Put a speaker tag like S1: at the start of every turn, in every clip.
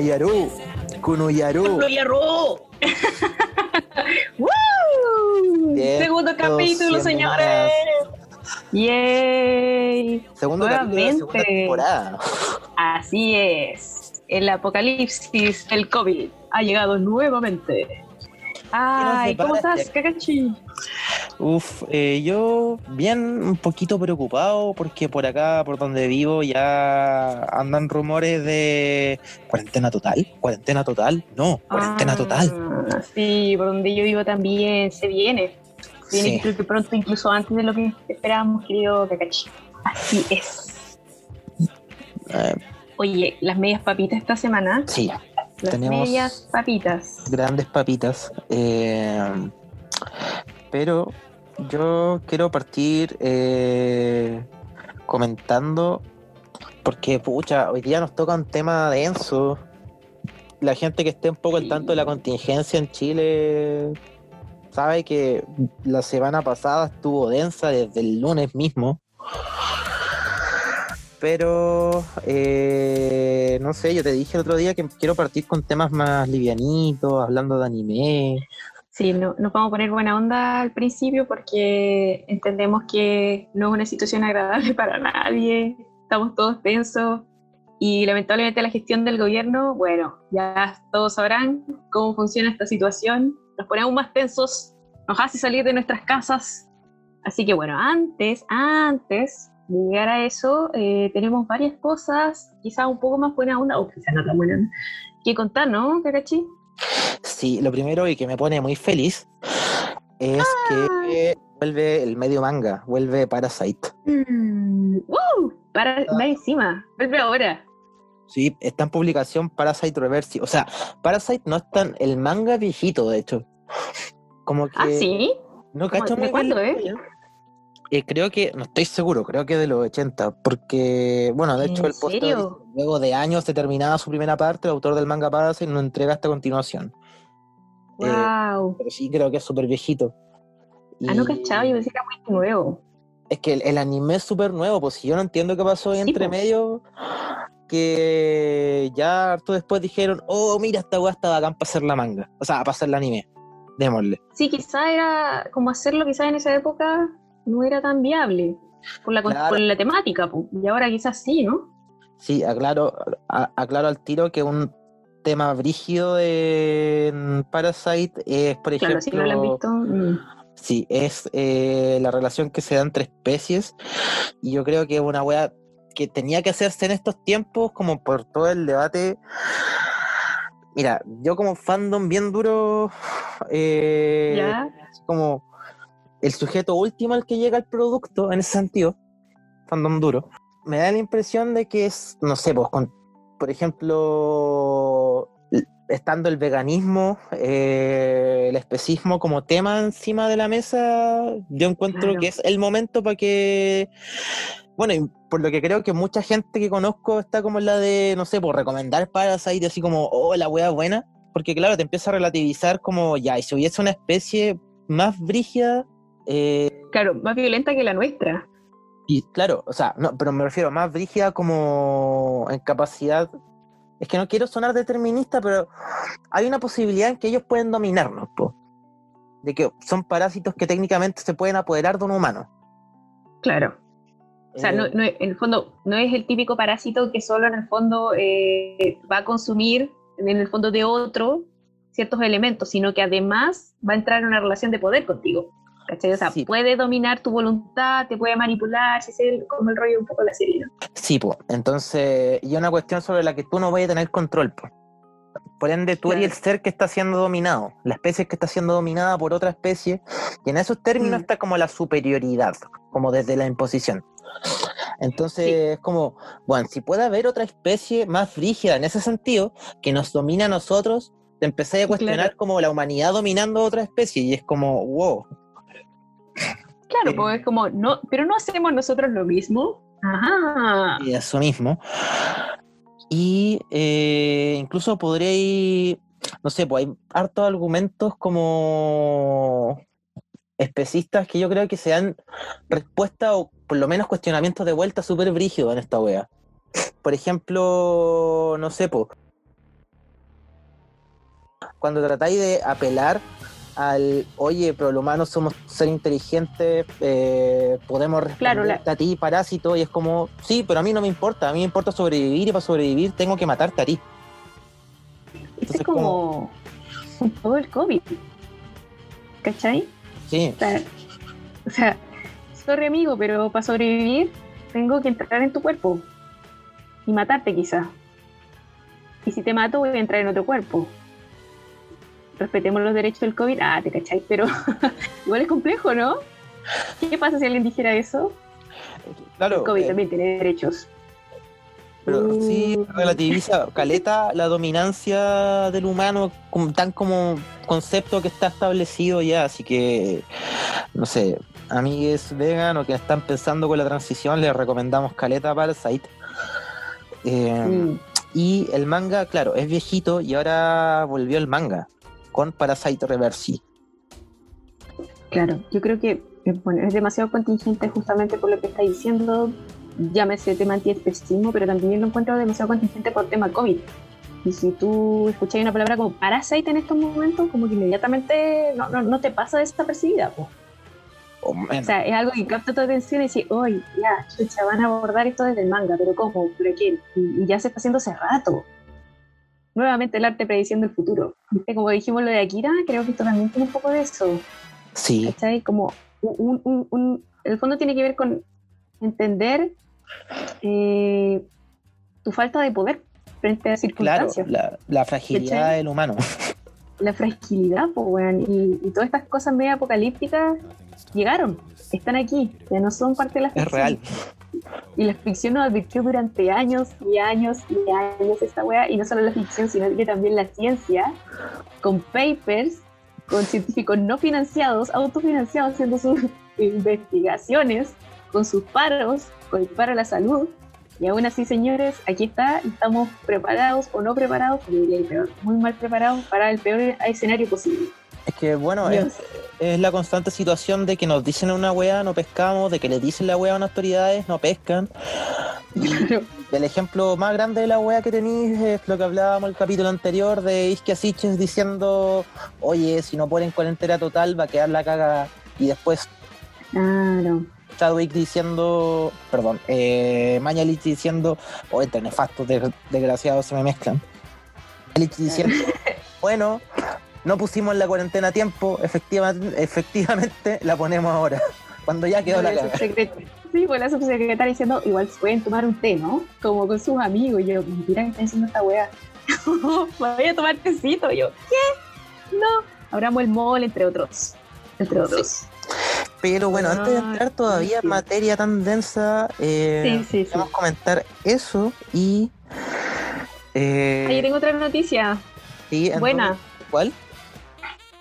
S1: Kunayaru. Kunuyaru.
S2: ¡Kunuyaru! ¡Woo! Segundo capítulo, señores. ¡Yay!
S1: Segundo capítulo de segunda temporada.
S2: Así es. El apocalipsis del COVID ha llegado nuevamente. Ay, ¿cómo estás, Kakachi?
S1: Uf, eh, yo bien un poquito preocupado porque por acá, por donde vivo, ya andan rumores de cuarentena total. ¿Cuarentena total? No, cuarentena total.
S2: Ah, sí, por donde yo vivo también se viene. Se viene sí. pronto, incluso antes de lo que esperábamos, querido Kakachi. Así es.
S1: Eh,
S2: Oye, las medias papitas esta semana.
S1: Sí,
S2: las
S1: tenemos
S2: medias papitas.
S1: grandes papitas. eh, pero yo quiero partir eh, comentando, porque pucha, hoy día nos toca un tema denso. La gente que esté un poco al tanto de la contingencia en Chile sabe que la semana pasada estuvo densa desde el lunes mismo. Pero, eh, no sé, yo te dije el otro día que quiero partir con temas más livianitos, hablando de anime,
S2: Sí, no, nos vamos a poner buena onda al principio porque entendemos que no es una situación agradable para nadie, estamos todos tensos y lamentablemente la gestión del gobierno, bueno, ya todos sabrán cómo funciona esta situación, nos pone aún más tensos, nos hace salir de nuestras casas. Así que bueno, antes, antes de llegar a eso, eh, tenemos varias cosas, quizás un poco más buena onda, o quizás no tan buena, que contar, ¿no, Kakachi?
S1: Sí, lo primero y que me pone muy feliz es que vuelve el medio manga, vuelve Parasite.
S2: Mm, ¡Woo! Para,
S1: Ah.
S2: va encima, vuelve ahora.
S1: Sí, está en publicación Parasite Reverse. O sea, Parasite no es tan el manga viejito, de hecho. Como que
S2: ¿Ah, sí?
S1: no
S2: ¿Cómo-
S1: cacho
S2: de
S1: muy
S2: cuándo, eh?
S1: Eh, creo que, no estoy seguro, creo que de los 80, porque, bueno, de hecho
S2: ¿En
S1: el póster luego de años de terminada su primera parte, el autor del manga Parasite no entrega esta continuación. Eh,
S2: Wow.
S1: pero sí creo que es súper viejito.
S2: Ah, no
S1: Y-
S2: cachaba, yo pensé que era muy nuevo.
S1: Es que el, el anime es súper nuevo, pues si yo no entiendo qué pasó ahí
S2: Sí,
S1: entre medio, que ya harto después dijeron, oh, mira, esta weá está bacán para hacer la manga, o sea, para hacer el anime, démosle.
S2: Sí, quizá era como hacerlo, quizá en esa época no era tan viable por la,
S1: Claro.
S2: por la temática, po. y ahora quizás sí, ¿no?
S1: Sí, aclaro, a- aclaro al tiro que un tema brígido de mm, Parasite es, por ejemplo,
S2: Claro, si no lo han visto. mm.
S1: Sí, es eh, la relación que se da entre especies. Y yo creo que es una wea que tenía que hacerse en estos tiempos, como por todo el debate. Mira, yo como fandom bien duro, eh,
S2: ¿Ya?
S1: como el sujeto último al que llega el producto, en ese sentido, fandom duro, me da la impresión de que es, no sé, pues, con, por ejemplo, estando el veganismo, eh, el especismo como tema encima de la mesa, yo encuentro
S2: Claro.
S1: que es el momento para que, bueno, y por lo que creo que mucha gente que conozco está como la de, no sé, por recomendar Parasite, así como, oh, la wea buena, porque claro, te empieza a relativizar como, ya, y si hubiese una especie más brígida, eh,
S2: Claro, más violenta que la nuestra.
S1: y claro, o sea, no, pero me refiero más brígida como en capacidad. Es que no quiero sonar determinista, pero hay una posibilidad en que ellos pueden dominarnos, po. De que son parásitos que técnicamente se pueden apoderar de un humano.
S2: Claro. O sea,
S1: Eh,
S2: no, no- en el fondo, no es el típico parásito que solo en el fondo eh, va a consumir en el fondo de otro ciertos elementos, sino que además va a entrar en una relación de poder contigo. ¿Cachai? O sea,
S1: Sí.
S2: puede dominar tu voluntad, te puede manipular, si es el- como el rollo un poco de la serie. ¿no?
S1: Sí, pues. Entonces, y una cuestión sobre la que tú no vas a tener control, po. Por ende, tú eres el ser que está siendo dominado, la especie que está siendo dominada por otra especie, y en esos términos
S2: Mm.
S1: está como la superioridad, como desde la imposición. Entonces,
S2: Sí.
S1: es como, bueno, si puede haber otra especie más rígida en ese sentido, que nos domina a nosotros, te empecé a cuestionar
S2: Claro.
S1: como la humanidad dominando a otra especie, y es como, wow.
S2: Claro,
S1: Eh.
S2: pues es como, no, pero no hacemos nosotros lo mismo. Ajá.
S1: Y eso mismo. Y eh, incluso podréis, no sé, pues hay hartos argumentos como especistas que yo creo que se dan respuesta o por lo menos cuestionamientos de vuelta súper brígidos en esta wea. Por ejemplo, no sé, pues, cuando tratáis de apelar al, oye, pero los humanos somos ser inteligentes, eh, podemos
S2: Claro,
S1: responder a ti, parásito, y es como, sí, pero a mí no me importa, a mí me importa sobrevivir y para sobrevivir tengo que matarte a ti.
S2: Ese
S1: Entonces,
S2: es como poco el COVID. ¿Cachai?
S1: Sí,
S2: O sea, o sea, sorry amigo, pero para sobrevivir tengo que entrar en tu cuerpo y matarte quizá. Y si te mato voy a entrar en otro cuerpo. Respetemos los derechos del COVID. Ah, te cachai, pero igual es complejo, ¿no? ¿Qué pasa si alguien dijera eso?
S1: claro.
S2: El COVID
S1: eh,
S2: también tiene derechos.
S1: Pero sí
S2: Mm.
S1: relativiza, caleta la dominancia del humano tan como concepto que está establecido ya, así que no sé, amigues vegan o que están pensando con la transición, les recomendamos caleta Parasite. Eh,
S2: Mm.
S1: Y el manga, claro, es viejito y ahora volvió el manga con Parasite Reversi.
S2: Claro, yo creo que eh, bueno, es demasiado contingente justamente por lo que está diciendo, llámese tema antiespecismo, pero también lo encuentro demasiado contingente por tema COVID. Y si tú escuchas una palabra como parasite en estos momentos, como que inmediatamente no, no, no te pasa desapercibida. po.
S1: O
S2: sea, es algo que capta tu atención y decir, oye, ya, chucha, van a abordar esto desde el manga, pero ¿cómo? ¿Pero qué? Y, y ya se está haciendo hace rato. Nuevamente el arte prediciendo el futuro. ¿Viste? Como dijimos lo de Akira, creo que esto también tiene un poco de eso.
S1: sí,
S2: ¿cachai? Como un, un- un- el fondo tiene que ver con entender eh, tu falta de poder frente a
S1: claro,
S2: circunstancias.
S1: la, la fragilidad
S2: ¿Cachai?
S1: del humano.
S2: La fragilidad, pues, weón. Y, y todas estas cosas medio apocalípticas llegaron, están aquí, ya no son parte de la
S1: Es real.
S2: Y la ficción nos advirtió durante años y años y años esta weá, y no solo la ficción, sino que también la ciencia, con papers, con científicos no financiados, autofinanciados haciendo sus investigaciones, con sus paros, con el paro a la salud. Y aún así, señores, aquí está, estamos preparados o no preparados, diría el peor, muy mal preparados para el peor escenario posible.
S1: Es que bueno, es, es la constante situación de que nos dicen una weá, no pescamos, de que le dicen la weá a unas autoridades, no pescan.
S2: Claro.
S1: el ejemplo más grande de la weá que tenéis es lo que hablábamos el capítulo anterior de Isquia Siches diciendo, oye, si no ponen cuarentena total va a quedar la caga. Y después
S2: Claro.
S1: Chadwick diciendo, perdón, eh, Mañalich diciendo, o entre nefastos de- desgraciados se me mezclan. Mañalich diciendo, bueno, no pusimos la cuarentena a tiempo, efectivamente, efectivamente la ponemos ahora, cuando ya quedó la
S2: subsecret- Sí, pues la subsecretaria diciendo, igual se pueden tomar un té, ¿no? Como con sus amigos. Y yo, mira que está diciendo esta weá. Voy a tomar tecito. Y yo, ¿qué? No. Abramos el mall, entre otros. Entre otros.
S1: Pero bueno, antes de
S2: Ah,
S1: entrar todavía en
S2: sí.
S1: materia tan densa, eh,
S2: Sí,
S1: vamos a comentar eso y... Eh,
S2: Ahí tengo otra noticia.
S1: sí,
S2: Buena.
S1: ¿Cuál?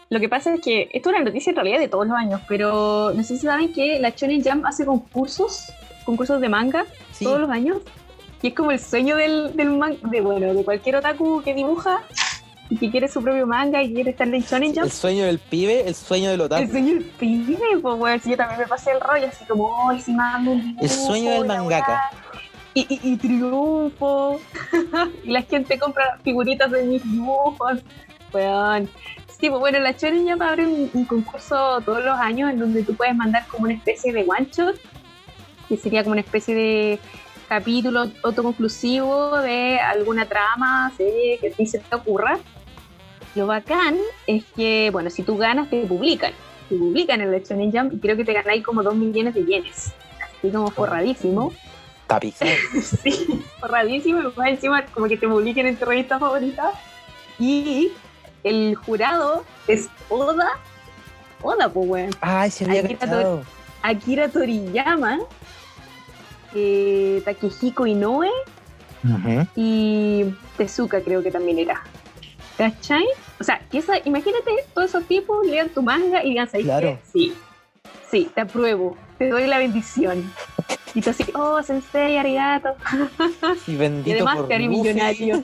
S2: Lo que pasa es que esto es una noticia en realidad de todos los años, pero no sé si saben que la Shonen Jump hace concursos, concursos de manga
S1: Sí,
S2: todos los años. Y es como el sueño del, del man- de, bueno, de cualquier otaku que dibuja y que quiere su propio manga y quiere estar en Shonen Jump.
S1: el sueño del pibe, el sueño del otaku.
S2: El sueño del pibe, pues, weón. Si yo también me pasé el rollo, así como, ¡ay, si mando un dibujo!
S1: El sueño del mangaka.
S2: weá". Y, y, y triunfo. y la gente compra figuritas de mis dibujos. Weón. Sí, pues bueno, la Shonen Jump abre un, un concurso todos los años en donde tú puedes mandar como una especie de one shot, que sería como una especie de capítulo autoconclusivo de alguna trama, serie que a ti se te ocurra. Lo bacán es que, bueno, si tú ganas, te publican. Te publican en la Shonen Jump y creo que te ganáis como 2 millones de yenes. Así como forradísimo.
S1: Tapizado.
S2: sí, forradísimo. Y más encima, como que te publiquen en tu revista favorita. Y el jurado es Oda. Oda, pues, weón.
S1: Ay, se había cachado.
S2: Akira Toriyama. eh, Takehiko Inoue y Tezuka creo que también era. ¿Cachai? O sea, que esa, imagínate, todos esos tipos lean tu manga y digan, ¿sabes
S1: Claro.
S2: qué? Sí, sí, te apruebo, te doy la bendición. Y tú así, oh, sensei, arigato.
S1: Y
S2: Y
S1: bendito
S2: además
S1: por
S2: te haré millonario.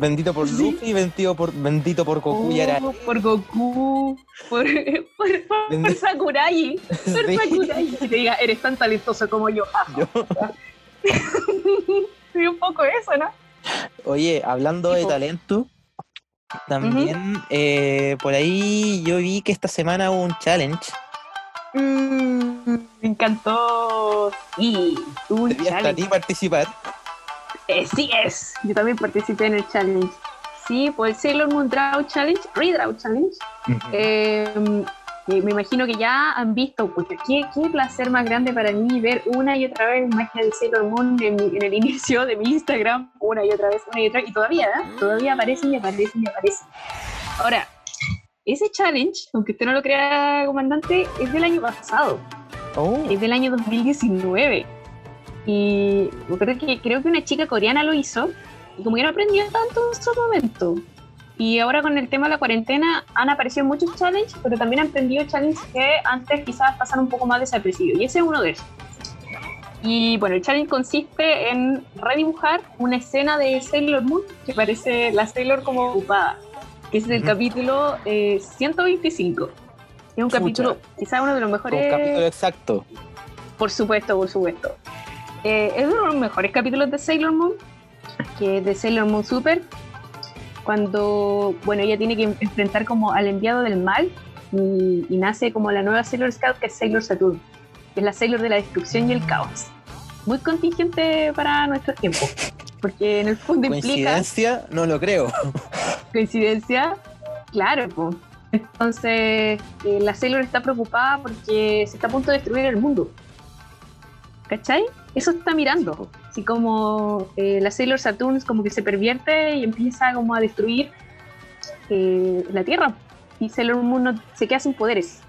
S1: Bendito por
S2: Sí.
S1: Luffy, bendito por, bendito por Goku y Araki.
S2: Oh, por Goku, por, por, por, Sakurai, por
S1: Sí.
S2: Sakurai. Y te diga, eres tan talentoso como yo.
S1: Yo-
S2: sí, un poco eso, ¿no?
S1: Oye, hablando de talento, También eh, por ahí yo vi que esta semana hubo un challenge.
S2: Mm, me encantó. Y un
S1: Debía hasta ti participar.
S2: Eh, sí es. Yo también participé en el challenge. Sí, pues Sailor Moon Draw Challenge, Redraw Challenge. Eh, me imagino que ya han visto, porque qué, qué placer más grande para mí ver una y otra vez magia de Sailor Moon en, el inicio de mi Instagram, una y otra vez, una y otra vez, y todavía, ¿eh? todavía aparecen y aparecen y aparecen. Ahora, ese challenge, aunque usted no lo crea, comandante, es del año pasado. Oh. Es del año 2019. Y creo que, creo que una chica coreana lo hizo, y como que no aprendió tanto en su momento. Y ahora con el tema de la cuarentena han aparecido muchos challenges, pero también han aprendido challenges que antes quizás pasan un poco más desapercibidos. Y ese es uno de esos. Y bueno, el challenge consiste en redibujar una escena de Sailor Moon que parece la Sailor como ocupada, que es el capítulo 125. Eh, es un capítulo, quizás uno de los mejores. Un
S1: capítulo exacto.
S2: Por supuesto, por supuesto. Eh, es uno de los mejores capítulos de Sailor Moon, que es de Sailor Moon Super, cuando, bueno, ella tiene que enfrentar como al enviado del mal y, nace como la nueva Sailor Scout que es Sailor Saturn, que es la Sailor de la destrucción y el caos. Muy contingente para nuestro tiempo, porque en el fondo
S1: implica... ¿Coincidencia? No lo creo.
S2: ¿Coincidencia? Claro, pues. Entonces, eh, la Sailor está preocupada porque se está a punto de destruir el mundo. ¿Cachai? Eso está mirando. Así como eh, la Sailor Saturn como que se pervierte y empieza como a destruir eh, la Tierra. Y Sailor Moon se queda sin poderes.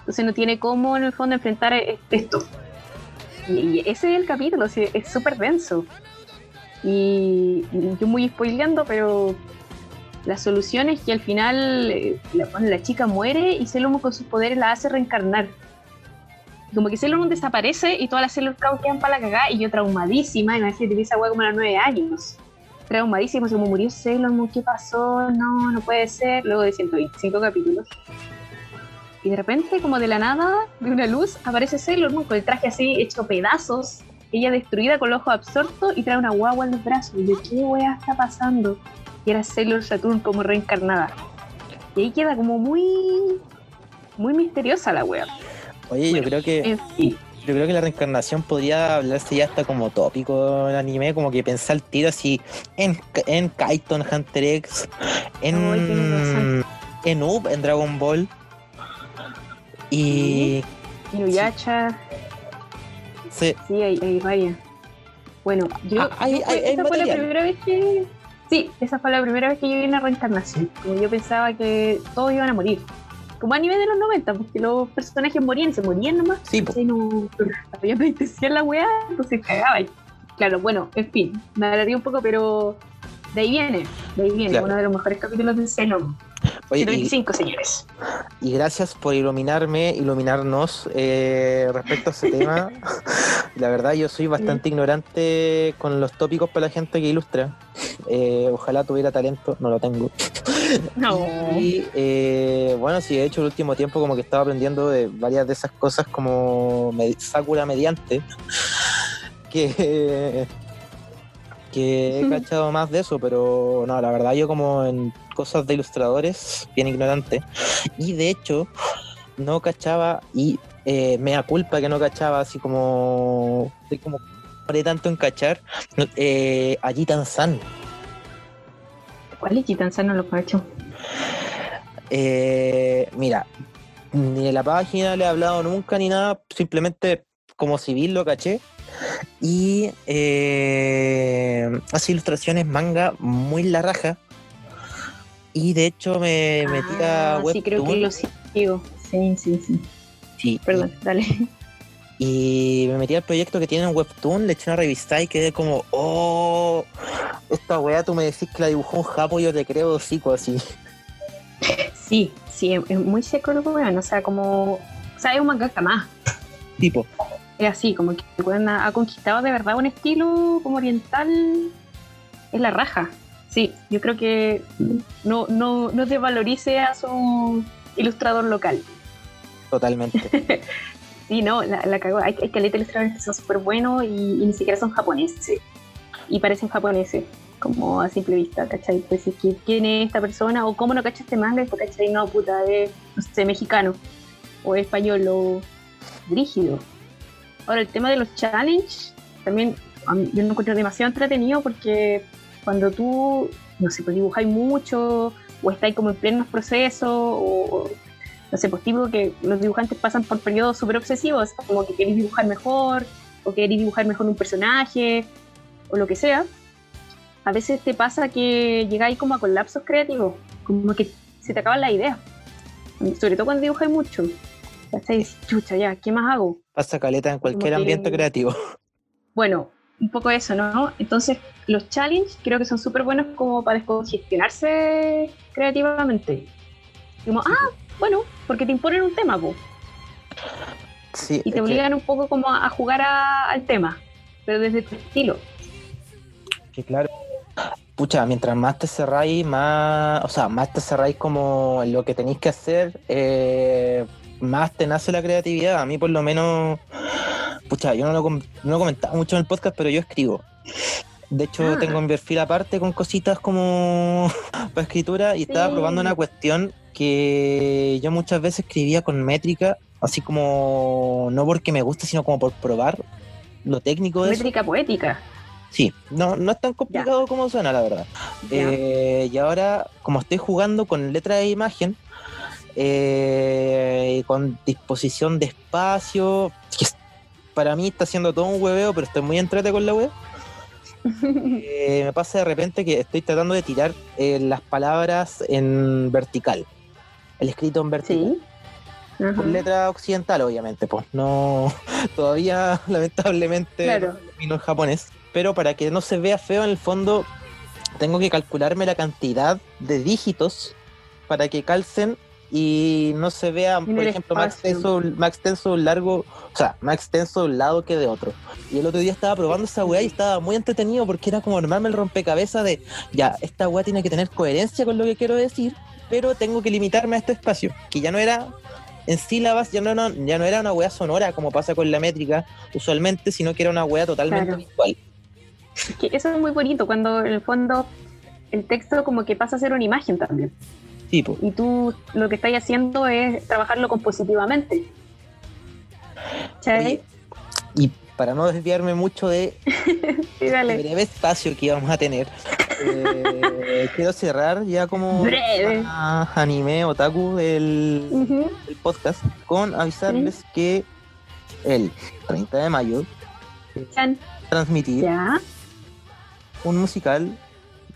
S2: Entonces no tiene cómo en el fondo enfrentar e-, esto. Y, ese es el capítulo, es súper denso. Y, yo muy spoileando, pero la solución es que al final eh, la, la, chica muere y Sailor Moon con sus poderes la hace reencarnar como que Sailor Moon desaparece y todas las Sailor Scout quedan para la cagada y yo traumadísima, imagínate, esa weá como a los nueve años. Traumadísima, como murió Sailor Moon, ¿qué pasó? No, no puede ser. Luego de 125 capítulos. Y de repente, como de la nada, de una luz, aparece Sailor Moon con el traje así hecho pedazos, ella destruida con los ojos absortos y trae una guagua en los brazos. Y yo, ¿qué weá está pasando? Y era Sailor Saturn como reencarnada. Y ahí queda como muy, muy misteriosa la wea.
S1: Oye, yo creo que. Yo creo que la reencarnación podría hablarse ya hasta como tópico en anime, como que pensar el tiro así en, en Kaiton, Hunter X, en, en Up, en Dragon Ball. Y.
S2: Inuyasha. Sí. Sí, hay, hay varias. Bueno, yo. Ah, esa fue la primera vez que. Sí, esa fue la primera vez que yo vi una reencarnación. Como yo pensaba que todos iban a morir como a nivel de los 90, porque los personajes morían se morían nomás. Sí, pues. No había penitencia la weá, entonces cagaba. Claro, bueno, en fin, me hablaría un poco, pero de ahí viene, de ahí viene, uno de los mejores capítulos de Xenon. 125, señores.
S1: Y gracias por iluminarme, iluminarnos eh, respecto a ese tema. la verdad, yo soy bastante ignorante con los tópicos para la gente que ilustra. Eh, ojalá tuviera talento, no lo tengo.
S2: No.
S1: Y eh, bueno, sí, de hecho, el último tiempo como que estaba aprendiendo de varias de esas cosas como Sakura mediante. Que que he cachado más de eso, pero no, la verdad yo como en cosas de ilustradores, bien ignorante. Y de hecho, no cachaba y eh, me da culpa que no cachaba así como... Estoy como paré tanto en cachar eh, a Jitan San.
S2: ¿Cuál es Jitan San? No lo cacho.
S1: Eh, mira, ni en la página le he hablado nunca ni nada, simplemente como civil lo caché y eh, hace ilustraciones manga muy la raja. Y de hecho me metí a
S2: Webtoon. Sí, creo que lo sigo. Sí, sí, sí. Perdón, dale.
S1: Y me metí al proyecto que tiene en Webtoon, le eché una revista y quedé como, oh, esta weá tú me decís que la dibujó un japo, yo te creo hocico así.
S2: Sí, sí, es muy seco lo que o sea, como, o sea, es un mangaka más.
S1: Tipo
S2: es así, como que ha, ha conquistado de verdad un estilo como oriental, es la raja. Sí, yo creo que no, no, no desvalorice a su ilustrador local.
S1: Totalmente.
S2: sí, no, la, la cagó. Hay, hay caleta ilustradores que son súper buenos y, ni siquiera son japoneses. Y parecen japoneses. como a simple vista, ¿cachai? Pues ¿quién es esta persona? O cómo no cachas este manga, y pues, ¿cachai? No, puta, es, no sé, mexicano, o español, o rígido. Ahora, el tema de los challenge, también yo lo encuentro demasiado entretenido porque cuando tú, no sé, pues dibujáis mucho, o estáis como en plenos procesos, o, no sé, pues tipo que los dibujantes pasan por periodos súper obsesivos, como que queréis dibujar mejor, o queréis dibujar mejor un personaje, o lo que sea, a veces te pasa que llegáis como a colapsos creativos, como que se te acaban las ideas, sobre todo cuando dibujáis mucho. Estáis, chucha, ya, ¿qué más hago?
S1: Pasa caleta en cualquier ambiente creativo.
S2: Bueno, un poco eso, ¿no? Entonces, los challenges creo que son súper buenos como para descongestionarse creativamente. Como, ah, bueno, porque te imponen un tema, po.
S1: Sí,
S2: y te obligan un poco como a jugar al tema, pero desde tu estilo.
S1: Que claro. Pucha, mientras más te cerráis, más, o sea, más te cerráis como lo que tenéis que hacer, eh, más te nace la creatividad. A mí por lo menos Pucha, yo no lo, no comentaba mucho en el podcast, pero yo escribo. De hecho, ah. tengo mi perfil aparte con cositas como para escritura y estaba probando una cuestión que yo muchas veces escribía con métrica, así como no porque me guste, sino como por probar lo técnico de
S2: Métrica poética.
S1: Sí, no, no es tan complicado como suena, la verdad. Eh, y ahora, como estoy jugando con letra de imagen, eh, con disposición de espacio, para mí está haciendo todo un hueveo, pero estoy muy entrete con la web. Eh, me pasa de repente que estoy tratando de tirar eh, las palabras en vertical. El escrito en vertical. Con letra occidental, obviamente, pues no. Todavía, lamentablemente, claro. no en japonés. Pero para que no se vea feo en el fondo, tengo que calcularme la cantidad de dígitos para que calcen y no se vea, por ejemplo, más extenso, más extenso un largo, o sea, más extenso de un lado que de otro. Y el otro día estaba probando esa weá y estaba muy entretenido porque era como armarme el rompecabezas de, ya, esta weá tiene que tener coherencia con lo que quiero decir, pero tengo que limitarme a este espacio, que ya no era en sílabas, ya no, ya no era una weá sonora como pasa con la métrica usualmente, sino que era una weá totalmente visual.
S2: eso es muy bonito, cuando en el fondo el texto como que pasa a ser una imagen también. Y tú lo que estás haciendo es trabajarlo compositivamente.
S1: y para no desviarme mucho de el breve espacio que íbamos a tener, eh, quiero cerrar ya como anime otaku del, podcast con avisarles que el 30 de mayo transmitir un musical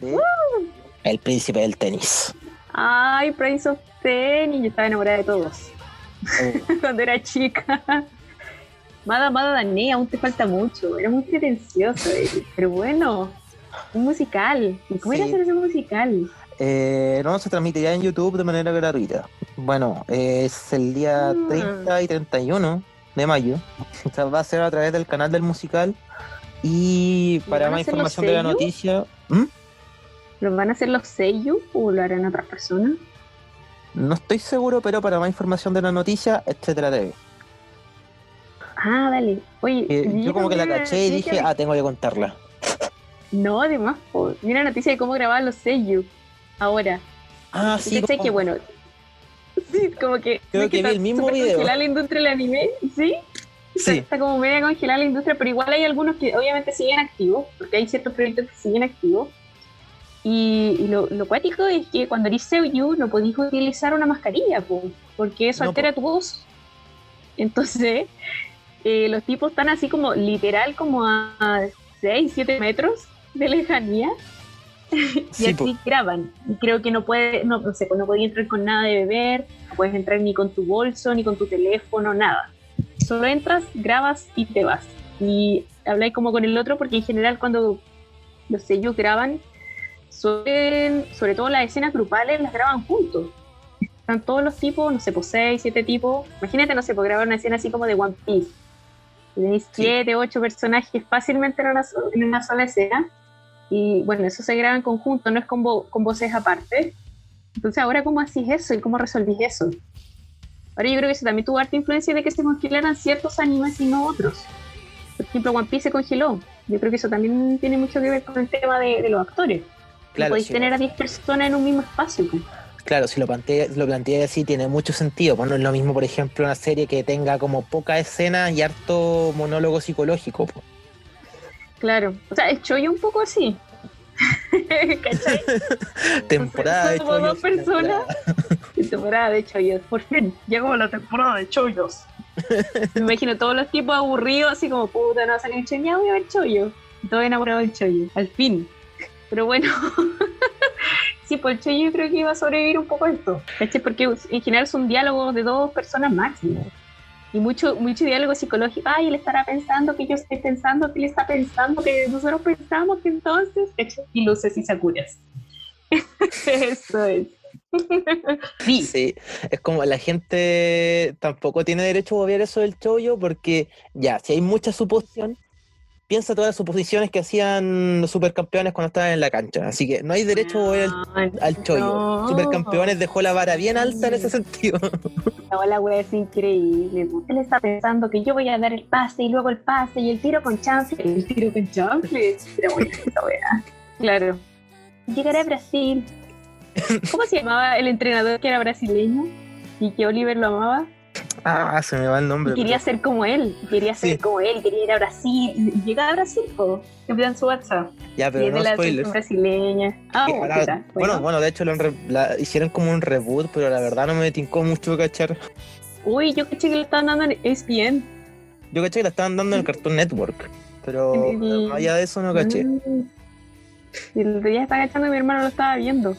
S1: de El Príncipe del Tenis.
S2: Ay, Prince of Tennis, yo estaba enamorada de todos. Oh. Cuando era chica. Mada Mada Dané, aún te falta mucho. Era muy pretencioso, eh. pero bueno, un musical. ¿Y cómo era hacer ese musical?
S1: Eh, no, se transmitirá en YouTube de manera gratuita. Bueno, es el día 30 ah. y 31 de mayo. O sea, va a ser a través del canal del musical. Y para más información de la noticia. ¿Mm?
S2: ¿Lo van a hacer los sellos o lo harán otras personas?
S1: No estoy seguro, pero para más información de la noticia, etcétera TV.
S2: Ah, dale. Oye,
S1: eh, yo como que la caché y dije, ah, tengo que contarla.
S2: No, además, mira la noticia de cómo grababan los sellos ahora.
S1: Ah, sí.
S2: Como... que bueno. Sí, como que.
S1: Creo que, vi el mismo video.
S2: Congelada la industria del anime, ¿sí?
S1: Sí.
S2: Está como media congelada la industria, pero igual hay algunos que obviamente siguen activos, porque hay ciertos proyectos que siguen activos. Y, lo, lo, cuático es que cuando eres Seiyu no podéis utilizar una mascarilla, porque eso altera tu voz. Entonces, eh, los tipos están así como literal como a 6, 7 metros de lejanía y así graban. Y creo que no puede, no, no sé, pues no podías entrar con nada de beber, no puedes entrar ni con tu bolso, ni con tu teléfono, nada. Solo entras, grabas y te vas. Y habláis como con el otro porque en general cuando los sellos graban sobre todo las escenas grupales las graban juntos. Están todos los tipos, no sé, pues seis, siete tipos. Imagínate, no sé, pues grabar una escena así como de One Piece. Tenéis siete, ocho personajes fácilmente en una, en una sola escena. Y bueno, eso se graba en conjunto, no es con, con voces aparte. Entonces, ahora, ¿cómo hacís eso y cómo resolvís eso? Ahora, yo creo que eso también tuvo harta influencia de que se congelaran ciertos animes y no otros. Por ejemplo, One Piece se congeló Yo creo que eso también tiene mucho que ver con el tema de, de los actores.
S1: Claro,
S2: podéis
S1: sí.
S2: tener a 10 personas en un mismo espacio. pues.
S1: Claro, si lo plantea, lo plantea así tiene mucho sentido. Pues no es lo mismo, por ejemplo, una serie que tenga como poca escena y harto monólogo psicológico. pues.
S2: Claro. O sea, el chollo un poco así. ¿Cachai?
S1: Temporada de
S2: somos dos
S1: chollos,
S2: personas. temporada de chollos. Por fin, llegó la temporada de chollos. Me imagino todos los tipos aburridos, así como, puta, no va a salir chollo, voy a ver chollo. Todo enamorado del chollo, al fin. Pero bueno, sí, pues el chollo yo creo que iba a sobrevivir un poco esto. ¿Cachai? Porque en general son diálogos de dos personas máximo. Y mucho, mucho diálogo psicológico. Ay, él estará pensando que yo estoy pensando que él está pensando que nosotros pensamos que entonces. Y luces y sakuras. Eso es. Sí,
S1: Sí, es como la gente tampoco tiene derecho a obviar eso del chollo porque ya, si hay mucha suposición, piensa todas las suposiciones que hacían los supercampeones cuando estaban en la cancha. Así que no hay derecho a obviar el- al chollo.
S2: No.
S1: Supercampeones dejó la vara bien alta en ese sentido.
S2: No, la wea es increíble. Él está pensando que yo voy a dar el pase y luego el pase y el tiro con chance. El tiro con chance. Era buena esa wea. Claro. Llegaré a Brasil. ¿Cómo se llamaba el entrenador que era brasileño y que Oliver lo amaba?
S1: Ah, se me va el nombre.
S2: Y quería ser como él. Quería ser como él. Quería ir a Brasil. Y Llegaba a Brasil, po. En su WhatsApp.
S1: Ya, pero
S2: de
S1: no
S2: la
S1: spoilers.
S2: brasileña. Ah,
S1: Que
S2: bueno,
S1: bueno, bueno, de hecho lo re- la- hicieron como un reboot, pero la verdad no me tincó mucho cachar.
S2: Uy, yo caché que lo estaban dando en ESPN.
S1: Yo caché que la estaban dando en el Cartoon Network, pero
S2: el-
S1: allá de eso no caché.
S2: Mm. Y el día estaba agachando y mi hermano lo estaba viendo.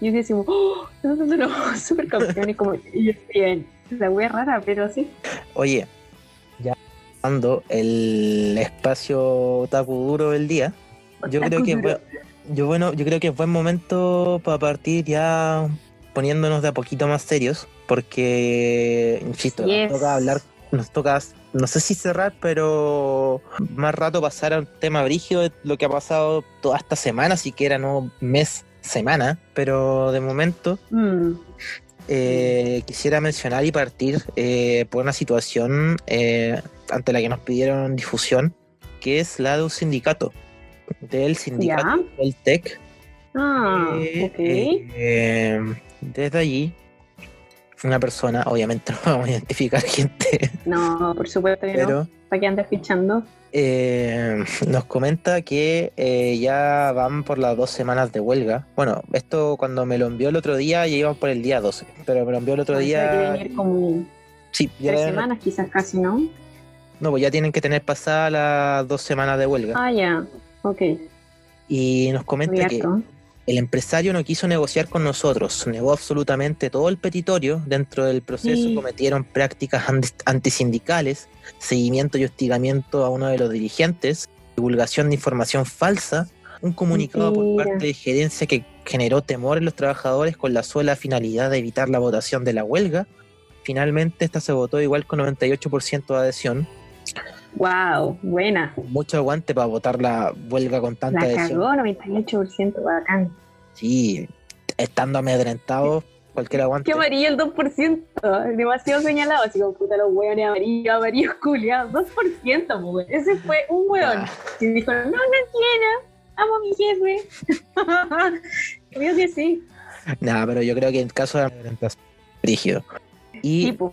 S2: Y yo decía, ¡oh! Están dando los supercampeones como y es bien. La wea rara, pero sí.
S1: Oye, ya dando el espacio tapu duro del día, yo creo que yo bueno, yo creo que es buen momento para partir ya poniéndonos de a poquito más serios, porque insisto,
S2: Yes.
S1: nos toca hablar, nos toca no sé si cerrar, pero más rato pasar a un tema brígido de lo que ha pasado toda esta semana, siquiera no mes, semana, pero de momento
S2: Mm.
S1: Eh, quisiera mencionar y partir eh, por una situación eh, ante la que nos pidieron difusión, que es la de un sindicato, del sindicato
S2: Ya.
S1: del TEC.
S2: Ah,
S1: que,
S2: ok.
S1: eh, desde allí, una persona, obviamente no vamos a identificar gente,
S2: No, por supuesto que no.
S1: pero
S2: ¿Para qué andas fichando?
S1: Eh, nos comenta que eh, ya van por las dos semanas de huelga. Bueno, esto cuando me lo envió el otro día ya iban por el día 12, pero me lo envió el otro
S2: Ah, sea, que
S1: día...
S2: venir como
S1: Sí, ya
S2: tres
S1: deben-
S2: semanas, quizás casi, ¿no?
S1: No, pues ya tienen que tener pasadas las dos semanas de huelga.
S2: Ah, ya. Ok.
S1: Y nos comenta que. El empresario no quiso negociar con nosotros, negó absolutamente todo el petitorio. Dentro del proceso
S2: Sí.
S1: cometieron prácticas an- antisindicales, seguimiento y hostigamiento a uno de los dirigentes, divulgación de información falsa, un comunicado por parte de gerencia que generó temor en los trabajadores con la sola finalidad de evitar la votación de la huelga. Finalmente, esta se votó igual con 98% de adhesión.
S2: Wow, buena.
S1: Mucho aguante para votar la huelga con tanta
S2: La
S1: adhesión.
S2: cagó, 98%, bacán.
S1: Sí, estando amedrentados, cualquier aguante.
S2: ¿Qué amarillo el 2%? Demasiado señalado, así como puta los hueones amarillos, amarillos culiados. 2%, po, weón. Ese fue un hueón.
S1: Ah,
S2: Y dijo, no, no quiero, amo a mi jefe. Creo que sí.
S1: Nada, pero yo creo que en caso de amedrentación, rígido. Y
S2: Tipo,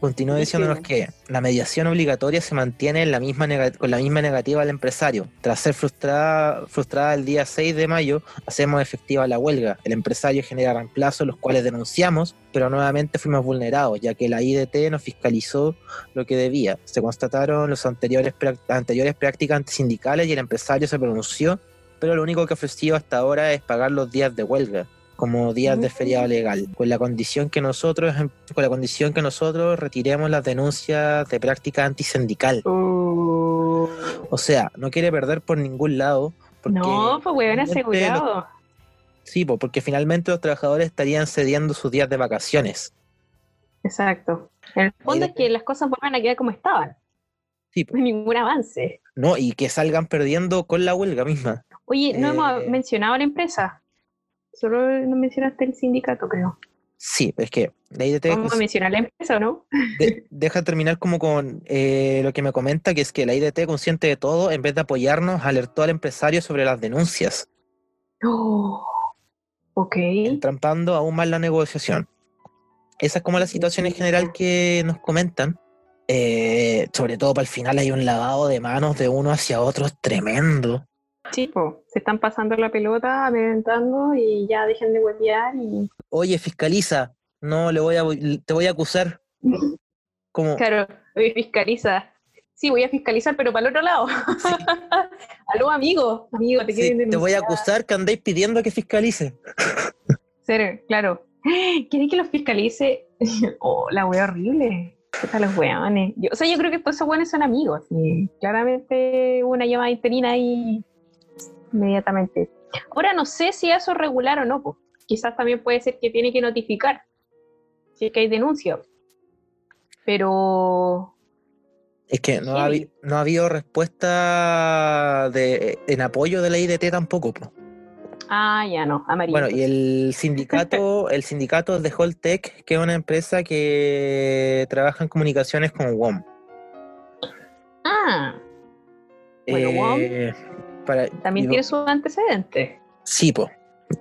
S1: continúa diciéndonos que la mediación obligatoria se mantiene en la misma con la misma negativa del empresario. Tras ser frustrada, frustrada el día 6 de mayo, hacemos efectiva la huelga. El empresario genera reemplazos, los cuales denunciamos, pero nuevamente fuimos vulnerados, ya que la IDT no fiscalizó lo que debía. Se constataron los anteriores, prac- anteriores prácticas antisindicales y el empresario se pronunció, pero lo único que ofreció hasta ahora es pagar los días de huelga como días de feriado legal, con la condición que nosotros, con la condición que nosotros retiremos las denuncias de práctica antisindical.
S2: oh,
S1: O sea, no quiere perder por ningún lado. Porque
S2: no, pues
S1: finalmente
S2: asegurado.
S1: Sí, po, porque finalmente los trabajadores estarían cediendo sus días de vacaciones.
S2: Exacto. En el fondo es que las cosas vuelvan a quedar como estaban.
S1: Sí.
S2: No hay ningún avance.
S1: No, y que salgan perdiendo con la huelga misma.
S2: Oye, no
S1: Eh,
S2: hemos mencionado a la empresa. Solo no mencionaste el sindicato, creo.
S1: Sí, es que la IDT
S2: ¿Vamos a mencionar la empresa o no?
S1: de- deja terminar como con eh, lo que me comenta, que es que la IDT, consciente de todo, en vez de apoyarnos, alertó al empresario sobre las denuncias,
S2: Oh, ok.
S1: entrampando aún más la negociación. Esa es como la situación en general que nos comentan. Eh, sobre todo para el final hay un lavado de manos de uno hacia otro tremendo.
S2: Sí, po, se están pasando la pelota, amedrentando y ya dejen de huevear y...
S1: Oye, fiscaliza, no le voy a te voy a acusar. Como,
S2: Claro, hoy fiscaliza. Sí, voy a fiscalizar, pero para el otro lado. Aló, amigo. Amigo, te
S1: sí,
S2: quieren
S1: te voy a
S2: denunciar.
S1: acusar que andáis pidiendo que fiscalice.
S2: Ser, claro. ¿Quieren que los fiscalice? oh, la wea horrible. ¿Qué tal los weones? Yo, o sea, yo creo que todos esos weones son amigos. claramente hubo una llamada interina ahí inmediatamente. Ahora no sé si eso es regular o no. po. Quizás también puede ser que tiene que notificar si es que hay denuncia. Pero
S1: Es que no ha, no ha habido respuesta de, en apoyo de la IDT tampoco. po.
S2: Ah, ya no, amarillo.
S1: Bueno, y el sindicato, el sindicato de Holtec, que es una empresa que trabaja en comunicaciones con WOM.
S2: Ah, Bueno, WOM
S1: Eh, para-
S2: también
S1: digo,
S2: tiene sus antecedentes.
S1: Sí, po.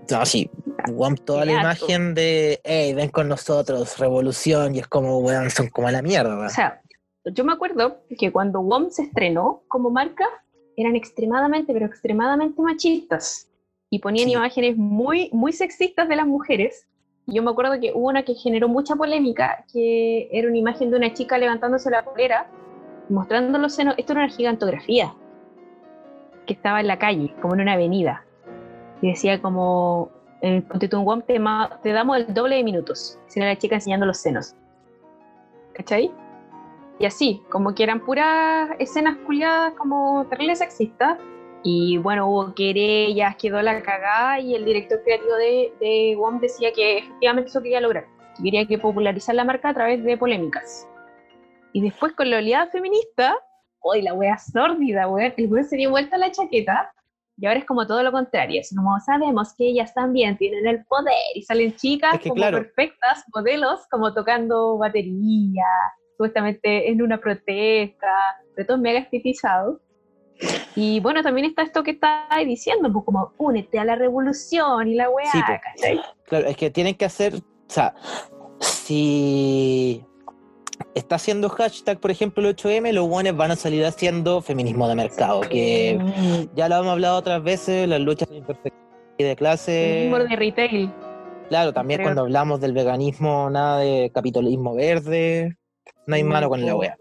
S1: No, sí. WOM, toda la imagen de, hey, ven con nosotros, revolución, y es como, weón, son como a la mierda.
S2: O sea, yo me acuerdo que cuando WOM se estrenó como marca, eran extremadamente, pero extremadamente machistas. Y ponían
S1: Sí.
S2: imágenes muy, muy sexistas de las mujeres. Y yo me acuerdo que hubo una que generó mucha polémica, que era una imagen de una chica levantándose la polera, mostrando los senos. Esto era una gigantografía, que estaba en la calle, como en una avenida. Y decía como, en WOM te, te damos el doble de minutos. Si era la chica enseñando los senos. ¿Cachai? Y así, como que eran puras escenas culiadas como terribles sexistas. Y bueno, hubo querellas, quedó la cagada y el director creativo de, de WOM decía que efectivamente eso quería lograr. Que quería que popularizar la marca a través de polémicas. Y después con la oleada feminista, hoy la wea sórdida, weón, el weón se dio vuelta a la chaqueta y ahora es como todo lo contrario. Es como sabemos que ellas también tienen el poder y salen chicas
S1: Es que
S2: como
S1: claro.
S2: perfectas, modelos, como tocando batería, supuestamente en una protesta, de todo mega estetizado. Y bueno, también está esto que está diciendo, pues como únete a la revolución y la weá,
S1: Sí, pues. Claro, es que tienen que hacer, o sea, si está haciendo hashtag, por ejemplo, el 8M, los buenos van a salir haciendo feminismo de mercado, que ya lo hemos hablado otras veces, las luchas de imperfección y de clase.
S2: feminismo de retail.
S1: Claro, también
S2: creo.
S1: cuando hablamos del veganismo, nada de capitalismo verde, no hay mano con la wea.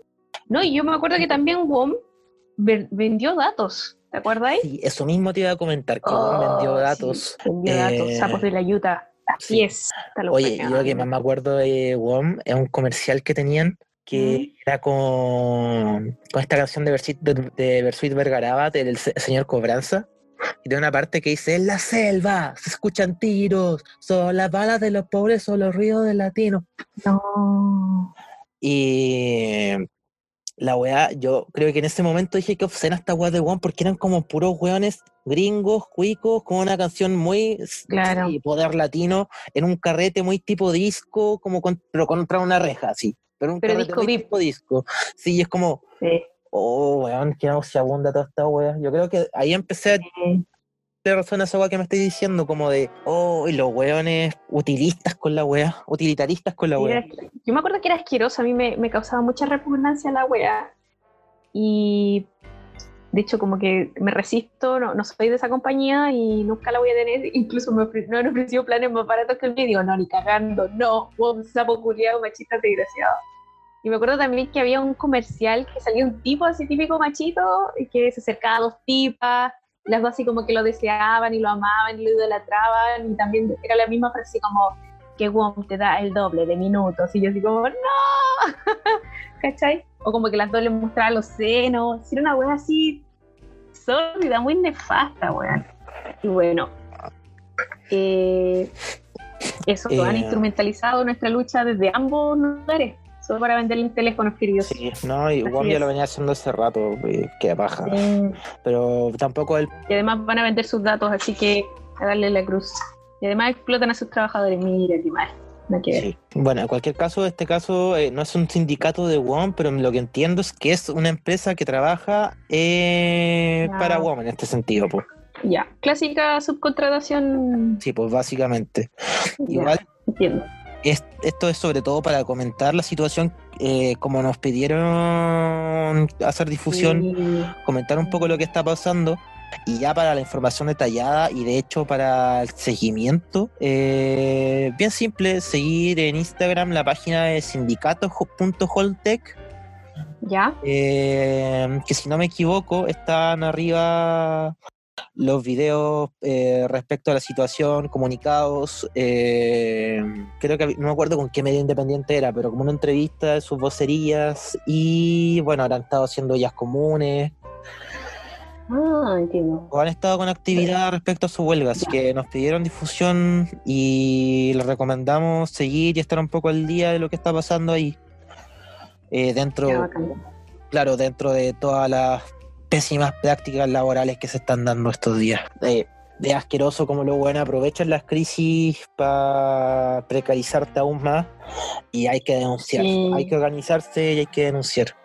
S2: No, y yo me acuerdo que también WOM vendió datos, ¿te acuerdas?
S1: Sí, eso mismo te iba a comentar, que
S2: Oh,
S1: vendió
S2: sí,
S1: datos.
S2: vendió datos,
S1: Eh,
S2: sapos de la yuta. Así
S1: sí.
S2: es.
S1: Oye, yo lo que más me acuerdo de WOM es un comercial que tenían que era con, con esta canción de Versuit, de, de Versuit Vergarabat, del se- señor Cobranza. Y de una parte que dice, en la selva se escuchan tiros, son las balas de los pobres, son los ruidos de latinos.
S2: No.
S1: Y la weá, yo creo que en ese momento dije que obscena esta weá de WOM porque eran como puros weones gringos, cuicos, con una canción muy
S2: Claro.
S1: sí, poder latino, en un carrete muy tipo disco, como con- pero contra una reja, sí. Pero un
S2: Pero
S1: carrete
S2: disco
S1: muy tipo disco. Sí, es como,
S2: Sí.
S1: oh, weón, que nauseabunda toda esta weá. Yo creo que ahí empecé razón a esa weá que me estoy diciendo, como de, oh, y los weones utilistas con la weá, utilitaristas con la weá.
S2: yo me acuerdo que era asqueroso, a mí me, me causaba mucha repugnancia la weá. Y de hecho, como que me resisto, no, no soy de esa compañía y nunca la voy a tener. Incluso me, ofre- me han ofrecido planes más baratos que el mío. Digo, no, ni cagando, no, un sapo culiado, machista desgraciado. Y me acuerdo también que había un comercial que salía un tipo así típico machito y que se acercaba a dos tipas, las dos así como que lo deseaban y lo amaban y lo idolatraban. Y también era la misma frase como que WOM te da el doble de minutos. Y yo así como, no, ¿cachai? O como que las dos le mostraban los senos. Era una wea así sórdida, muy nefasta, weón. Y bueno, eh, eso,
S1: Eh,
S2: han instrumentalizado nuestra lucha desde ambos lugares, solo para venderle teléfonos queridos.
S1: Sí, no, y WOM ya lo venía haciendo hace rato, que baja.
S2: Eh,
S1: Pero tampoco el
S2: y además van a vender sus datos, así que a darle la cruz. Y además explotan a sus trabajadores, mira qué mal.
S1: Bueno, en cualquier caso, este caso eh, no es un sindicato de WOM, pero lo que entiendo es que es una empresa que trabaja eh, para WOM en este sentido. Pues.
S2: Ya, clásica subcontratación.
S1: Sí, pues básicamente. Igual,
S2: entiendo.
S1: Esto es sobre todo para comentar la situación, eh, como nos pidieron hacer difusión, comentar un poco lo que está pasando. Y ya para la información detallada y de hecho para el seguimiento, eh, bien simple, seguir en Instagram la página de sindicato.holtec.
S2: Ya.
S1: Eh, que si no me equivoco, están arriba los videos eh, respecto a la situación, comunicados, creo que no me acuerdo con qué medio independiente era, pero como una entrevista de sus vocerías y bueno, han estado haciendo ellas comunes,
S2: Ah, entiendo.
S1: O han estado con actividad respecto a su huelga, así que nos pidieron difusión y les recomendamos seguir y estar un poco al día de lo que está pasando ahí. Eh, dentro, claro, dentro de todas las pésimas prácticas laborales que se están dando estos días. de asqueroso como lo bueno, aprovechan las crisis para precarizarte aún más y hay que denunciar, hay que organizarse y hay que denunciar.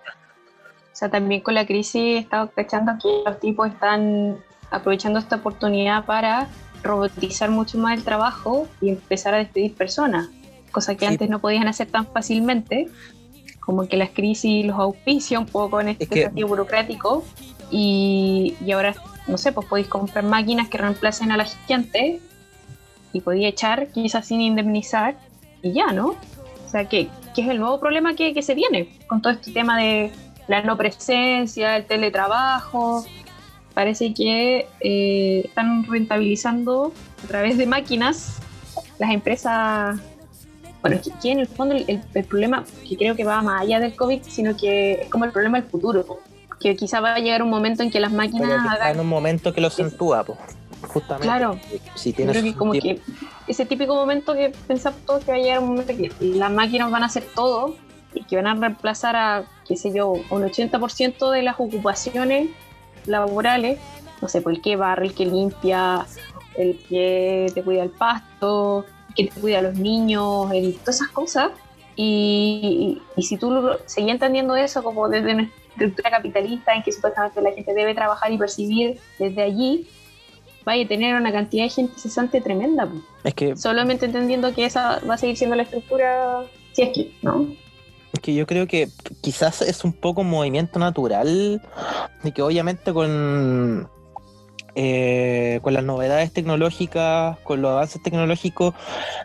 S2: Sea, también con la crisis he estado cachando que los tipos están aprovechando esta oportunidad para robotizar mucho más el trabajo y empezar a despedir personas, cosa que antes no podían hacer tan fácilmente, como que las crisis los auspicia un poco en este sentido burocrático y, y, ahora, no sé, pues podéis comprar máquinas que reemplacen a la gente y podía echar quizás sin indemnizar y ya, ¿no? O sea, que, que es el nuevo problema que, que se viene con todo este tema de la no presencia, el teletrabajo. Parece que eh, están rentabilizando a través de máquinas las empresas. Bueno, que, en el fondo el, problema, que creo que va más allá del COVID, sino que es como el problema del futuro. Que quizá va a llegar un momento en que las máquinas
S1: hagan. En un momento que lo acentúa, pues justamente.
S2: Claro.
S1: Si tienes
S2: creo que como que ese típico momento que pensamos todos que va a llegar un momento que las máquinas van a hacer todo y que van a reemplazar a, qué sé yo, un 80% de las ocupaciones laborales, no sé, pues el que barre, el que limpia, el que te cuida el pasto, el que te cuida a los niños, el, todas esas cosas. Y, y, si tú seguías entendiendo eso como desde una estructura capitalista en que supuestamente la gente debe trabajar y percibir desde allí, vaya a tener una cantidad de gente cesante tremenda.
S1: Es que...
S2: Solamente entendiendo que esa va a seguir siendo la estructura, si es que, ¿no?
S1: Es que yo creo que quizás es un poco un movimiento natural de que obviamente con, eh, con las novedades tecnológicas, con los avances tecnológicos,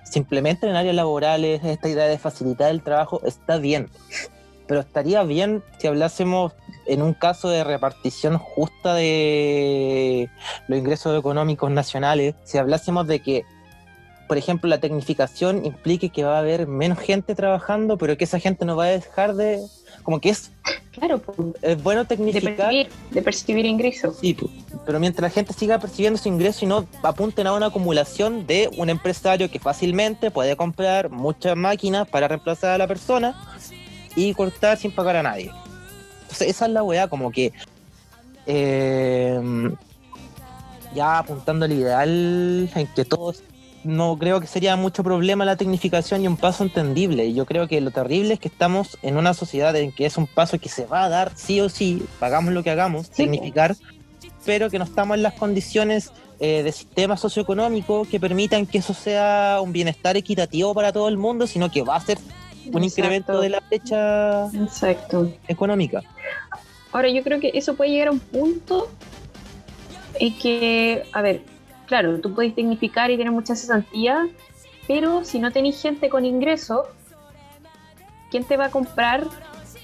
S1: simplemente en áreas laborales, esta idea de facilitar el trabajo está bien. Pero estaría bien si hablásemos en un caso de repartición justa de los ingresos económicos nacionales, si hablásemos de que por ejemplo, la tecnificación implique que va a haber menos gente trabajando, pero que esa gente no va a dejar de... Como que es...
S2: Claro,
S1: es bueno tecnificar...
S2: De percibir, ingresos.
S1: Sí, pero mientras la gente siga percibiendo su ingreso y no apunten a una acumulación de un empresario que fácilmente puede comprar muchas máquinas para reemplazar a la persona y cortar sin pagar a nadie. Entonces esa es la weá, como que... Eh, ya apuntando al ideal en que todos no creo que sería mucho problema la tecnificación y un paso entendible. Yo creo que lo terrible es que estamos en una sociedad en que es un paso que se va a dar sí o sí, pagamos lo que hagamos, tecnificar, pero que no estamos en las condiciones eh, de sistema socioeconómico que permitan que eso sea un bienestar equitativo para todo el mundo, sino que va a ser un incremento de la brecha económica.
S2: Ahora yo creo que eso puede llegar a un punto en que, a ver, claro, tú puedes tecnificar y tener mucha cesantía, pero si no tenés gente con ingresos, ¿quién te va a comprar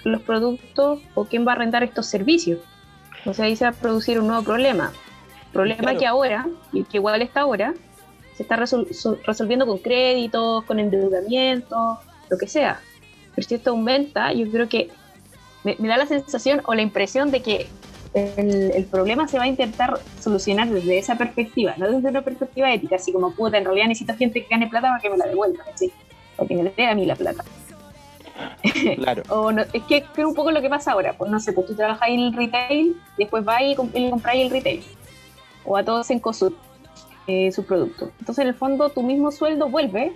S2: los productos o quién va a arrendar estos servicios? O sea, ahí se va a producir un nuevo problema. Problema que ahora, y que igual está ahora, se está resolviendo con créditos, con endeudamiento, lo que sea. Pero si esto aumenta, yo creo que me da la sensación o la impresión de que el, problema se va a intentar solucionar desde esa perspectiva, no desde una perspectiva ética, así como, puta, en realidad necesito gente que gane plata para que me la devuelva, ¿sí? para que me dé a mí la plata.
S1: Claro.
S2: o no, es que es un poco lo que pasa ahora, pues no sé, pues tú trabajas en el retail, después vas y, y compráis el retail, o a todos en COSUD, eh, su producto. Entonces, en el fondo, tu mismo sueldo vuelve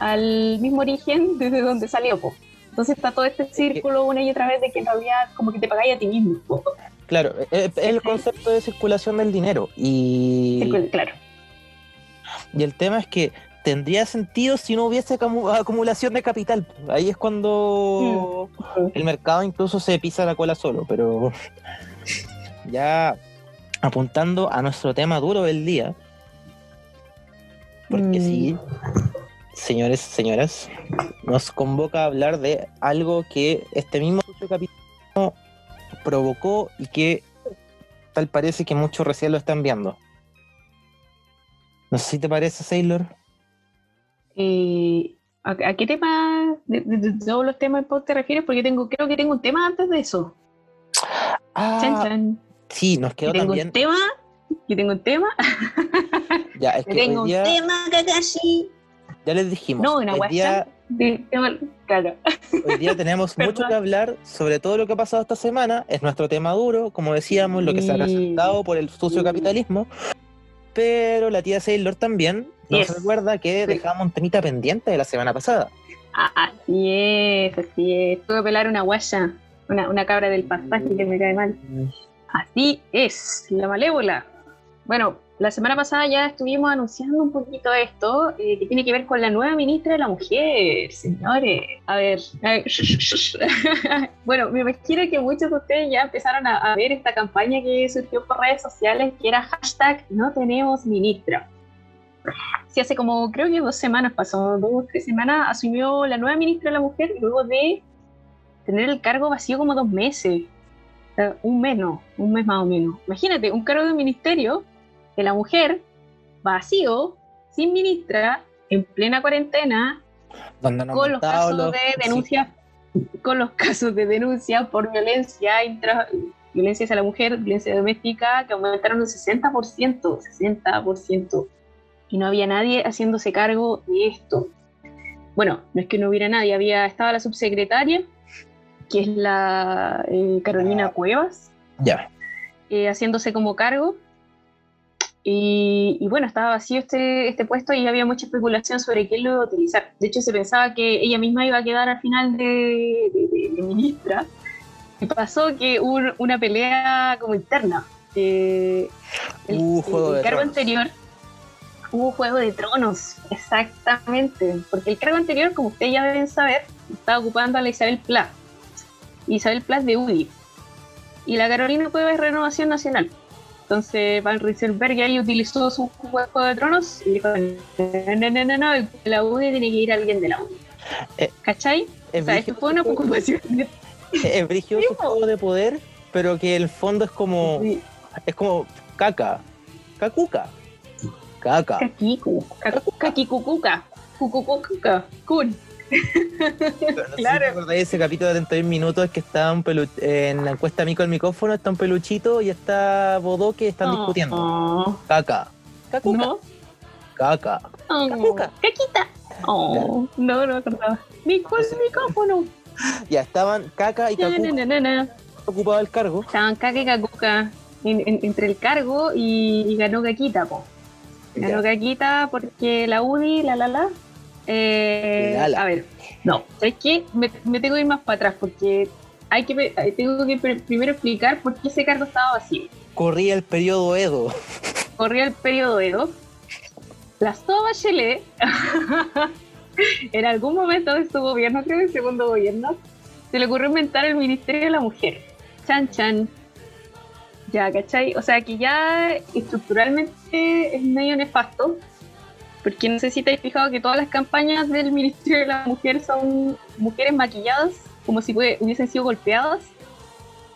S2: al mismo origen desde donde salió. Po. Entonces está todo este círculo una y otra vez de que en realidad como que te pagáis a ti mismo. po.
S1: Claro, es, es el concepto de circulación del dinero. Y,
S2: Claro.
S1: y el tema es que tendría sentido si no hubiese acumu- acumulación de capital. Ahí es cuando el mercado incluso se pisa la cola solo, pero ya apuntando a nuestro tema duro del día, porque
S2: Mm.
S1: sí, señores, señoras, nos convoca a hablar de algo que este mismo capitalismo provocó y que tal parece que muchos recién lo están viendo. No sé si te parece, Sailor.
S2: Eh, ¿a, a qué tema de, de- de todos los temas del te refieres? Porque tengo, creo que tengo un tema antes de eso.
S1: Ah,
S2: Chan, chan.
S1: sí, nos
S2: Yo
S1: quedó
S2: tengo
S1: también.
S2: un tema. Yo tengo un tema.
S1: Ya, es
S2: Yo
S1: que
S2: tengo
S1: hoy
S2: un
S1: día,
S2: tema, Kakashi.
S1: ya les dijimos,
S2: No, una
S1: hoy día,
S2: Claro.
S1: hoy día tenemos mucho que hablar sobre todo lo que ha pasado esta semana. Es nuestro tema duro, como decíamos, lo que se ha presentado por el sucio capitalismo. Pero la tía Sailor también nos
S2: Yes.
S1: recuerda que dejamos un temita pendiente de la semana pasada.
S2: Así es, así es. Tuve que pelar una guaya, una, una cabra del pasaje que me cae mal. Así es, la malévola. Bueno, la semana pasada ya estuvimos anunciando un poquito esto, eh, que tiene que ver con la nueva ministra de la Mujer, señores. A ver, a ver. bueno, me imagino que muchos de ustedes ya empezaron a, a ver esta campaña que surgió por redes sociales, que era hashtag no tenemos ministra. Sí, hace como, creo que dos semanas pasó, dos o tres semanas, asumió la nueva ministra de la Mujer luego de tener el cargo vacío como dos meses. Sea, un mes no, un mes más o menos. Imagínate, un cargo de ministerio de la mujer vacío, sin ministra, en plena cuarentena,
S1: Donde
S2: con los casos
S1: los-
S2: de denuncia, con los casos de denuncia por violencia intra, violencia hacia la mujer, violencia doméstica, que aumentaron un 60%, 60%. Y no había nadie haciéndose cargo de esto. Bueno, no es que no hubiera nadie, había, estaba la subsecretaria, que es la eh, Carolina Cuevas,
S1: Ya.
S2: eh, haciéndose como cargo. Y, y bueno, estaba vacío este, este puesto y había mucha especulación sobre quién lo iba a utilizar. De hecho, se pensaba que ella misma iba a quedar al final de, de- de- de ministra. Y pasó que hubo un- una pelea como interna. Eh, el,
S1: Hubo Juego
S2: el
S1: de
S2: cargo
S1: Tronos.
S2: anterior hubo Juego de Tronos, exactamente. Porque el cargo anterior, como ustedes ya deben saber, estaba ocupando a la Isabel Pla. Isabel Pla es de UDI. Y la Carolina Cueva es Renovación Nacional. Entonces Van Rieselberg ahí utilizó su Juego de Tronos y dijo, no, no, no, no, la UDI tiene que ir alguien de la UDI.
S1: Eh,
S2: ¿Cachai?
S1: Es
S2: O sea, esto fue una preocupación.
S1: es brígido su juego de poder, pero que el fondo es como
S2: Sí.
S1: es como caca, cacuca, caca.
S2: Kaku- Kakikukuka, Kukukukuka, Kun.
S1: No sé si
S2: Claro.
S1: ese capítulo de 31 minutos que está un pelu en la encuesta Mico el micrófono, está un peluchito y está Bodó que están discutiendo.
S2: Oh,
S1: Caca, cacuca,
S2: no,
S1: caca.
S2: oh. Kakita. Oh, no, no me acordaba. Nico el micrófono.
S1: Ya estaban caca y cacuca
S2: na, na, na.
S1: ocupado el cargo.
S2: Estaban Kaka y en- en- entre el cargo y, y ganó Kakita, po. Ganó
S1: Ya.
S2: Porque la UDI, la la la. Eh. A ver, no, ¿sabes qué? Me, me tengo que ir más para atrás porque hay que, pe- tengo que pr- primero explicar por qué ese cargo estaba vacío.
S1: Corría el periodo Edo.
S2: Corría el periodo Edo. La Soa Bachelet, en algún momento de su gobierno, creo que el segundo gobierno, se le ocurrió inventar el Ministerio de la Mujer. Chan, chan. Ya, ¿cachai? O sea, que ya estructuralmente es medio nefasto, porque no sé si te has fijado que todas las campañas del Ministerio de la Mujer son mujeres maquilladas, como si hubiesen sido golpeadas.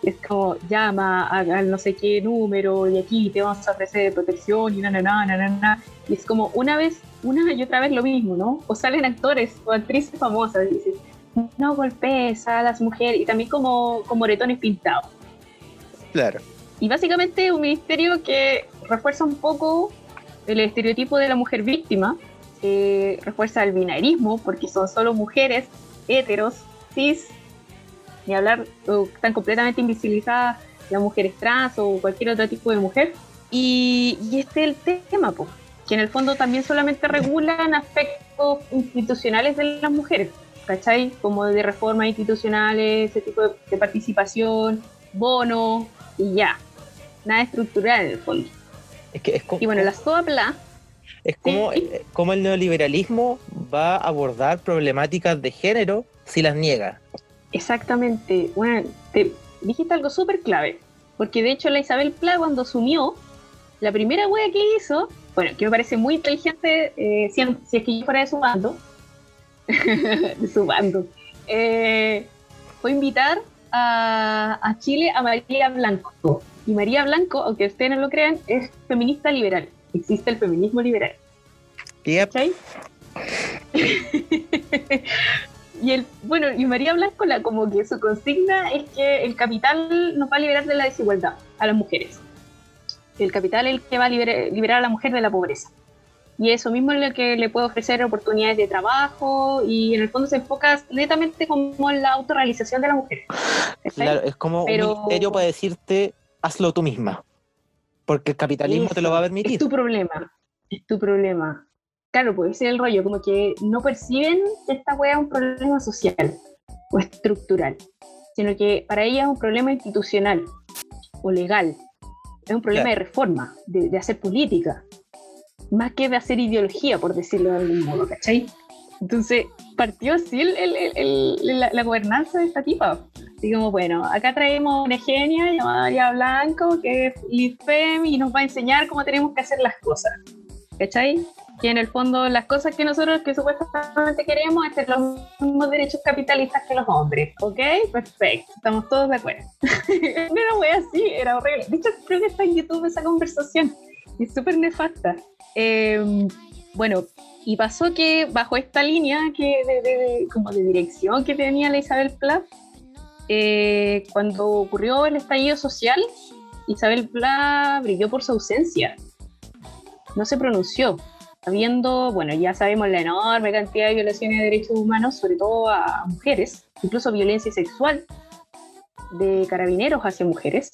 S2: Es como, llama al no sé qué número y aquí te vamos a ofrecer protección y na, na, na, na, na. Y es como una vez, una y otra vez lo mismo, ¿no? O salen actores o actrices famosas y dicen, no golpees a las mujeres, y también como, como moretones pintados.
S1: Claro.
S2: Y básicamente un ministerio que refuerza un poco el estereotipo de la mujer víctima, refuerza el binarismo, porque son solo mujeres heteros, cis, ni hablar, o están completamente invisibilizadas las mujeres trans o cualquier otro tipo de mujer. Y, este es el tema, po. que en el fondo también solamente regulan aspectos institucionales de las mujeres, ¿cachai? Como de reformas institucionales, ese tipo de, participación, bono y ya. Nada estructural en el fondo.
S1: Es que es
S2: y bueno, la SOAPLA
S1: es como, eh, como el neoliberalismo va a abordar problemáticas de género si las niega.
S2: Exactamente. Bueno, te dijiste algo súper clave. Porque de hecho la Isabel Pla cuando asumió, la primera wea que hizo, bueno, que me parece muy inteligente, eh, si, es que yo fuera de su bando, de su bando, eh, fue invitar a, a Chile a María Blanco. Y María Blanco, aunque ustedes no lo crean, es feminista liberal existe el feminismo liberal.
S1: Yep.
S2: y el, bueno, y María Blanco la, como que su consigna es que el capital nos va a liberar de la desigualdad a las mujeres. El capital es el que va a liberar, a la mujer de la pobreza. Y eso mismo es lo que le puede ofrecer oportunidades de trabajo y en el fondo se enfoca netamente como en la autorrealización de la mujer.
S1: Claro, es como un ministerio para decirte, hazlo tú misma. Porque el capitalismo te lo va a permitir.
S2: Es tu problema, es tu problema. Claro, puede ser el rollo, como que no perciben que esta wea es un problema social o estructural, sino que para ella es un problema institucional o legal. Es un problema de reforma, de, hacer política, más que de hacer ideología, por decirlo de algún modo, ¿cachai? Entonces, partió así la, la, gobernanza de esta tipa. Digamos, bueno, acá traemos una genia llamada María Blanco, que es LIFEM y nos va a enseñar cómo tenemos que hacer las cosas. ¿Cachai? Que en el fondo las cosas que nosotros que supuestamente queremos es tener los mismos derechos capitalistas que los hombres. ¿Ok? Perfecto. Estamos todos de acuerdo. no era así, era horrible. De hecho, creo que está en YouTube esa conversación. Es súper nefasta. Em, bueno, y pasó que bajo esta línea que de, como de dirección que tenía la Isabel Pla, eh, cuando ocurrió el estallido social, Isabel Pla brilló por su ausencia. No se pronunció, habiendo, bueno, ya sabemos la enorme cantidad de violaciones de derechos humanos, sobre todo a mujeres, incluso violencia sexual de carabineros hacia mujeres.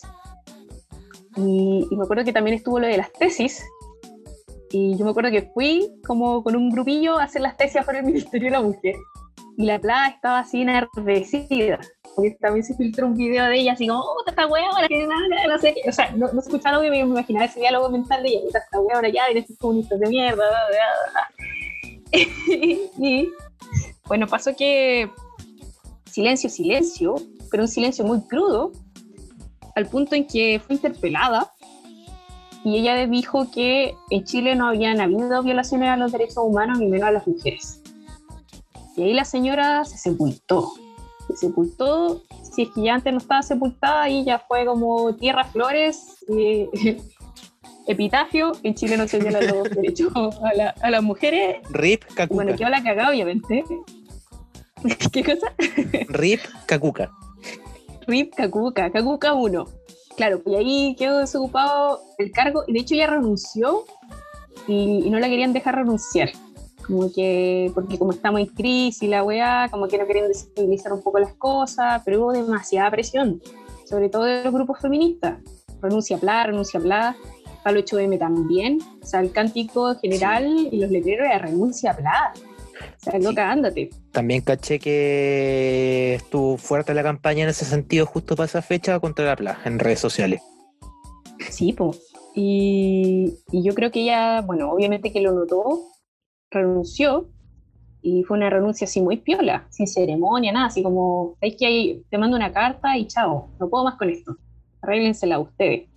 S2: Y, y, me acuerdo que también estuvo lo de las tesis, y yo me acuerdo que fui como con un grupillo a hacer las tesis por el Ministerio de la Mujer. Y la plaza estaba así enardecida. Porque también se filtró un video de ella así como, oh, esta huevona, que no sé qué. O sea, no, no escuchaba que me imaginaba ese diálogo mental de ella, esta huevona ya, estos comunistas de mierda. y bueno, pasó que silencio, silencio, pero un silencio muy crudo, al punto en que fue interpelada y ella dijo que en Chile no habían habido violaciones a los derechos humanos ni menos a las mujeres. Y ahí la señora se sepultó. Se sepultó, si es que ya antes no estaba sepultada, y ya fue como tierra, flores, epitafio. En Chile no se violan los derechos a, las mujeres.
S1: Rip Cacuca.
S2: Bueno, quedó la cagada, obviamente. ¿Qué cosa?
S1: Rip Cacuca.
S2: Rip Cacuca, Cacuca 1 claro, y ahí quedó desocupado el cargo, y de hecho ella renunció y, no la querían dejar renunciar. Como que, porque como estamos en crisis, la weá, como que no querían desestabilizar un poco las cosas, pero hubo demasiada presión, sobre todo de los grupos feministas. Renuncia Pla, renuncia Pla, Palo 8M también. O sea, el cántico general y los letreros era renuncia Pla. O sea, loca, ándate.
S1: También caché que estuvo fuerte la campaña en ese sentido justo para esa fecha contra la plaga en redes sociales.
S2: Sí, pues. Y, yo creo que ella, bueno, obviamente que lo notó, renunció y fue una renuncia así muy piola, sin ceremonia, nada, así como, es que te mando una carta y chao, no puedo más con esto, arréglensela ustedes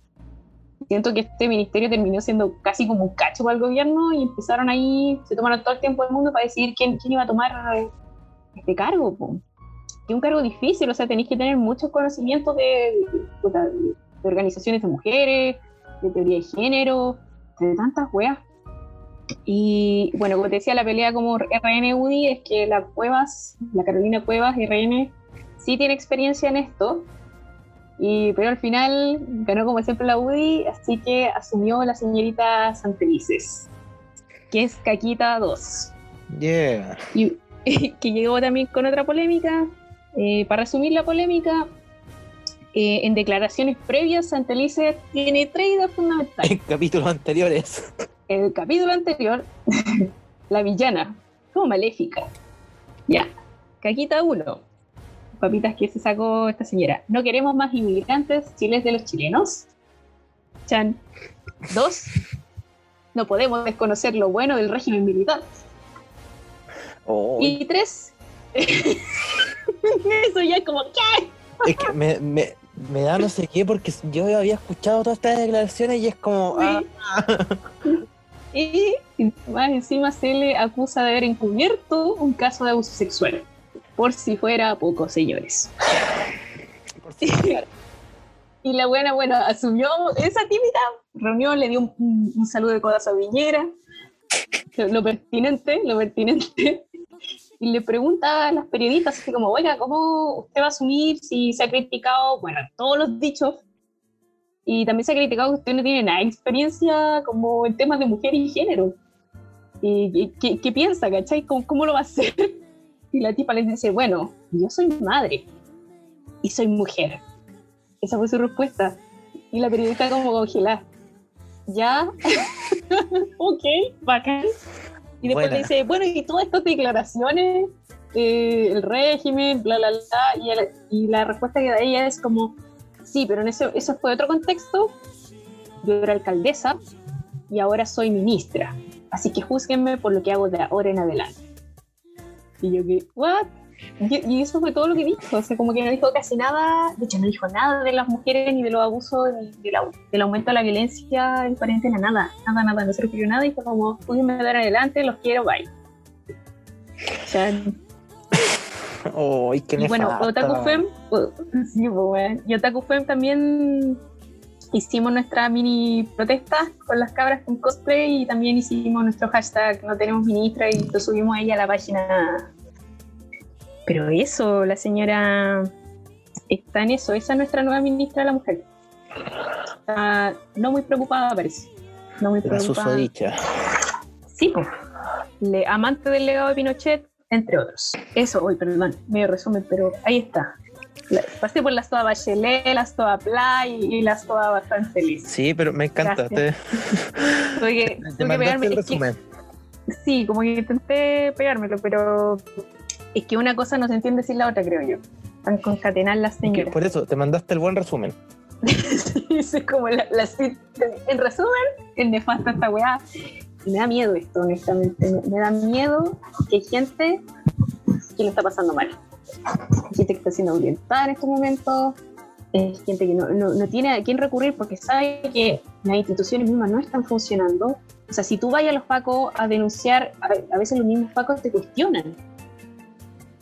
S2: siento que este ministerio terminó siendo casi como un cacho para el gobierno y empezaron ahí, se tomaron todo el tiempo del mundo para decidir quién, quién iba a tomar este cargo. Que es un cargo difícil, o sea, tenéis que tener muchos conocimientos de, de, organizaciones de mujeres, de teoría de género, de tantas weas. Y bueno, como te decía, la pelea como RN UDI es que la Cuevas, la Carolina Cuevas, RN, sí tiene experiencia en esto, y, pero al final ganó como siempre la UDI, así que asumió la señorita Santelices, que es Caquita 2.
S1: Yeah.
S2: Y, que llegó también con otra polémica. Eh, para resumir la polémica, eh, en declaraciones previas, Santelices tiene tres ideas fundamentales. En
S1: capítulos anteriores.
S2: en el capítulo anterior, la villana, como maléfica. Ya, caquita uno. Papitas que se sacó esta señora. No queremos más inmigrantes chiles de los chilenos. Chan. Dos. No podemos desconocer lo bueno del régimen militar.
S1: Oh,
S2: Y tres. Eso ya es como, ¿qué?
S1: es que me, me, me da no sé qué porque yo había escuchado todas estas declaraciones y es como...
S2: Sí.
S1: ah,
S2: Y más encima se le acusa de haber encubierto un caso de abuso sexual. Por si fuera poco, señores.
S1: por si-
S2: Y la buena, bueno, asumió esa tímida reunión, le dio un, un- saludo de codazo a Viñera, lo pertinente, lo pertinente. Y le pregunta a las periodistas, así como, oiga, ¿cómo usted va a asumir si se ha criticado, bueno, todos los dichos? Y también se ha criticado que usted no tiene nada de experiencia como en temas de mujer y género. ¿Y qué, qué piensa, cachai? ¿Cómo, ¿Cómo lo va a hacer? Y la tipa les dice, bueno, yo soy madre y soy mujer. Esa fue su respuesta. Y la periodista como congelada. Ya, ok, bacán. Y después
S1: Buena.
S2: le dice, bueno, y todas estas declaraciones, eh, el régimen, bla, bla, bla, y, el- y la respuesta que da ella es como, sí, pero en ese, eso fue otro contexto. Yo era alcaldesa y ahora soy ministra. Así que júzguenme por lo que hago de ahora en adelante. Y yo que, ¿what? Y, y eso fue todo lo que dijo. O sea, como que no dijo casi nada. De hecho, no dijo nada de las mujeres, ni de los abusos, ni del, au- del aumento de la violencia en cuarentena. Nada, nada, nada. No se refirió nada. Y fue como, de ahora en adelante, los quiero, bye. O sea,
S1: Oh, qué
S2: y bueno. Otaku Fem, sí, pues, weón. y Otaku Fem también hicimos nuestra mini protesta con las cabras con cosplay y también hicimos nuestro hashtag no tenemos ministra y lo subimos ahí a la página. Pero eso, la señora está en eso, esa es nuestra nueva ministra de la mujer. Está no muy preocupada, parece. No muy
S1: La
S2: preocupada.
S1: susodicha.
S2: Sí, pues. Le- amante del legado de Pinochet, entre otros. Eso, hoy, perdón, medio resumen, pero ahí está. La- pasé por las toda Bachelet, las toda Play y las toda bastante feliz.
S1: Sí, pero me encanta. Te,
S2: Tuve que, tuve que pegarme.
S1: el
S2: es que-
S1: resumen.
S2: sí, como que intenté pegármelo, pero es que una cosa no se entiende sin la otra, creo yo. Van concatenar las
S1: Es que
S2: señoras.
S1: por eso, te mandaste el buen resumen.
S2: Sí, es como la, la- en resumen, es nefasta esta weá. Y me da miedo esto, honestamente. Me, me da miedo que hay gente que lo está pasando mal. Hay gente que está siendo orientada en estos momentos. Es gente que no, no, no tiene a quién recurrir porque sabe que las instituciones mismas no están funcionando. O sea, si tú vayas a los pacos a denunciar, a, a veces los mismos pacos te cuestionan.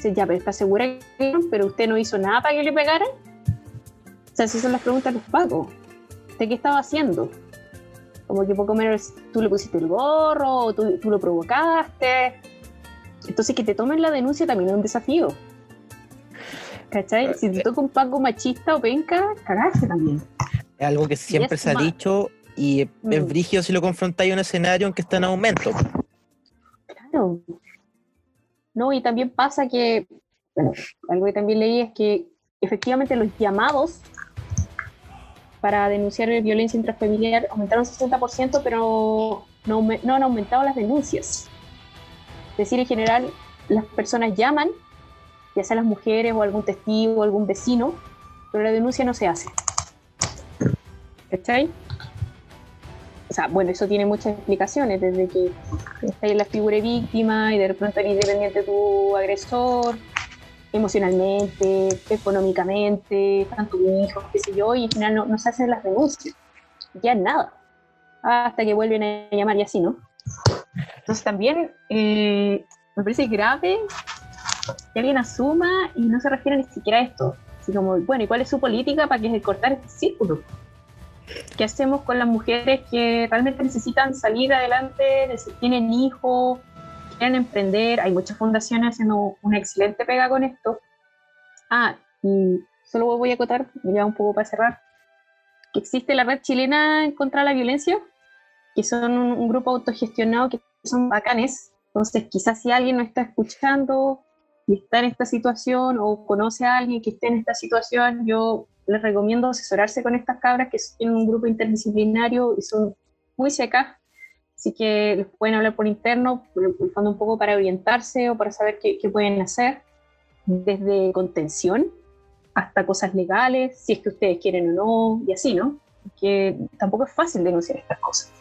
S2: Ya, pero está segura que pero usted no hizo nada para que le pegaran. O sea, esas son las preguntas de los pacos. ¿De qué estaba haciendo? Como que poco menos tú le pusiste el gorro, o tú, tú lo provocaste. Entonces, que te tomen la denuncia también es un desafío. ¿Cachai? Si te toca un paco machista o penca, cagaste también.
S1: Es algo que siempre se ha dicho y es
S2: Mm.
S1: brígido si lo confrontáis a un escenario en que está en aumento.
S2: Claro. No, y también pasa que, algo que también leí es que efectivamente los llamados para denunciar violencia intrafamiliar aumentaron 60%, pero no, no han aumentado las denuncias. Es decir, en general, las personas llaman, ya sea las mujeres o algún testigo o algún vecino, pero la denuncia no se hace. ¿Cachai? O sea, bueno, eso tiene muchas explicaciones, desde que está ahí la figura de víctima y de pronto eres independiente de tu agresor, emocionalmente, económicamente, están tus hijos, qué sé yo, y al final no, no se hacen las denuncias. Ya nada. Hasta que vuelven a llamar y así, ¿no? Entonces también eh, me parece grave que alguien asuma y no se refiere ni siquiera a esto. Así como, bueno, ¿y cuál es su política para que cortar este círculo? ¿Qué hacemos con las mujeres que realmente necesitan salir adelante, tienen hijos, quieren emprender? Hay muchas fundaciones haciendo una excelente pega con esto. Ah, y solo voy a acotar, ya un poco para cerrar, que existe la red chilena contra la violencia, que son un, un grupo autogestionado que son bacanes. Entonces, quizás si alguien no está escuchando y está en esta situación o conoce a alguien que esté en esta situación, yo les recomiendo asesorarse con estas cabras que tienen un grupo interdisciplinario y son muy secas. Así que les pueden hablar por interno, por el fondo un poco para orientarse o para saber qué, qué pueden hacer, desde contención hasta cosas legales, si es que ustedes quieren o no, y así, ¿no? Que tampoco es fácil denunciar estas cosas.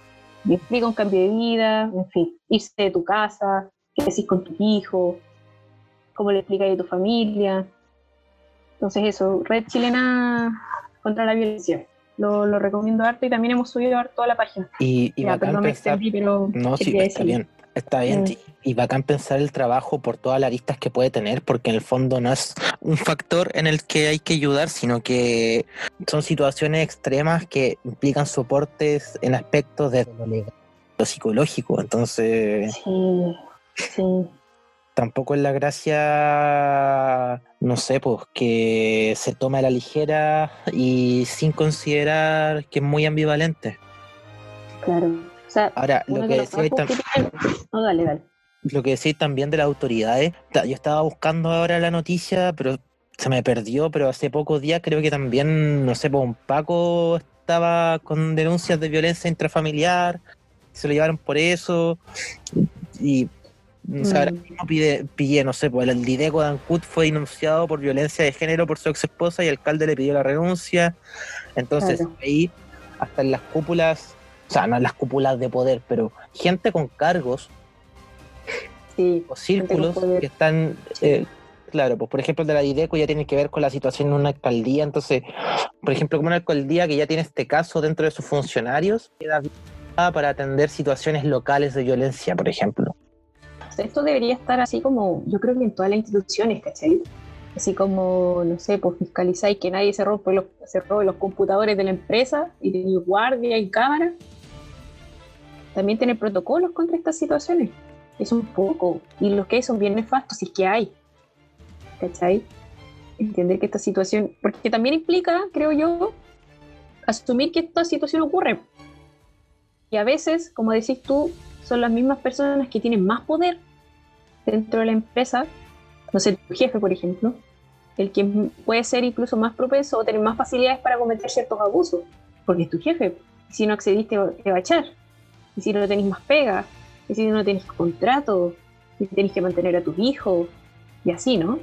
S2: Me explica un cambio de vida, en fin, irse de tu casa, qué decís con tus hijos, cómo le explicas a tu familia. Entonces eso, Red Chilena contra la Violencia. Lo, lo recomiendo harto y también hemos subido harto a la página.
S1: Y, y
S2: Ya,
S1: bacán
S2: no me
S1: pensar-
S2: extendí, pero
S1: No, sí, está bien. Está bien.
S2: Mm.
S1: Y bacán pensar el trabajo por todas las aristas que puede tener, porque en el fondo no es un factor en el que hay que ayudar, sino que son situaciones extremas que implican soportes en aspectos de lo psicológico. Entonces,
S2: Sí, sí.
S1: Tampoco es la gracia, no sé, pues que se tome a la ligera y sin considerar que es muy ambivalente.
S2: Claro. O sea,
S1: Ahora, lo que
S2: No, dale, dale.
S1: lo que decís también de las autoridades, yo estaba buscando ahora la noticia, pero se me perdió, pero hace pocos días creo que también, no sé, pues un Paco estaba con denuncias de violencia intrafamiliar, se lo llevaron por eso, y o sea, ahora mismo pide, pide, no sé, pues el Dideco de Ancud fue denunciado por violencia de género por su ex esposa y el alcalde le pidió la renuncia, entonces
S2: Claro.
S1: ahí hasta en las cúpulas, o sea, no en las cúpulas de poder, pero gente con cargos
S2: Sí,
S1: o círculos que están, eh, claro, pues por ejemplo el de la Dideco ya tiene que ver con la situación en una alcaldía, entonces, por ejemplo, como una alcaldía que ya tiene este caso dentro de sus funcionarios, queda para atender situaciones locales de violencia, por ejemplo.
S2: Esto debería estar así como, yo creo que en todas las instituciones, ¿cachai? Así como, no sé, pues fiscalizáis que nadie se rompe los, se robe los computadores de la empresa y tenéis guardia y cámara. También tener protocolos contra estas situaciones. Es un poco. Y los que hay son bien nefastos, si es que hay. ¿Cachai? Entender que esta situación, porque también implica, creo yo, asumir que esta situación ocurre. Y a veces, como decís tú, son las mismas personas que tienen más poder dentro de la empresa, no sé, tu jefe, por ejemplo, el que puede ser incluso más propenso o tener más facilidades para cometer ciertos abusos, porque es tu jefe. Y si no accediste, te va a echar. Y si no tenés más pega, y si no tenés contrato, y tenés que mantener a tus hijos, y así, ¿no?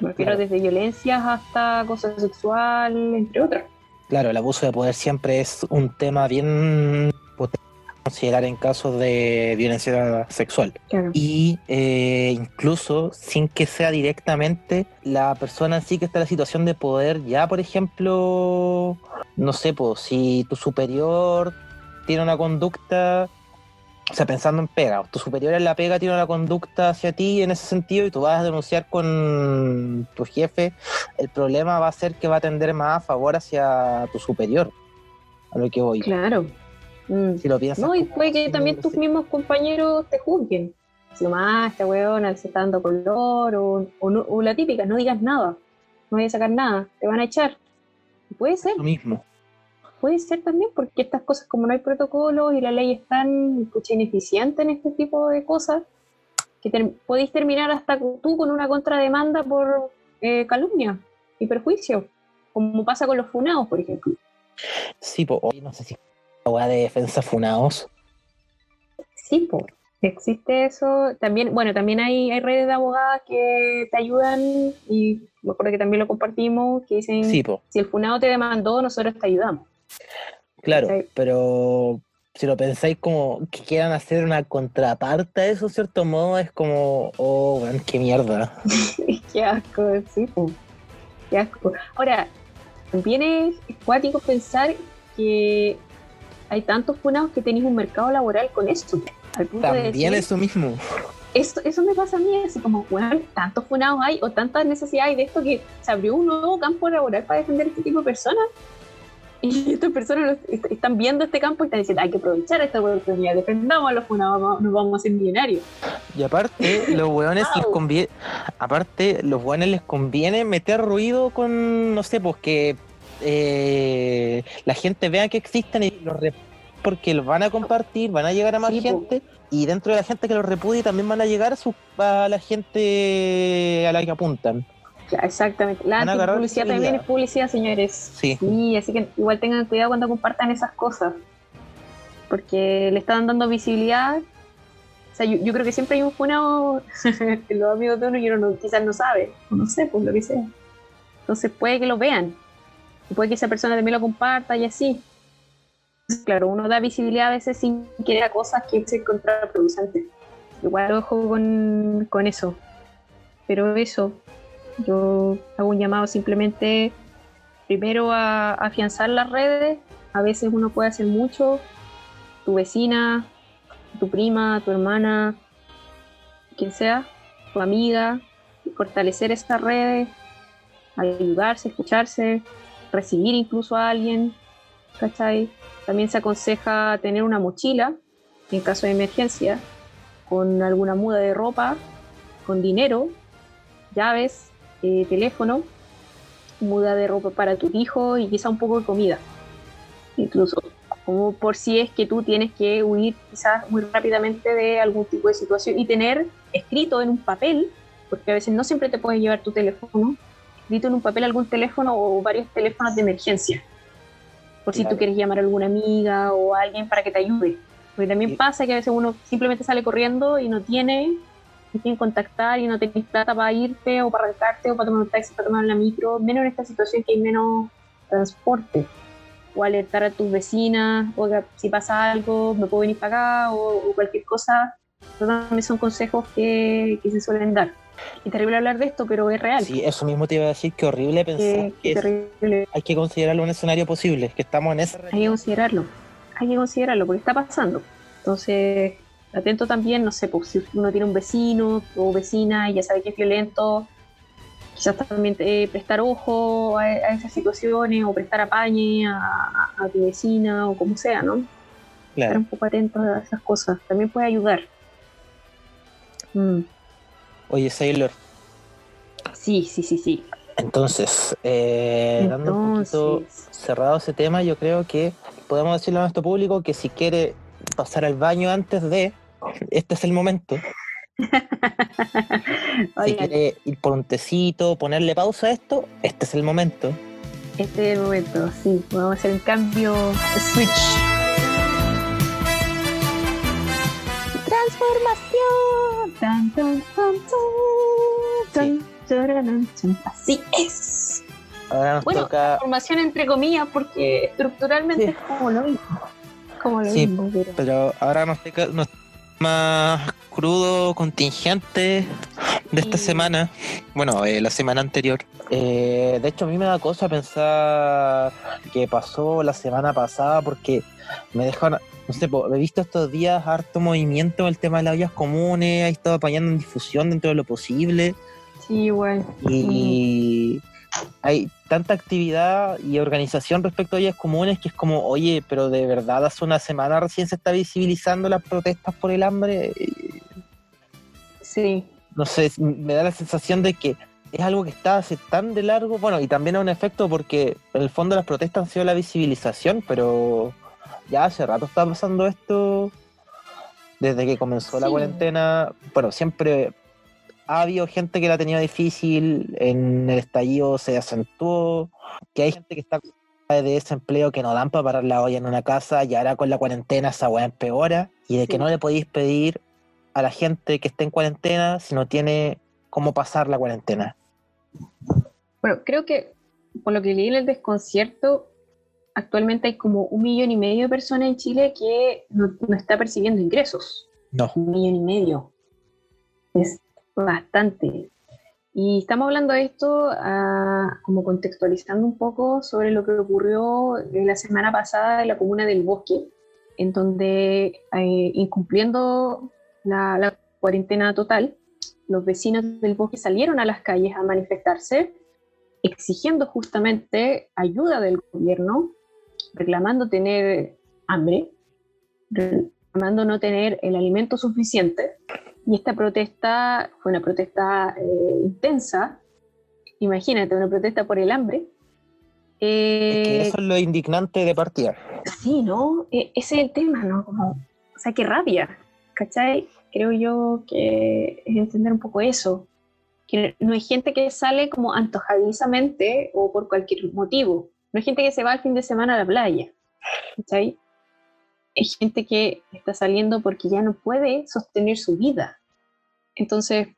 S2: Me refiero
S1: Claro.
S2: desde violencias hasta acoso sexual, entre otras.
S1: Claro, el abuso de poder siempre es un tema bien potente considerar en casos de violencia sexual.
S2: Claro.
S1: y eh, incluso sin que sea directamente la persona en sí que está en la situación de poder, ya por ejemplo, no sé, pues si tu superior tiene una conducta, o sea, pensando en pega, tu superior en la pega tiene una conducta hacia ti en ese sentido y tú vas a denunciar con tu jefe, el problema va a ser que va a tender más a favor hacia tu superior, a lo que voy.
S2: Claro. Mm.
S1: Si lo piensas.
S2: No, y puede que también tus mismos compañeros te juzguen. Si más, esta weona se está dando color, o, o, no- o la típica, no digas nada, no vayas a sacar nada, te van a echar. Puede ser,
S1: Lo mismo.
S2: puede ser también, porque estas cosas, como no hay protocolo y la ley es tan pucha, ineficiente en este tipo de cosas, que podéis terminar hasta tú con una contrademanda por eh, calumnia y perjuicio, como pasa con los funados, por ejemplo.
S1: Sí, pues, hoy no sé si weá de defensa funados.
S2: Sí, pues, existe eso. También, bueno, también hay, hay redes de abogadas que te ayudan y me acuerdo que también lo compartimos, que dicen,
S1: Sí,
S2: si el funado te demandó, nosotros te ayudamos.
S1: claro,
S2: ¿cachai?
S1: pero si lo pensáis como que quieran hacer una contraparte a eso, cierto modo, es como, oh, qué mierda.
S2: Qué asco, sí, po. Qué asco. Ahora, también es cuático pensar que hay tantos funados que tenéis un mercado laboral con esto. Al punto de
S1: También
S2: decir,
S1: eso mismo.
S2: Eso, eso me pasa a mí, así como, weón, tantos funados hay o tantas necesidades hay de esto que se abrió un nuevo campo laboral para defender este tipo de personas. Y estas personas los- est- están viendo este campo y están diciendo, hay que aprovechar esta oportunidad, defendamos a los funados, nos vamos a hacer millonarios.
S1: Y aparte, los weones les conviene, aparte, los weones les conviene meter ruido con, no sé, pues que eh, la gente vea que existen y los porque los van a compartir, van a llegar a más
S2: Sí,
S1: gente y dentro de la gente que los repudie también van a llegar a, su, a la gente a la que apuntan.
S2: Exactamente. La publicidad también es publicidad, señores.
S1: Sí.
S2: Sí, así que igual tengan cuidado cuando compartan esas cosas. porque le estaban dando visibilidad. O sea, yo, creo que siempre hay un funado que los amigos de uno y uno quizás no sabe, no sé, pues lo que sea. Entonces puede que lo vean, y puede que esa persona también lo comparta y así. claro, uno da visibilidad a veces sin querer a cosas que se contraproducentes. Igual ojo con, con eso. Pero eso, yo hago un llamado simplemente primero a afianzar las redes. A veces uno puede hacer mucho. Tu vecina, tu prima, tu hermana, quien sea, tu amiga, fortalecer estas redes, ayudarse, escucharse, recibir incluso a alguien, ¿cachai? También se aconseja tener una mochila en caso de emergencia, con alguna muda de ropa, con dinero, llaves, eh, teléfono, muda de ropa para tu hijo y quizá un poco de comida. Incluso, como por si es que tú tienes que huir quizás muy rápidamente de algún tipo de situación y tener escrito en un papel, porque a veces no siempre te puedes llevar tu teléfono, escrito en un papel algún teléfono o varios teléfonos de emergencia, por si tú quieres llamar a alguna amiga o a alguien para que te ayude. Porque también pasa que a veces uno simplemente sale corriendo y no tiene quién contactar y no tenés plata para irte o para arrancarte o para tomar un taxi, para tomar la micro, menos en esta situación que hay menos transporte. O alertar a tus vecinas, o si pasa algo, me puedo venir para acá, o, cualquier cosa. También son consejos que, que, se suelen dar. Es terrible hablar de esto, pero es real.
S1: Sí, eso mismo te iba a decir que horrible pensar que, hay que considerarlo un escenario posible, que estamos en ese.
S2: Hay que considerarlo, hay que considerarlo, porque está pasando. Entonces, atento también, no sé, pues, si uno tiene un vecino o vecina y ya sabe que es violento, quizás también eh, prestar ojo a, esas situaciones o prestar apañe a, a, tu vecina o como sea, ¿no? Estar un poco atento a esas cosas, también puede ayudar.
S1: Mm. Oye, Sailor.
S2: Sí, sí, sí, sí.
S1: Entonces, eh, dando un poquito cerrado ese tema, yo creo que podemos decirle a nuestro público que si quiere pasar al baño antes de, este es el momento. si quiere ir por un tecito, ponerle pausa a esto, este es el momento.
S2: Este es el momento, sí. Vamos a hacer un cambio switch. Transformación. Así es.
S1: Ahora nos bueno,
S2: transformación entre comillas porque estructuralmente es como lo mismo. Como lo mismo,
S1: pero... ahora nos toca, más crudo, contingente de esta semana, bueno, eh, la semana anterior. Eh, de hecho, a mí me da cosa pensar que pasó la semana pasada porque me dejaron, no sé, he visto estos días harto movimiento en el tema de las vías comunes, he estado apañando en difusión dentro de lo posible.
S2: Sí, igual.
S1: Y hay tanta actividad y organización respecto a ellas comunes que es como, oye, pero de verdad hace una semana recién se está visibilizando las protestas por el hambre.
S2: Sí.
S1: No sé, me da la sensación de que es algo que está hace tan de largo, bueno, y también es un efecto porque en el fondo las protestas han sido la visibilización, pero ya hace rato está pasando esto. Desde que comenzó la cuarentena, bueno, siempre ha habido gente que la ha tenido difícil, en el estallido se acentuó, que hay gente que está de desempleo que no dan para parar la olla en una casa y ahora con la cuarentena esa weá empeora y de que no le podéis pedir a la gente que esté en cuarentena si no tiene cómo pasar la cuarentena.
S2: Bueno, creo que por lo que leí en el desconcierto, actualmente hay como un millón y medio de personas en Chile que no, no está percibiendo ingresos.
S1: No.
S2: Un millón y medio. Es Bastante. Y estamos hablando de esto ah, como contextualizando un poco sobre lo que ocurrió la semana pasada en la comuna del Bosque, en donde, eh, incumpliendo la, cuarentena total, los vecinos del Bosque salieron a las calles a manifestarse, exigiendo justamente ayuda del gobierno, reclamando tener hambre, reclamando no tener el alimento suficiente y esta protesta fue una protesta eh, intensa, imagínate, una protesta por el hambre.
S1: Eh, eso es lo indignante de partida.
S2: Sí, ¿no? E, ese es el tema, ¿no? Como, o sea, qué rabia, ¿cachai? Creo yo que es entender un poco eso. Que no hay gente que sale como antojadizamente o por cualquier motivo. No hay gente que se va al fin de semana a la playa, ¿cachai? es gente que está saliendo porque ya no puede sostener su vida. Entonces,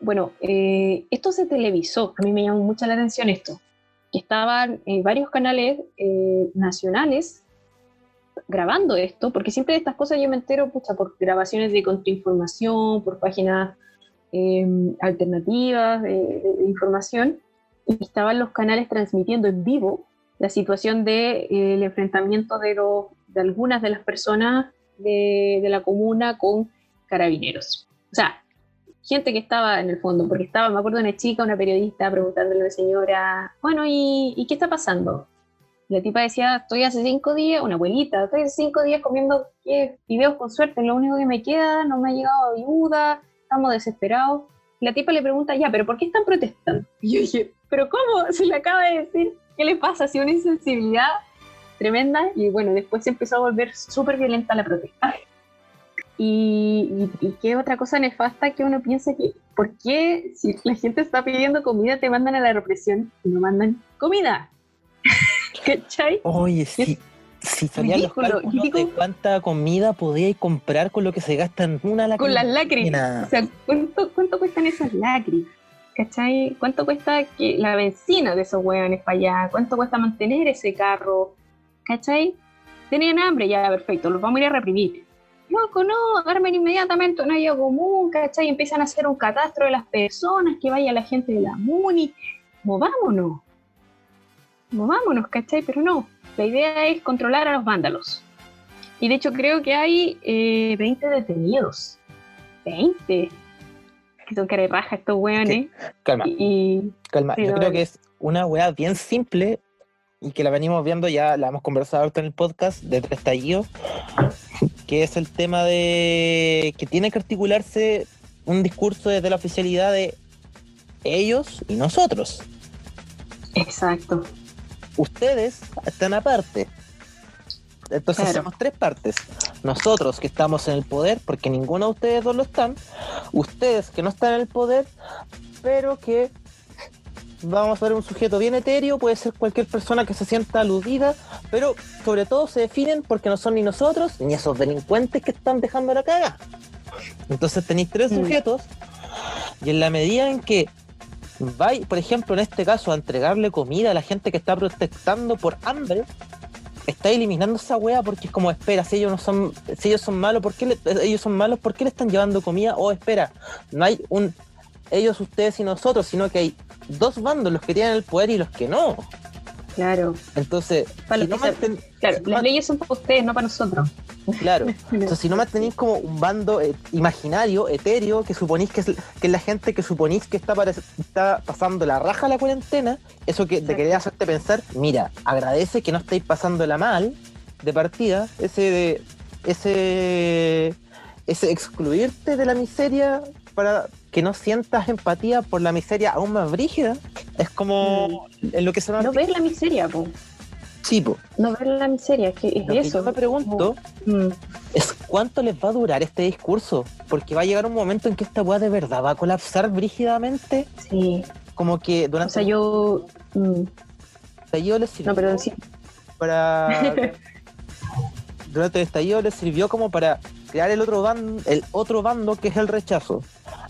S2: bueno, eh, esto se televisó, a mí me llamó mucha la atención esto, estaban en varios canales eh, nacionales grabando esto, porque siempre de estas cosas yo me entero pucha, por grabaciones de contrainformación, por páginas em, alternativas de, información, y estaban los canales transmitiendo en vivo la situación del de, eh, enfrentamiento de, de algunas de las personas de, de la comuna con carabineros. O sea, gente que estaba en el fondo, porque estaba, me acuerdo, una chica, una periodista, preguntándole a la señora, bueno, ¿y, qué está pasando? la tipa decía, estoy hace cinco días, una abuelita, estoy hace cinco días comiendo videos con suerte, lo único que me queda, no me ha llegado ayuda, estamos desesperados. Y la tipa le pregunta, ya, pero ¿por qué están protestando? Y yo dije, ¿pero cómo? Se le acaba de decir, ¿qué le pasa? Si una insensibilidad tremenda. Y bueno, después se empezó a volver súper violenta la protesta. Y, qué otra cosa nefasta que uno piensa que, ¿por qué si la gente está pidiendo comida te mandan a la represión y no mandan comida?
S1: ¿Cachai? Oye, sí. Si salían los cálculos de cuánta comida podíais comprar con lo que se gasta en una
S2: lágrima. Con las lágrimas. O sea, ¿cuánto, ¿cuánto cuestan esas lágrimas? ¿Cachai? ¿Cuánto cuesta la benzina de esos hueones para allá? ¿Cuánto cuesta mantener ese carro? ¿Cachai? Tenían hambre, ya, perfecto, los vamos a ir a reprimir loco, no, armen inmediatamente un área común, ¿cachai? Empiezan a hacer un catastro de las personas, que vaya la gente de la MUNI, movámonos, movámonos, ¿cachai? Pero no, la idea es controlar a los vándalos. Y de hecho creo que hay 20 eh, detenidos. 20. Que son raja estos weones.
S1: Calma. Y, calma. Yo creo que es una weá bien simple y que la venimos viendo ya, la hemos conversado ahorita en el podcast de Tres Tallidos, que es el tema de que tiene que articularse un discurso desde la oficialidad de ellos y nosotros.
S2: Exacto.
S1: Ustedes están aparte. Entonces hacemos tres partes. Nosotros que estamos en el poder, porque ninguno de ustedes dos lo están. Ustedes que no están en el poder, pero que vamos a ver un sujeto bien etéreo, puede ser cualquier persona que se sienta aludida, pero sobre todo se definen porque no son ni nosotros ni esos delincuentes que están dejando la caga. Entonces tenéis tres mm. sujetos y en la medida en que vais, por ejemplo, en este caso, a entregarle comida a la gente que está protestando por hambre, está eliminando esa wea porque es como, espera, si ellos no son, si ellos son malos, ¿por qué ellos son malos? ¿Por qué le están llevando comida? O espera, no hay un ellos, ustedes y nosotros, sino que hay dos bandos, los que tienen el poder y los que no.
S2: Claro.
S1: Entonces,
S2: claro, las leyes son para ustedes, no para nosotros.
S1: Claro. Entonces, si no mantenéis como un bando eh, imaginario, etéreo, que suponís que es, que la gente que suponís que está, está pasando la raja a la cuarentena, eso que te quería hacerte pensar, mira, agradece que no estéis pasándola mal de partida, ese de, ese ese excluirte de la miseria para que no sientas empatía por la miseria aún más brígida. Es como mm. en lo que se
S2: llama... No ver la miseria, po.
S1: Sí, po.
S2: No ver la miseria, que es eso.
S1: yo me pregunto mm. es cuánto les va a durar este discurso, porque va a llegar un momento en que esta weá de verdad va a colapsar brígidamente.
S2: Sí.
S1: Como que durante...
S2: O sea, yo... Mm.
S1: estallido les sirvió
S2: no, perdón, sí.
S1: para... durante el estallido les sirvió como para crear el otro bando, el otro bando que es el rechazo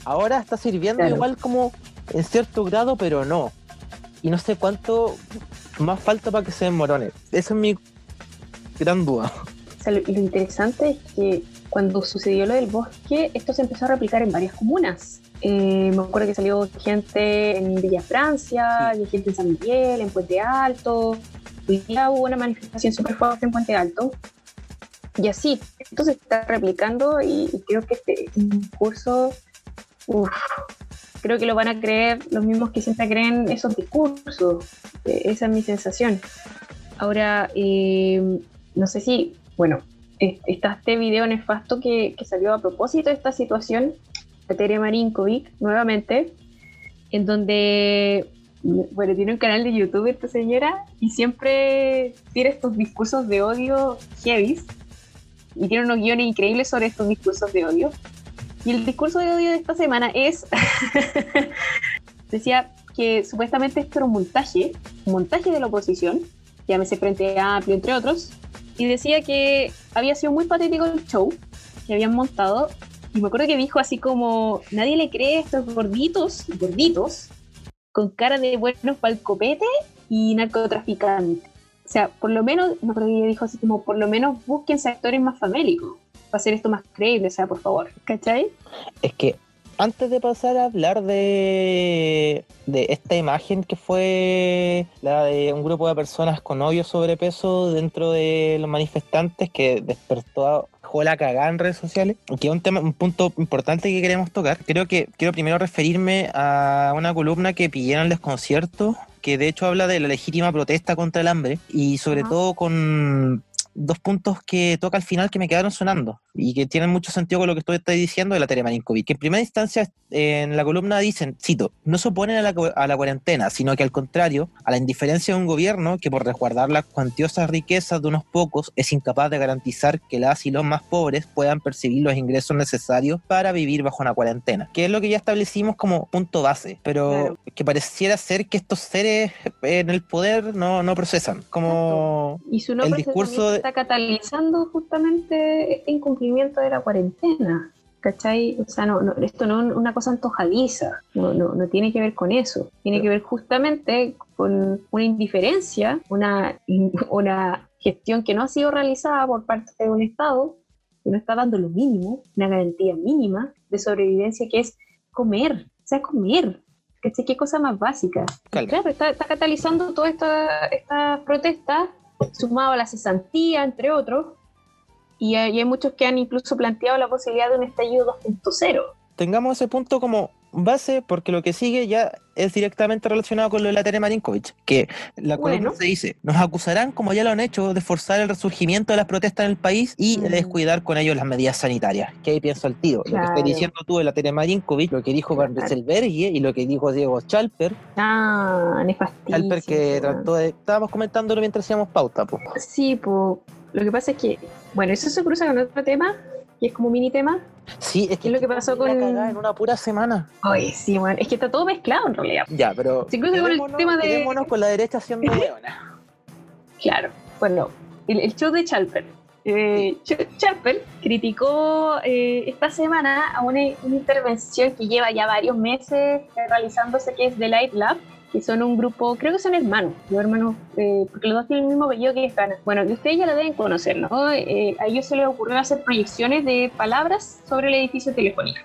S1: ahora está sirviendo igual como en cierto grado, pero no. Y no sé cuánto más falta para que se desmorone. Esa es mi gran duda.
S2: lo, interesante es que cuando sucedió lo del bosque, esto se empezó a replicar en varias comunas. Eh, me acuerdo que salió gente en Villa Francia, gente en San Miguel, en Puente Alto. Hoy día hubo una manifestación súper fuerte en Puente Alto. Y así, esto se está replicando y, creo que este curso Uf, creo que lo van a creer los mismos que siempre creen esos discursos. Eh, esa es mi sensación. Ahora, eh, no sé si, bueno, está este video nefasto que, que salió a propósito de esta situación, de Tere Marinkovic, nuevamente, en donde, bueno, tiene un canal de YouTube esta señora y siempre tiene estos discursos de odio heavy y tiene unos guiones increíbles sobre estos discursos de odio. Y el discurso de odio de esta semana es, decía que supuestamente esto era un montaje, un montaje de la oposición, llámese Frente Amplio, entre otros, y decía que había sido muy patético el show que habían montado. Y me acuerdo que dijo así como, nadie le cree a estos gorditos, gorditos, con cara de buenos palcopetes y narcotraficantes. O sea, por lo menos, me acuerdo que dijo así como, por lo menos busquen actores más famélicos para hacer esto más creíble, o sea, por favor, ¿cachai?
S1: Es que antes de pasar a hablar de, de esta imagen que fue la de un grupo de personas con hoyo sobrepeso dentro de los manifestantes que despertó la cagada en redes sociales, que es un tema, un punto importante que queremos tocar. Creo que quiero primero referirme a una columna que pidieron el desconcierto, que de hecho habla de la legítima protesta contra el hambre y sobre todo con dos puntos que toca al final que me quedaron sonando y que tienen mucho sentido con lo que estoy, diciendo de la Telemarinkovic. Que en primera instancia en la columna dicen, cito, no se oponen a la, a la, cuarentena, sino que al contrario, a la indiferencia de un gobierno que por resguardar las cuantiosas riquezas de unos pocos es incapaz de garantizar que las y los más pobres puedan percibir los ingresos necesarios para vivir bajo una cuarentena, que es lo que ya establecimos como punto base, pero que pareciera ser que estos seres en el poder no, no procesan, como
S2: y su el discurso está catalizando justamente este incumplimiento de la cuarentena. ¿Cachai? O sea, no, esto no es una cosa antojadiza, no, no, no tiene que ver con eso, tiene que ver justamente con una indiferencia, una, una gestión que no ha sido realizada por parte de un Estado, que no está dando lo mínimo, una garantía mínima de sobrevivencia, que es comer, o sea, comer. ¿Cachai? ¿Qué cosa más básica? Claro, está, está catalizando toda esta, esta protesta sumado a la cesantía, entre otros, y hay, muchos que han incluso planteado la posibilidad de un estallido 2.0.
S1: Tengamos ese punto como base, porque lo que sigue ya es directamente relacionado con lo de la Tere Marinkovic, que la bueno. se dice, nos acusarán, como ya lo han hecho, de forzar el resurgimiento de las protestas en el país y de mm. descuidar con ellos las medidas sanitarias. ¿Qué ahí pienso al tío? Lo que estoy diciendo tú de la Tere Marinkovic, lo que dijo Van Rieselberghi y lo que dijo Diego Chalper.
S2: Ah, nefastísimo.
S1: Chalper que trató de... Estábamos comentándolo mientras hacíamos pauta, pues.
S2: Sí, pues... Lo que pasa es que, bueno, eso se cruza con otro tema, que es como mini tema.
S1: Sí, es que
S2: es lo que pasó con.
S1: en una pura semana.
S2: Ay, sí, bueno, es que está todo mezclado en realidad.
S1: Ya, pero.
S2: Cruza con el tema de.
S1: con la derecha haciendo leona.
S2: claro, bueno, el, show de Chalper. Eh, Chalper criticó eh, esta semana a una, una, intervención que lleva ya varios meses realizándose, que es The Light Lab, que son un grupo, creo que son hermanos, los hermanos, eh, porque los dos tienen el mismo apellido que Gana. Bueno, que ustedes ya la deben conocer, ¿no? Eh, a ellos se les ocurrió hacer proyecciones de palabras sobre el edificio telefónico.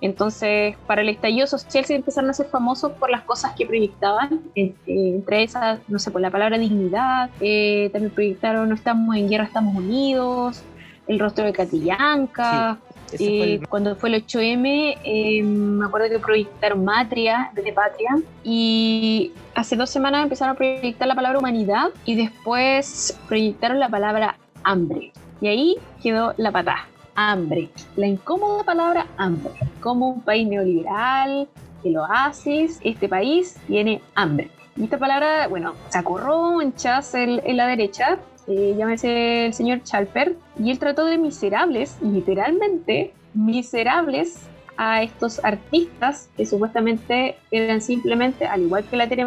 S2: Entonces, para el estallido social se empezaron a ser famosos por las cosas que proyectaban, eh, entre esas, no sé, por la palabra dignidad, también proyectaron No estamos en guerra, estamos unidos, el rostro de Catillanca, y Cuando fue el 8M, em, me acuerdo que proyectaron Matria, desde Patria, y hace dos semanas empezaron a proyectar la palabra humanidad y después proyectaron la palabra hambre. Y ahí quedó la patá, hambre. La incómoda palabra hambre. Como un país neoliberal, el oasis, este país tiene hambre. Y esta palabra, bueno, sacó ronchas en, en la derecha, eh, llámese el señor Chalper, y él trató de miserables, literalmente miserables, a estos artistas que supuestamente eran simplemente, al igual que la Tere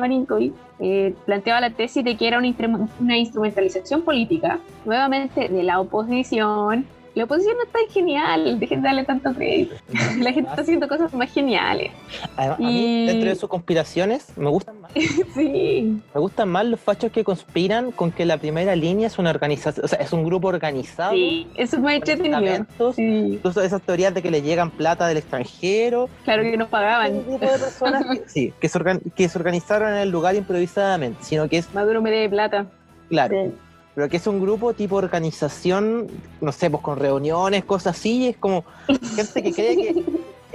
S2: eh, planteaba la tesis de que era una, una instrumentalización política, nuevamente de la oposición, la oposición no es tan genial, dejen de darle tanto crédito. La gente está haciendo cosas más geniales.
S1: A, mí, dentro de sus conspiraciones, me gustan más.
S2: sí.
S1: Me gustan más los fachos que conspiran con que la primera línea es una organización, o sea, es un grupo organizado.
S2: Sí, eso es más entretenido.
S1: Sí. esas teorías de que le llegan plata del extranjero.
S2: Claro que nos pagaban.
S1: Un grupo de personas que, sí, que se, que se organizaron en el lugar improvisadamente, sino que es...
S2: Maduro me debe plata.
S1: Claro pero que es un grupo tipo organización, no sé, pues con reuniones, cosas así, es como gente que cree que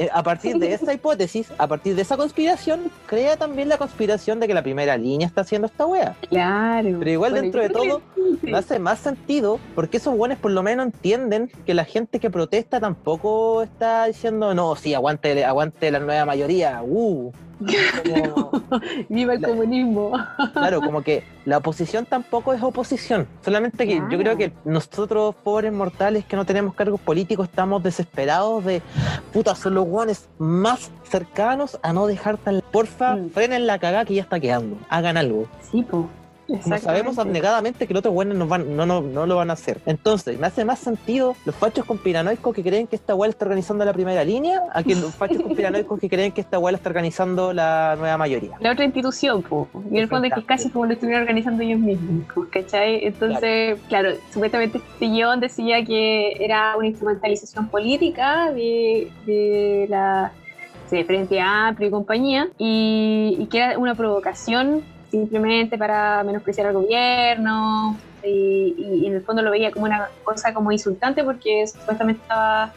S1: eh, a partir de esa hipótesis, a partir de esa conspiración, crea también la conspiración de que la primera línea está haciendo esta wea.
S2: Claro.
S1: Pero igual dentro de todo, no hace más sentido, porque esos buenos por lo menos entienden que la gente que protesta tampoco está diciendo, no, sí, aguante, aguante la nueva mayoría, uh.
S2: Viva el comunismo.
S1: claro, como que la oposición tampoco es oposición. Solamente que yo creo que nosotros, pobres mortales que no tenemos cargos políticos, estamos desesperados de puta, son los guanes más cercanos a no dejar tan. Porfa, mm. frenen la cagada que ya está quedando. Hagan algo.
S2: Sí, po.
S1: Como sabemos abnegadamente que los otros buenos no, van, no, no, no lo van a hacer. Entonces, me hace más sentido los fachos conspiranoicos que creen que esta weá está organizando la primera línea a que los fachos conspiranoicos que creen que esta weá está organizando la nueva mayoría.
S2: La otra institución, pues. Y el fondo es que casi como lo estuvieran organizando ellos mismos, ¿cachai? Entonces, claro, supuestamente este guion decía que era una instrumentalización política de, de la de Frente Amplio y compañía, y, y que era una provocación simplemente para menospreciar al gobierno, y, y, en el fondo lo veía como una cosa como insultante porque supuestamente estaba,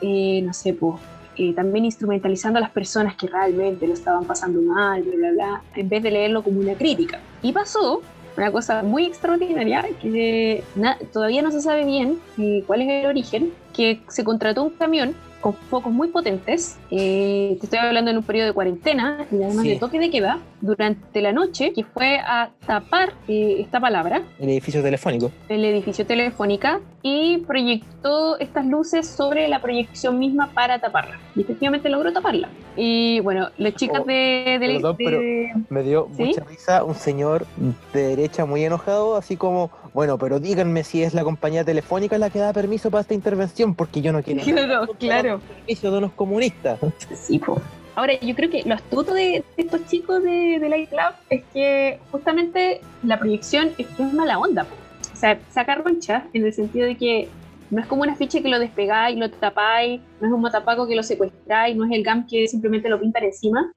S2: eh, no sé, pues, eh, también instrumentalizando a las personas que realmente lo estaban pasando mal, bla, bla, bla, en vez de leerlo como una crítica. Y pasó una cosa muy extraordinaria, que todavía no se sabe bien eh, cuál es el origen, que se contrató un camión con focos muy potentes. Eh, te estoy hablando en un periodo de cuarentena y además de toque de queda durante la noche, que fue a tapar eh, esta palabra.
S1: El edificio telefónico.
S2: El edificio telefónica y proyectó estas luces sobre la proyección misma para taparla. Y efectivamente logró taparla. Y bueno, las chicas oh, de,
S1: de, me dio mucha risa un señor de derecha muy enojado, así como, bueno, pero díganme si es la compañía telefónica la que da permiso para esta intervención, porque yo no quiero.
S2: Claro, claro.
S1: Permiso de unos comunistas.
S2: Sí, pues. Ahora, yo creo que lo astuto de, estos chicos de, de Light Lab es que justamente la proyección es, mala onda. O sea, saca roncha en el sentido de que no es como una ficha que lo despegáis, lo tapáis, no es un motapaco que lo secuestráis, no es el GAM que simplemente lo pintan encima,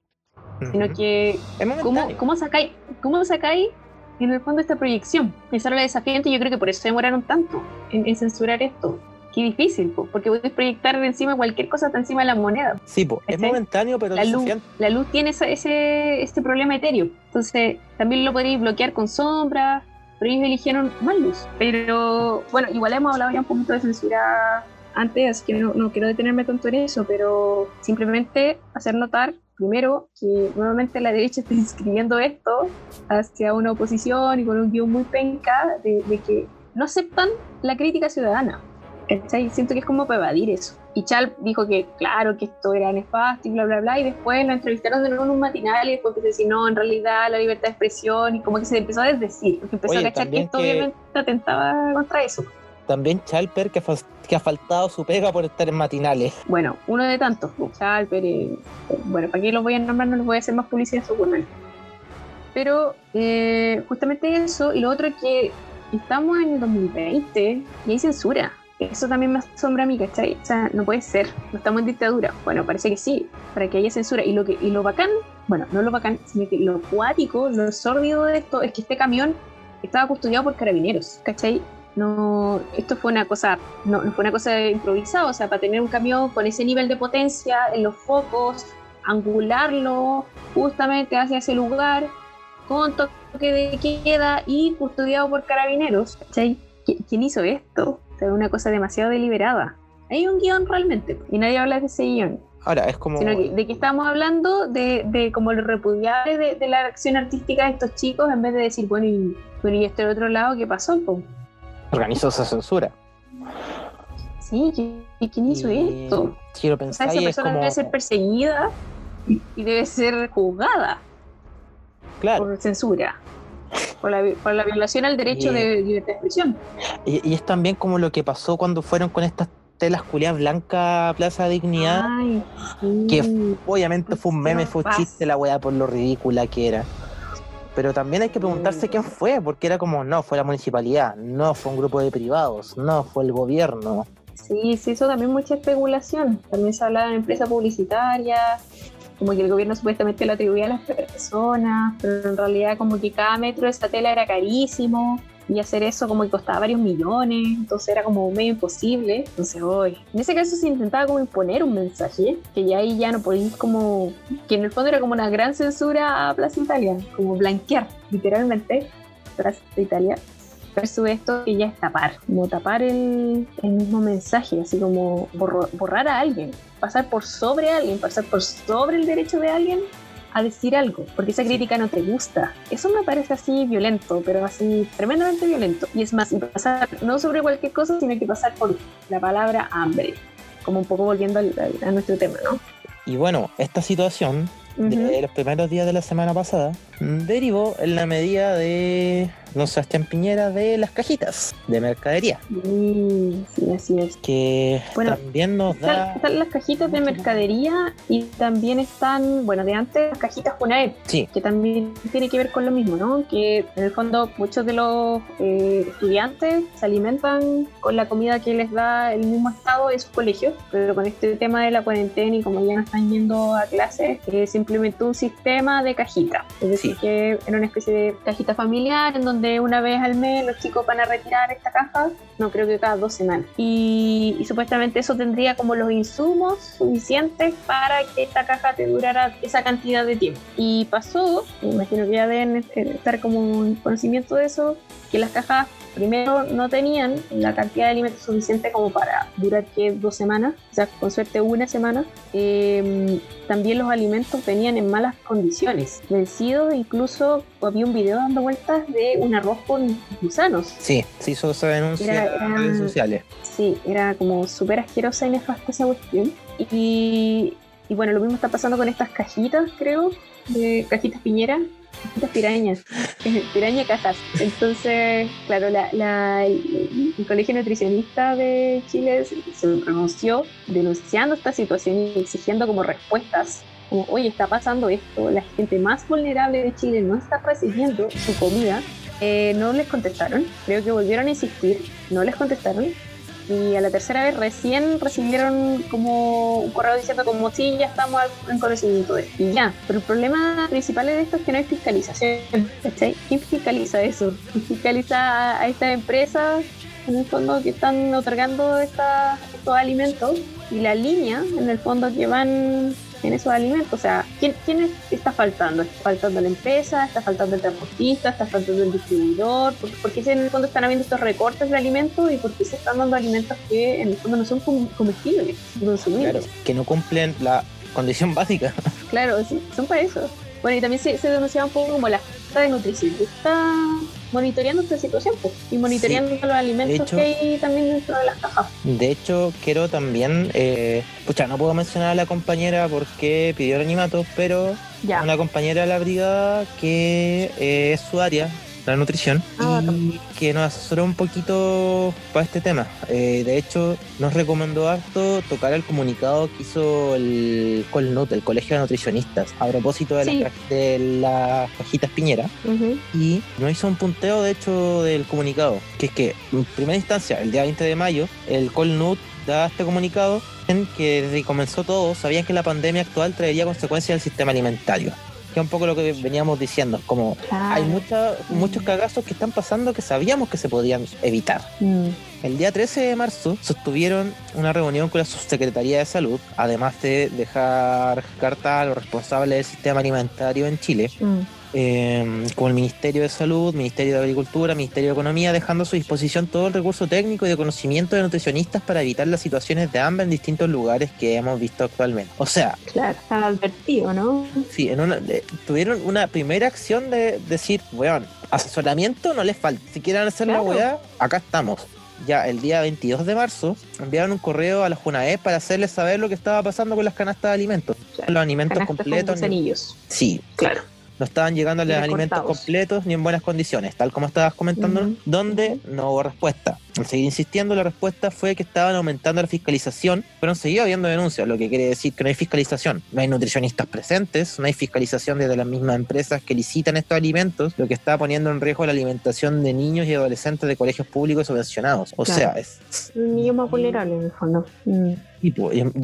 S2: sino que ¿cómo, ¿cómo, sacáis, ¿cómo sacáis en el fondo esta proyección? Esa era la desafiante y yo creo que por eso demoraron tanto en, en censurar esto qué difícil, porque puedes proyectar de encima cualquier cosa hasta encima de la moneda.
S1: Sí, es momentáneo, pero
S2: la luz, la luz tiene ese, ese, este problema etéreo. Entonces, también lo podéis bloquear con sombras, pero ellos eligieron más luz. Pero bueno, igual hemos hablado ya un poquito de censura antes, así que no, no quiero detenerme tanto en eso, pero simplemente hacer notar primero que nuevamente la derecha está inscribiendo esto hacia una oposición y con un guion muy penca de, de que no aceptan la crítica ciudadana. Siento que es como para evadir eso. Y Chal dijo que, claro, que esto era nefasto y bla, bla, bla, y después lo entrevistaron de nuevo en un matinal y después no, en realidad la libertad de expresión, y como que se empezó a desdecir, porque empezó a cachar que esto obviamente atentaba contra eso.
S1: También Chalper, que, que ha faltado su pega por estar en matinales.
S2: Bueno, uno de tantos, Chalper, eh, bueno, ¿para qué los voy a nombrar? No les voy a hacer más publicidad seguramente. Pero eh, justamente eso, y lo otro es que estamos en el 2020 y hay censura eso también me asombra a mí, ¿cachai? O sea, no puede ser, no estamos en dictadura. Bueno, parece que sí, para que haya censura. Y lo, que, y lo bacán, bueno, no lo bacán, sino que lo cuático, lo sórdido de esto es que este camión estaba custodiado por carabineros, ¿cachai? No, esto fue una cosa, no, no fue una cosa improvisada, o sea, para tener un camión con ese nivel de potencia en los focos, angularlo justamente hacia ese lugar, con toque de queda y custodiado por carabineros, ¿cachai? ¿Quién hizo esto? es una cosa demasiado deliberada. Hay un guion realmente y nadie habla de ese guion.
S1: Ahora, es como...
S2: de que estamos hablando de, de como lo repudiable de, la acción artística de estos chicos en vez de decir, bueno, y, bueno, y este otro lado, ¿qué pasó?
S1: Organizó esa censura.
S2: Sí, ¿quién hizo esto?
S1: Si lo pensáis,
S2: esa persona debe ser perseguida y debe ser juzgada
S1: claro.
S2: por censura por la, por la violación al derecho de libertad de expresión.
S1: Y, es también como lo que pasó cuando fueron con estas telas culiadas blancas Plaza Dignidad, que obviamente fue un meme, fue un chiste la weá por lo ridícula que era. Pero también hay que preguntarse quién fue, porque era como, no, fue la municipalidad, no fue un grupo de privados, no, fue el gobierno.
S2: Sí, se hizo también mucha especulación. También se hablaba de empresa publicitaria, como que el gobierno supuestamente lo atribuía a las personas, pero en realidad como que cada metro de esa tela era carísimo y hacer eso como que costaba varios millones, entonces era como medio imposible. Entonces, hoy, en ese caso se intentaba como imponer un mensaje, que ya ahí ya no podías como, que en el fondo era como una gran censura a Plaza Italia, como blanquear, literalmente, Plaza Italia, versus esto que ya es tapar, como tapar el, el mismo mensaje, así como borrar a alguien, pasar por sobre alguien, pasar por sobre el derecho de alguien a decir algo, porque esa crítica no te gusta. Eso me parece así violento, pero así tremendamente violento. Y es más, y pasar no sobre cualquier cosa, sino que pasar por la palabra hambre, como un poco volviendo a nuestro tema, ¿no?
S1: Y bueno, esta situación de los primeros días de la semana pasada derivó en la medida de don Sebastián Piñera de las cajitas de mercadería.
S2: Mm, sí, así es.
S1: Que también nos da.
S2: Están, las cajitas de mercadería y también están, bueno, de antes las cajitas UNAEP,
S1: sí.
S2: que también tiene que ver con lo mismo, ¿no? Que en el fondo muchos de los eh, estudiantes se alimentan con la comida que les da el mismo estado de sus colegios, pero con este tema de la cuarentena y como ya no están yendo a clases, eh, se implementó un sistema de cajita. Es decir, que era una especie de cajita familiar en donde de una vez al mes los chicos van a retirar esta caja, no creo que cada dos semanas. Y, supuestamente eso tendría como los insumos suficientes para que esta caja te durara esa cantidad de tiempo. Y pasó, me imagino que ya deben estar como en conocimiento de eso, que las cajas primero no tenían la cantidad de alimentos suficiente como para durar que dos semanas, o sea, con suerte una semana. Em, también los alimentos venían en malas condiciones, vencidos, incluso había un video dando vueltas de un arroz con gusanos.
S1: Sí, se hizo esa denuncia en redes sociales.
S2: Sí, era como súper asquerosa y nefasta esa cuestión. Y, y bueno, lo mismo está pasando con estas cajitas, creo, de cajitas piñeras, cajitas pirañas, piraña cajas. Entonces, claro, la, el, Colegio Nutricionista de Chile se, pronunció denunciando esta situación y exigiendo como respuestas como, oye, está pasando esto, la gente más vulnerable de Chile no está recibiendo su comida, eh, no les contestaron, creo que volvieron a insistir, no les contestaron, y a la tercera vez recién recibieron como un correo diciendo como sí, ya estamos en conocimiento de y ya. Pero el problema principal de esto es que no hay fiscalización. ¿Quién fiscaliza eso? ¿Quién fiscaliza a estas empresas en el fondo que están otorgando esta, estos alimentos? Y la línea en el fondo que van en esos alimentos. O sea, ¿quién, quién está faltando? ¿Está faltando la empresa? ¿Está faltando el transportista? ¿Está faltando el distribuidor? ¿Por, qué en el fondo están habiendo estos recortes de alimentos y por qué se están dando alimentos que en el fondo no son comestibles,
S1: Claro, que no cumplen la condición básica.
S2: Claro, sí, son para eso. Bueno, y también se, se denunciaba un poco como la falta de nutrición. Está monitoreando esta situación pues, y monitoreando los alimentos que hay también dentro de las cajas.
S1: De hecho, quiero también, eh, pucha, no puedo mencionar a la compañera porque pidió el animato, pero una compañera de la brigada que eh, es su área, la nutrición, ah, y que nos asesoró un poquito para este tema. Eh, de hecho, nos recomendó harto tocar el comunicado que hizo el Colnut, el Colegio de Nutricionistas, a propósito de, las, de las cajitas Piñera, y nos hizo un punteo, de hecho, del comunicado, que es que, en primera instancia, el día 20 de mayo, el Colnut da este comunicado en que desde que comenzó todo sabían que la pandemia actual traería consecuencias del sistema alimentario que es un poco lo que veníamos diciendo, como hay muchos muchos cagazos que están pasando que sabíamos que se podían evitar. Mm. El día 13 de marzo sostuvieron una reunión con la Subsecretaría de Salud, además de dejar carta a los responsables del sistema alimentario en Chile. Mm eh, como el Ministerio de Salud, Ministerio de Agricultura, Ministerio de Economía, dejando a su disposición todo el recurso técnico y de conocimiento de nutricionistas para evitar las situaciones de hambre en distintos lugares que hemos visto actualmente. O sea,
S2: claro, están advertido, ¿no?
S1: Sí, en una, tuvieron una primera acción de decir, weón, asesoramiento no les falta. Si quieren hacer la weá, acá estamos ya el día 22 de marzo enviaron un correo a la Junae para hacerles saber lo que estaba pasando con las canastas de alimentos. los alimentos completos. Sí, claro no estaban llegando los alimentos completos ni en buenas condiciones, tal como estabas comentando, donde no hubo respuesta. Al seguir insistiendo, la respuesta fue que estaban aumentando la fiscalización, pero seguía habiendo denuncias, lo que quiere decir que no hay fiscalización. No hay nutricionistas presentes, no hay fiscalización desde las mismas empresas que licitan estos alimentos, lo que está poniendo en riesgo la alimentación de niños y adolescentes de colegios públicos subvencionados. O sea, es.
S2: Un niño más vulnerable en el fondo. Mm.
S1: Y,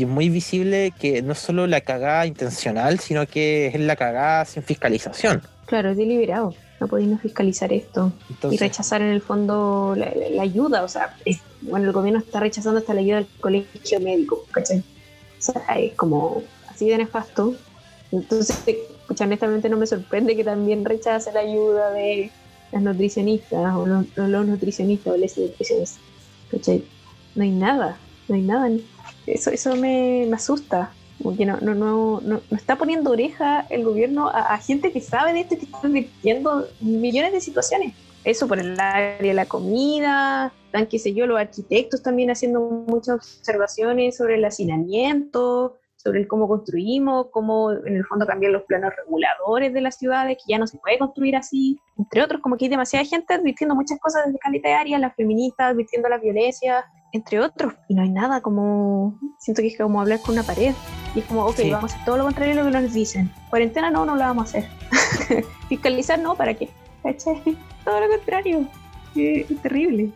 S1: es muy visible que no solo la cagada intencional, sino que es la cagada sin fiscalización.
S2: Claro, es deliberado no podemos fiscalizar esto y rechazar en el fondo la, ayuda. O sea, bueno, el gobierno está rechazando hasta la ayuda del colegio médico, ¿cachai? O sea, es como así de nefasto. Entonces, escucha, honestamente no me sorprende que también rechace la ayuda de las nutricionistas o los, nutricionistas o las nutricionistas. ¿cachai? No hay nada, no hay nada. Eso, eso me, me asusta porque no, no, no, no, está poniendo oreja el gobierno a, gente que sabe de esto y que está viviendo millones de situaciones. Eso por el área de la comida, tan qué sé yo, los arquitectos también haciendo muchas observaciones sobre el hacinamiento, sobre el cómo construimos, cómo en el fondo cambiar los planos reguladores de las ciudades, que ya no se puede construir así, entre otros, como que hay demasiada gente advirtiendo muchas cosas desde calidad de área, las feministas advirtiendo la violencia, entre otros, y no hay nada como, siento que es como hablar con una pared, y es como, ok,
S1: Sí.
S2: vamos a hacer todo lo contrario de lo que nos dicen, cuarentena no, no la vamos a hacer, fiscalizar no, ¿para qué? ¿Cachai? Todo lo contrario, es terrible.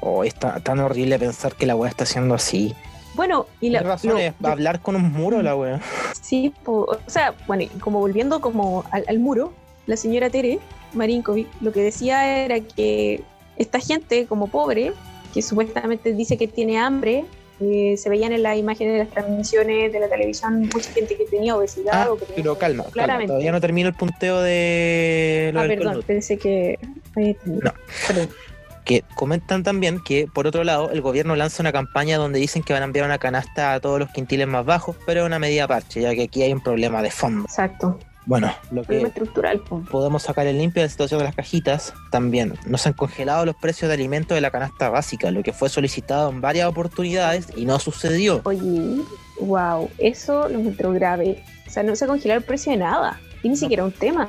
S1: Oh, es ta- tan horrible pensar que la weá está haciendo así.
S2: Bueno, y la,
S1: razón, es hablar con un muro la weá.
S2: Sí, po- o sea, bueno, como volviendo como al, al muro, la señora Tere Marinkovic lo que decía era que esta gente como pobre, que supuestamente dice que tiene hambre, eh, se veían en las imágenes de las transmisiones de la televisión mucha gente que tenía obesidad
S1: Ah,
S2: o que
S1: pero calma, calma, todavía no termino el punteo de
S2: Ah, perdón,
S1: Colnut.
S2: pensé que...
S1: No.
S2: perdón.
S1: que comentan también que, por otro lado, el gobierno lanza una campaña donde dicen que van a enviar una canasta a todos los quintiles más bajos, pero es una medida parche, ya que aquí hay un problema de fondo.
S2: Exacto,
S1: Bueno, lo que
S2: estructural. po.
S1: podemos sacar en limpio de la situación de las cajitas, también nos han congelado los precios de alimentos de la canasta básica, lo que fue solicitado en varias oportunidades y no sucedió.
S2: Oye, wow, eso lo encuentro grave. O sea, no se congeló el precio de nada. Y ni siquiera un tema.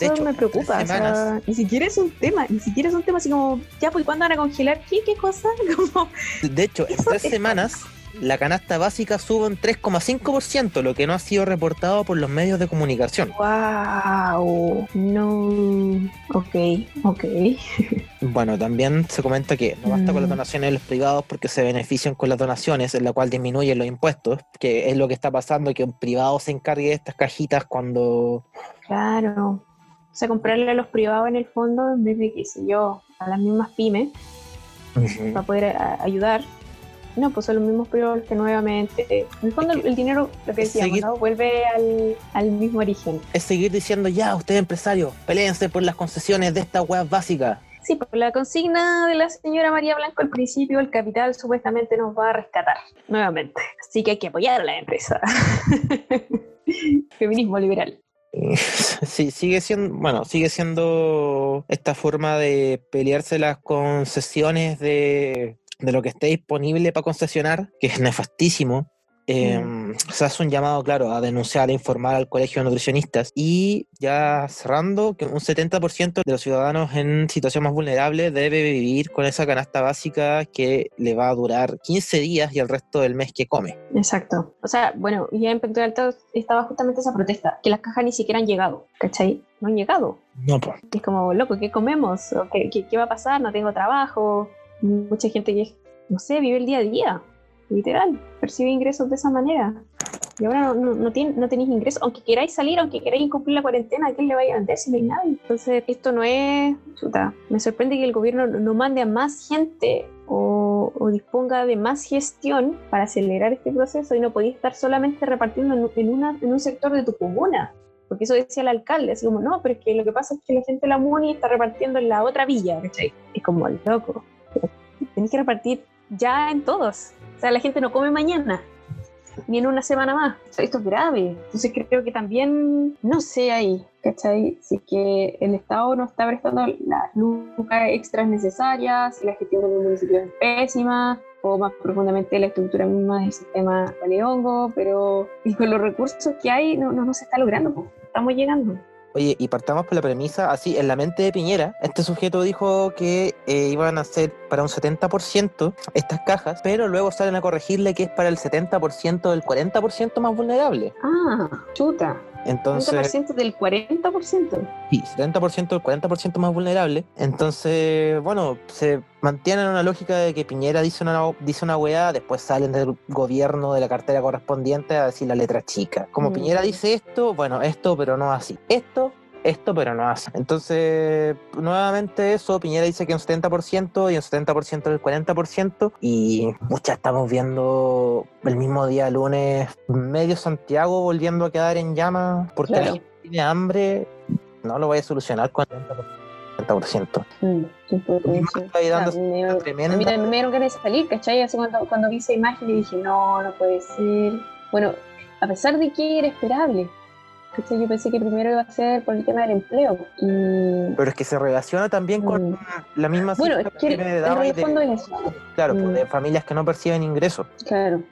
S1: De
S2: Eso
S1: hecho,
S2: me preocupa. o sea, ni siquiera es un tema. Ni siquiera es un tema así como, ya, pues, ¿cuándo van a congelar? ¿Qué? ¿Qué cosa? Como,
S1: De hecho, en tres
S2: es-
S1: semanas la canasta básica sube un 3,5%, lo que no ha sido reportado por los medios de comunicación.
S2: wow, no. Ok, ok.
S1: Bueno, también se comenta que no basta con las
S2: Mm.
S1: donaciones de los privados porque se benefician con las donaciones, en la cual disminuyen los impuestos, que es lo que está pasando, que un privado se encargue de estas cajitas cuando...
S2: Claro. O sea, comprarle a los privados en el fondo en vez de, qué sé yo, a las mismas pymes para poder ayudar. No, pues son los mismos privados los que nuevamente. En el fondo,
S1: Es que
S2: el dinero, lo que decíamos,
S1: seguir-
S2: ¿no? vuelve al, al mismo origen.
S1: Es seguir diciendo, ya, ustedes empresarios, peleense por las concesiones de estas weas básicas.
S2: Sí, por la consigna de la señora María Blanco al principio, el capital supuestamente nos va a rescatar nuevamente. Así que hay que apoyar a la empresa. Feminismo liberal.
S1: Sí, sigue siendo, bueno, sigue siendo esta forma de pelearse las concesiones de, de lo que esté disponible para concesionar, que es nefastísimo. Eh, Se hace un llamado, claro, a denunciar, a informar al colegio de nutricionistas y ya cerrando, que un 70% de los ciudadanos en situación más vulnerable debe vivir con esa canasta básica que le va a durar 15 días y el resto del mes que come.
S2: Exacto. O sea, bueno, ya en Punta Alto estaba justamente esa protesta, que las cajas ni siquiera han llegado, ¿cachai? No han llegado.
S1: No, pues.
S2: Es como, loco, ¿qué comemos? ¿O ¿Qué, qué, qué va a pasar? No tengo trabajo. Mucha gente que, no sé, vive el día a día, literal, percibe ingresos de esa manera. Y ahora no, no, no, tien- no tenéis ingresos, aunque queráis salir, aunque queráis incumplir la cuarentena, ¿a quién le vaya a vender si no hay nadie? Entonces, esto no es... Chuta, me sorprende que el gobierno no- mande a más gente o, disponga de más gestión para acelerar este proceso y no podéis estar solamente repartiendo en, un sector de tu comuna. Porque eso decía el alcalde, así como, no, pero es que lo que pasa es que la gente de la MUNI está repartiendo en la otra villa. Es como, loco, tenéis que repartir ya en todos. O sea, la gente no come mañana, ni en una semana más. Esto es grave. Entonces creo que también, no sé ahí, ¿cachai? Si es que el Estado no está prestando las lucas extras necesarias, si la gestión del municipio es pésima, o más profundamente la estructura misma del sistema Paleongo, pero con los recursos que hay no, no, no se está logrando, estamos llegando.
S1: Oye, y partamos por la premisa, así, en la mente de Piñera, este sujeto dijo que eh, iban a ser para un 70% estas cajas, pero luego salen a corregirle que es para el 70% del 40% más vulnerable.
S2: Ah, chuta.
S1: Entonces,
S2: 30% del 40%.
S1: sí, 70% del 40% más vulnerable. Entonces, bueno, se mantiene en una lógica de que Piñera dice una, dice una weá, después salen del gobierno, de la cartera correspondiente a decir la letra chica. Como
S2: Mm.
S1: Piñera dice esto, bueno, esto, pero no así. Esto, esto, pero no así. Entonces, nuevamente eso, Piñera dice que un 70% y un 70% del 40%. Y muchas estamos viendo el mismo día lunes, medio Santiago volviendo a quedar en llamas porque
S2: Claro.
S1: la gente tiene hambre. No lo voy a solucionar con el 70%.
S2: Mm, sí, por
S1: Y más
S2: eso.
S1: está ahí dando
S2: O sea, me-
S1: tremenda-
S2: mí también me dieron ganas de salir, ¿cachai? Así cuando, cuando vi esa imagen y dije, no, no puede ser. Bueno, a pesar de que era esperable, ¿cachai? Yo pensé que primero iba a ser por el tema del empleo. Y...
S1: Pero es que se relaciona también con
S2: Mm.
S1: la misma
S2: Bueno, es que
S1: me
S2: en
S1: daba
S2: el
S1: de-
S2: es eso.
S1: claro, pues,
S2: Mm.
S1: de familias que no perciben ingresos.
S2: Claro,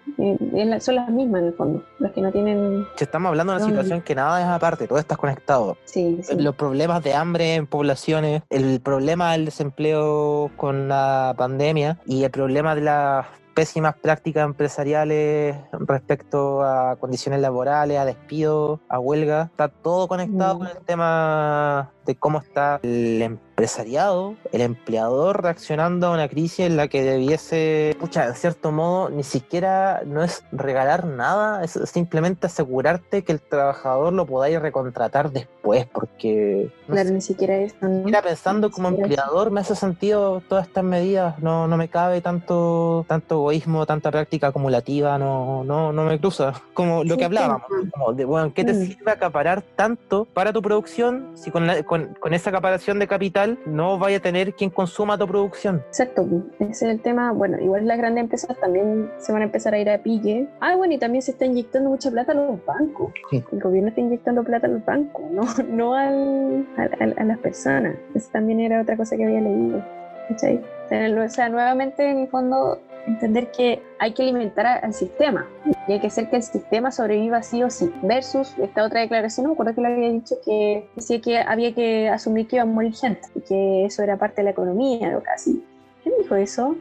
S2: son las mismas en el fondo, las que no tienen...
S1: Si estamos hablando de una
S2: No,
S1: situación que nada es aparte, todo está conectado.
S2: Sí, sí.
S1: Los problemas de hambre en poblaciones, el problema del desempleo con la pandemia y el problema de las pésimas prácticas empresariales respecto a condiciones laborales, a despidos, a huelga, está todo conectado
S2: Mm.
S1: con el tema de cómo está el empresariado, el empleador reaccionando a una crisis en la que debiese, pucha, en cierto modo, ni siquiera no es regalar nada, es simplemente asegurarte que el trabajador lo podáis recontratar después, porque no
S2: Claro,
S1: sé,
S2: ni siquiera eso, ¿no?
S1: Mira, pensando como empleador me hace sentido todas estas medidas, no, no me cabe tanto, tanto egoísmo, tanta práctica acumulativa, no, no, no me cruza. Como lo
S2: Sí,
S1: que hablábamos, como de, bueno, ¿qué te
S2: Mm.
S1: sirve acaparar tanto para tu producción si con, la- con, con esa acaparación de capital no vaya a tener quien consuma tu producción?
S2: Exacto, ese es el tema. Bueno, igual las grandes empresas también se van a empezar a ir a pique. Ah, bueno, y también se está inyectando mucha plata a los bancos.
S1: Sí.
S2: El gobierno está inyectando plata a los bancos, no, no al, al- al- a las personas. Eso también era otra cosa que había leído. o sea, nuevamente, en el fondo, entender que hay que alimentar al sistema y hay que hacer que el sistema sobreviva sí o sí. Versus esta otra declaración, no me acuerdo que lo había dicho, que decía que había que asumir que iba a morir gente y que eso era parte de la economía o casi. ¿Quién dijo eso?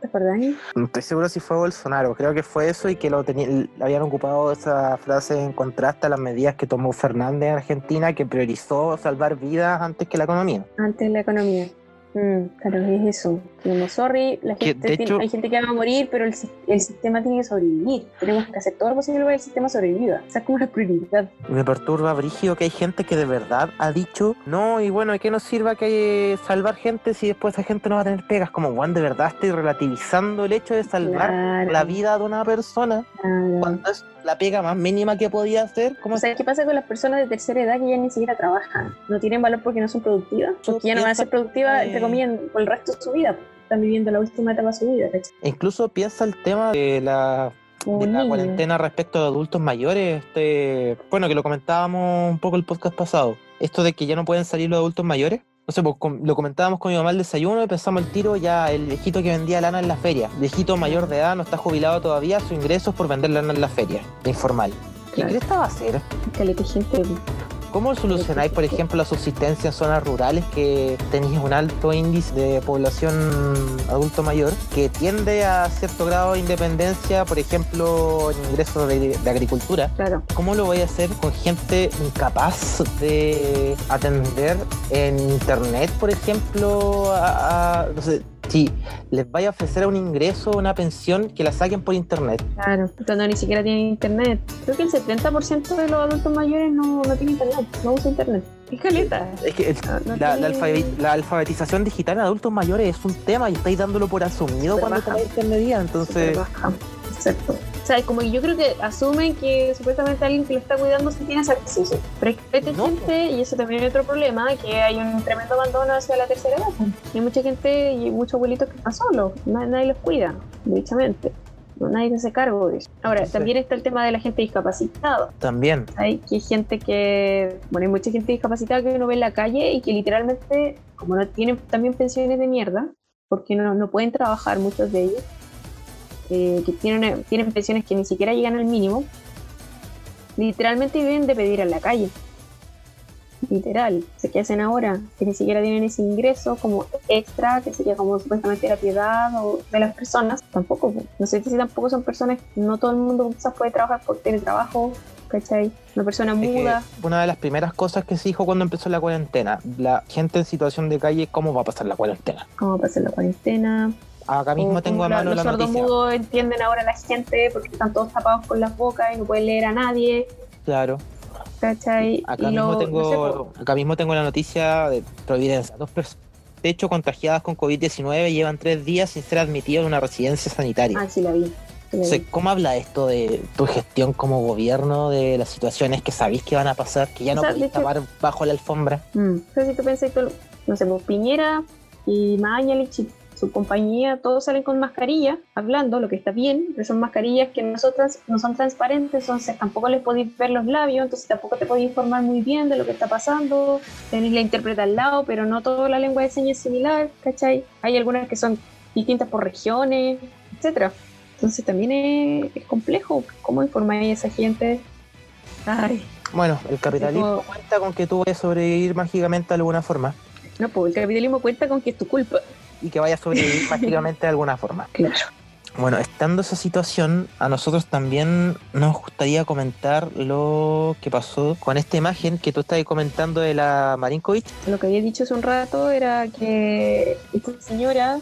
S2: ¿Te acordás?
S1: No estoy seguro si fue Bolsonaro, creo que fue eso y que lo habían ocupado esa frase en contraste a las medidas que tomó Fernández en Argentina, que priorizó salvar vidas antes que la economía.
S2: Antes la economía. Mm, claro, es eso. Como, sorry, la gente
S1: de
S2: tiene-
S1: hecho-
S2: hay gente que va a morir, pero el, si- el sistema tiene que sobrevivir. Tenemos que hacer todo lo posible para que el sistema sobreviva. Esa es como la prioridad.
S1: Me perturba, Brigio, que hay gente que de verdad ha dicho, no, y bueno, ¿de qué nos sirva que salvar gente si después esa gente no va a tener pegas? Como, Juan, de verdad estoy relativizando el hecho de salvar
S2: Claro,
S1: la vida de una persona
S2: claro.
S1: cuando es la pega más mínima que podía hacer. ¿Cómo
S2: O sea, ¿qué pasa con las personas de tercera edad que ya ni siquiera trabajan? No tienen valor porque no son productivas. Porque ya no van a ser productivas, entre comillas, por el resto de su vida. Están viviendo la última etapa de su vida.
S1: Incluso piensa el tema de la, de la cuarentena respecto a adultos mayores. Este, bueno, que lo comentábamos un poco el podcast pasado. Esto de que ya no pueden salir los adultos mayores. No sé, pues lo comentábamos con mi mamá al desayuno y pensamos el tiro ya el viejito que vendía lana en la feria. Viejito mayor de edad, no está jubilado todavía, su ingreso es por vender lana en la feria, informal. ¿Qué
S2: Claro.
S1: crees que va a hacer?
S2: Caleta gente.
S1: ¿Cómo solucionáis, por ejemplo, la subsistencia en zonas rurales que tenéis un alto índice de población adulto mayor que tiende a cierto grado de independencia, por ejemplo, en ingresos de, de agricultura?
S2: Claro.
S1: ¿Cómo lo voy a hacer con gente incapaz de atender en internet, por ejemplo? A, a- no sé, si les vaya a ofrecer un ingreso, una pensión, que la saquen por internet.
S2: Claro, cuando ni siquiera tienen internet. Creo que el 70% de los adultos mayores no, no tiene internet, no usa internet. Es caleta.
S1: Es que el-
S2: No, no
S1: la, la
S2: tiene-
S1: la alfabetización digital en adultos mayores es un tema y estáis dándolo por asumido
S2: Súper
S1: cuando
S2: baja.
S1: internet día, entonces...
S2: Exacto. Sea, como que yo creo que asumen que supuestamente alguien que lo está cuidando sí tiene ese acceso. Pero hay
S1: No.
S2: gente, y eso también es otro problema, que hay un tremendo abandono hacia la tercera edad. Hay mucha gente y muchos abuelitos que están solos, na- nadie los cuida, derechamente. Nadie se hace cargo de eso. Ahora,
S1: Sí.
S2: también está el tema de la gente discapacitada.
S1: También.
S2: Hay que gente que, bueno, hay mucha gente discapacitada que uno ve en la calle y que literalmente, como no tienen también pensiones de mierda, porque no, no pueden trabajar muchos de ellos, eh, que tienen, tienen pensiones que ni siquiera llegan al mínimo, literalmente viven de pedir en la calle. Literal. O sea, ¿Qué hacen ahora? Que ni siquiera tienen ese ingreso como extra, que sería como supuestamente la piedad o de las personas. Tampoco. po. No sé si tampoco son personas, no todo el mundo quizás puede trabajar porque tiene trabajo, ¿cachai? Una persona
S1: Es que
S2: muda.
S1: una de las primeras cosas que se dijo cuando empezó la cuarentena, la gente en situación de calle, ¿cómo va a pasar la cuarentena?
S2: ¿Cómo va a pasar la cuarentena?
S1: Acá mismo tengo a mano
S2: los
S1: la noticia.
S2: sordomudos entienden ahora a la gente porque están todos tapados con las bocas y no pueden leer a nadie,
S1: Claro.
S2: ¿cachai?
S1: Acá
S2: y
S1: mismo,
S2: lo-
S1: tengo,
S2: no sé,
S1: acá mismo tengo la noticia de Providencia. Dos personas, de hecho, contagiadas con COVID-19 llevan tres días sin ser admitidos en una residencia sanitaria.
S2: ah, sí la vi. sí la vi.
S1: ¿Cómo habla esto de tu gestión como gobierno, de las situaciones que sabéis que van a pasar, que ya no
S2: O sea,
S1: podéis tapar bajo la alfombra?
S2: Mm. O sea, si tú pensás que, no sé, pues Piñera y Mañalich y su compañía, todos salen con mascarilla, hablando, lo que está bien, pero son mascarillas que nosotras no son transparentes, entonces tampoco les podéis ver los labios, entonces tampoco te podéis informar muy bien de lo que está pasando, tenéis la intérprete al lado, pero no toda la lengua de señas es similar, ¿cachai? Hay algunas que son distintas por regiones, etcétera. Entonces también es, complejo cómo informar a esa gente.
S1: Ay. Bueno, el capitalismo cuenta con que tú vayas a sobrevivir mágicamente de alguna forma.
S2: No, pues el capitalismo cuenta con que es tu culpa.
S1: Y que vayas a sobrevivir mágicamente de alguna forma.
S2: Claro.
S1: Bueno, estando esa situación, a nosotros también nos gustaría comentar lo que pasó con esta imagen que tú estás comentando de la Marinkovic.
S2: Lo que había dicho hace un rato era que esta señora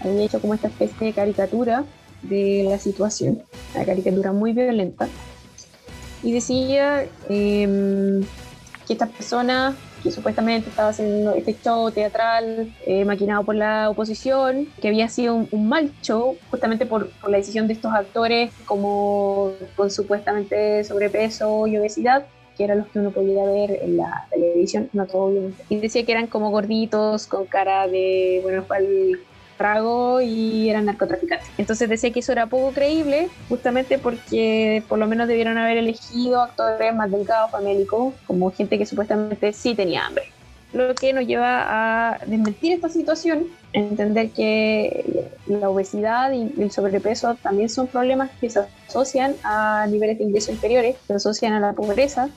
S2: había hecho como esta especie de caricatura de la situación, una caricatura muy violenta, y decía em, que esta persona que supuestamente estaba haciendo este show teatral eh, maquinado por la oposición, que había sido un, mal show justamente por, la decisión de estos actores como con supuestamente sobrepeso y obesidad que eran los que uno podía ver en la televisión, no todo bien. Y decía que eran como gorditos, con cara de, bueno, trago y eran narcotraficantes. Entonces decía que eso era poco creíble, justamente porque por lo menos debieron haber elegido actores más delgados, famélicos, como gente que supuestamente sí tenía hambre lo que nos lleva a desmentir esta situación, entender que la obesidad y el sobrepeso también son problemas que se asocian a niveles de ingresos inferiores, se asocian a la pobreza,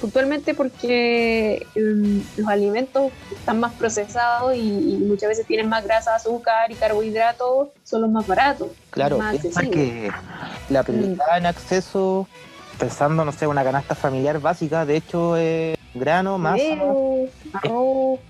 S2: puntualmente porque em, los alimentos están más procesados y, muchas veces tienen más grasa, azúcar y carbohidratos, son los más baratos.
S1: Claro, es que la prioridad en acceso pensando, no sé, una canasta familiar básica, de hecho, es grano, masa,
S2: arroz,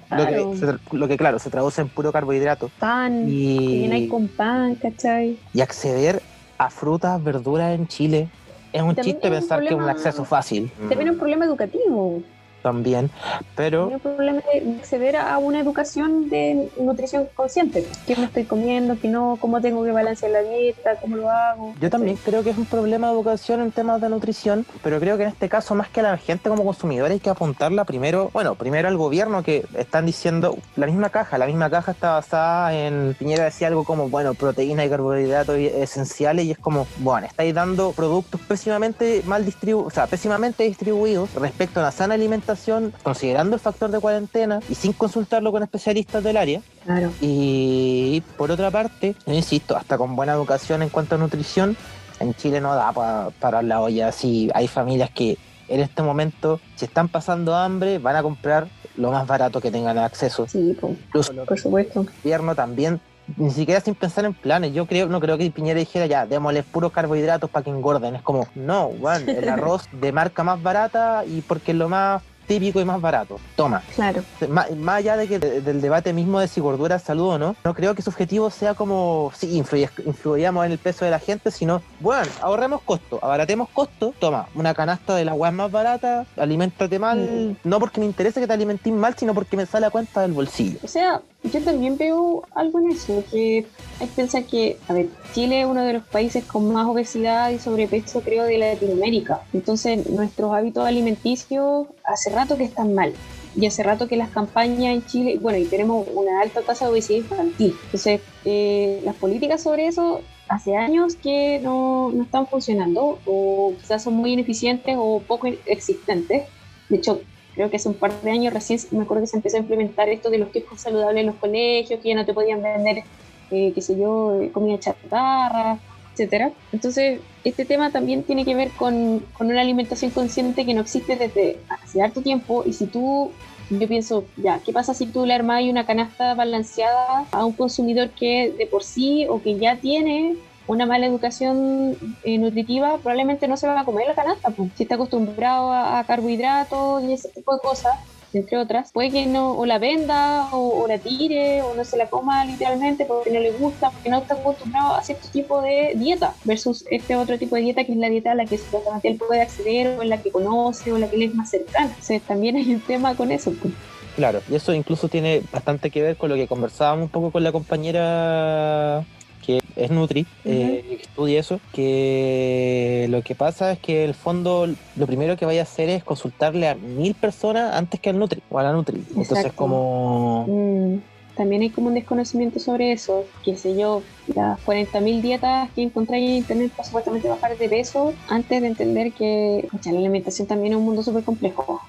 S1: lo, que, claro, se traduce en puro carbohidrato.
S2: Pan, y hay con pan, ¿cachai?
S1: Y acceder a frutas, verduras en Chile es un chiste pensar que es un acceso fácil.
S2: También es un problema educativo
S1: también, pero...
S2: el problema de acceder a una educación de nutrición consciente. ¿Qué me estoy comiendo? ¿Qué no? ¿Cómo tengo que balancear la dieta? ¿Cómo lo hago?
S1: Yo también creo que es un problema de educación en temas de nutrición, pero creo que en este caso, más que a la gente como consumidor, hay que apuntarla primero, bueno, primero al gobierno que están diciendo la misma caja, la misma caja está basada en, Piñera decía algo como, bueno, proteína y carbohidratos esenciales y es como, bueno, estáis dando productos pésimamente mal distribuidos, o sea, pésimamente distribuidos respecto a la sana alimentación considerando el factor de cuarentena y sin consultarlo con especialistas del área.
S2: Claro.
S1: Y por otra parte, insisto, hasta con buena educación en cuanto a nutrición, en Chile no da para la olla. Si hay familias que en este momento, si están pasando hambre, van a comprar lo más barato que tengan acceso.
S2: Sí, por supuesto. El
S1: gobierno también ni siquiera sin pensar en planes. Yo creo, no creo que Piñera dijera ya, démosles puros carbohidratos para que engorden. Es como, no, bueno, el arroz de marca más barata y porque es lo más típico y más barato. Toma.
S2: Claro.
S1: Más, allá de que del debate mismo de si gordura es salud o no, no creo que su objetivo sea como si influyamos en el peso de la gente, sino, bueno, ahorremos costo, abaratemos costo, toma, una canasta de la weas más barata, alimentate mal, mm. no porque me interese que te alimentes mal, sino porque me sale a cuenta del bolsillo.
S2: O sea, yo también veo algo en eso, que hay que pensar que, a ver, Chile es uno de los países con más obesidad y sobrepeso, creo, de Latinoamérica. Entonces, nuestros hábitos alimenticios hace rato que están mal. Y hace rato que las campañas en Chile, bueno, y tenemos una alta tasa de obesidad infantil. Entonces, eh, las políticas sobre eso hace años que no, no están funcionando o quizás son muy ineficientes o poco existentes. De hecho, creo que hace un par de años recién me acuerdo que se empezó a implementar esto de los kioscos saludables en los colegios, que ya no te podían vender, eh, qué sé yo, eh, comida chatarra, etcétera. Entonces, este tema también tiene que ver con, con, una alimentación consciente que no existe desde hace harto tiempo y si tú yo pienso, ya, ¿qué pasa si tú le armas una canasta balanceada a un consumidor que de por sí o que ya tiene una mala educación eh, nutritiva, probablemente no se va a comer la canasta. Pues. Si está acostumbrado a, carbohidratos y ese tipo de cosas, entre otras, puede que no o la venda o, la tire o no se la coma literalmente porque no le gusta, porque no está acostumbrado a cierto tipo de dieta versus este otro tipo de dieta que es la dieta a la que supuestamente él puede acceder o en la que conoce o la que él es más cercana. Entonces también hay un tema con eso. Pues.
S1: Claro, y eso incluso tiene bastante que ver con lo que conversábamos un poco con la compañera que es Nutri, eh, que estudia eso, que lo que pasa es que el fondo lo primero que vaya a hacer es consultarle a mil personas antes que al Nutri o a la Nutri. Entonces como... Mm.
S2: también hay como un desconocimiento sobre eso. Qué sé yo, las 40.000 dietas que encontré en internet para supuestamente bajar de peso, antes de entender que la alimentación también es un mundo súper complejo.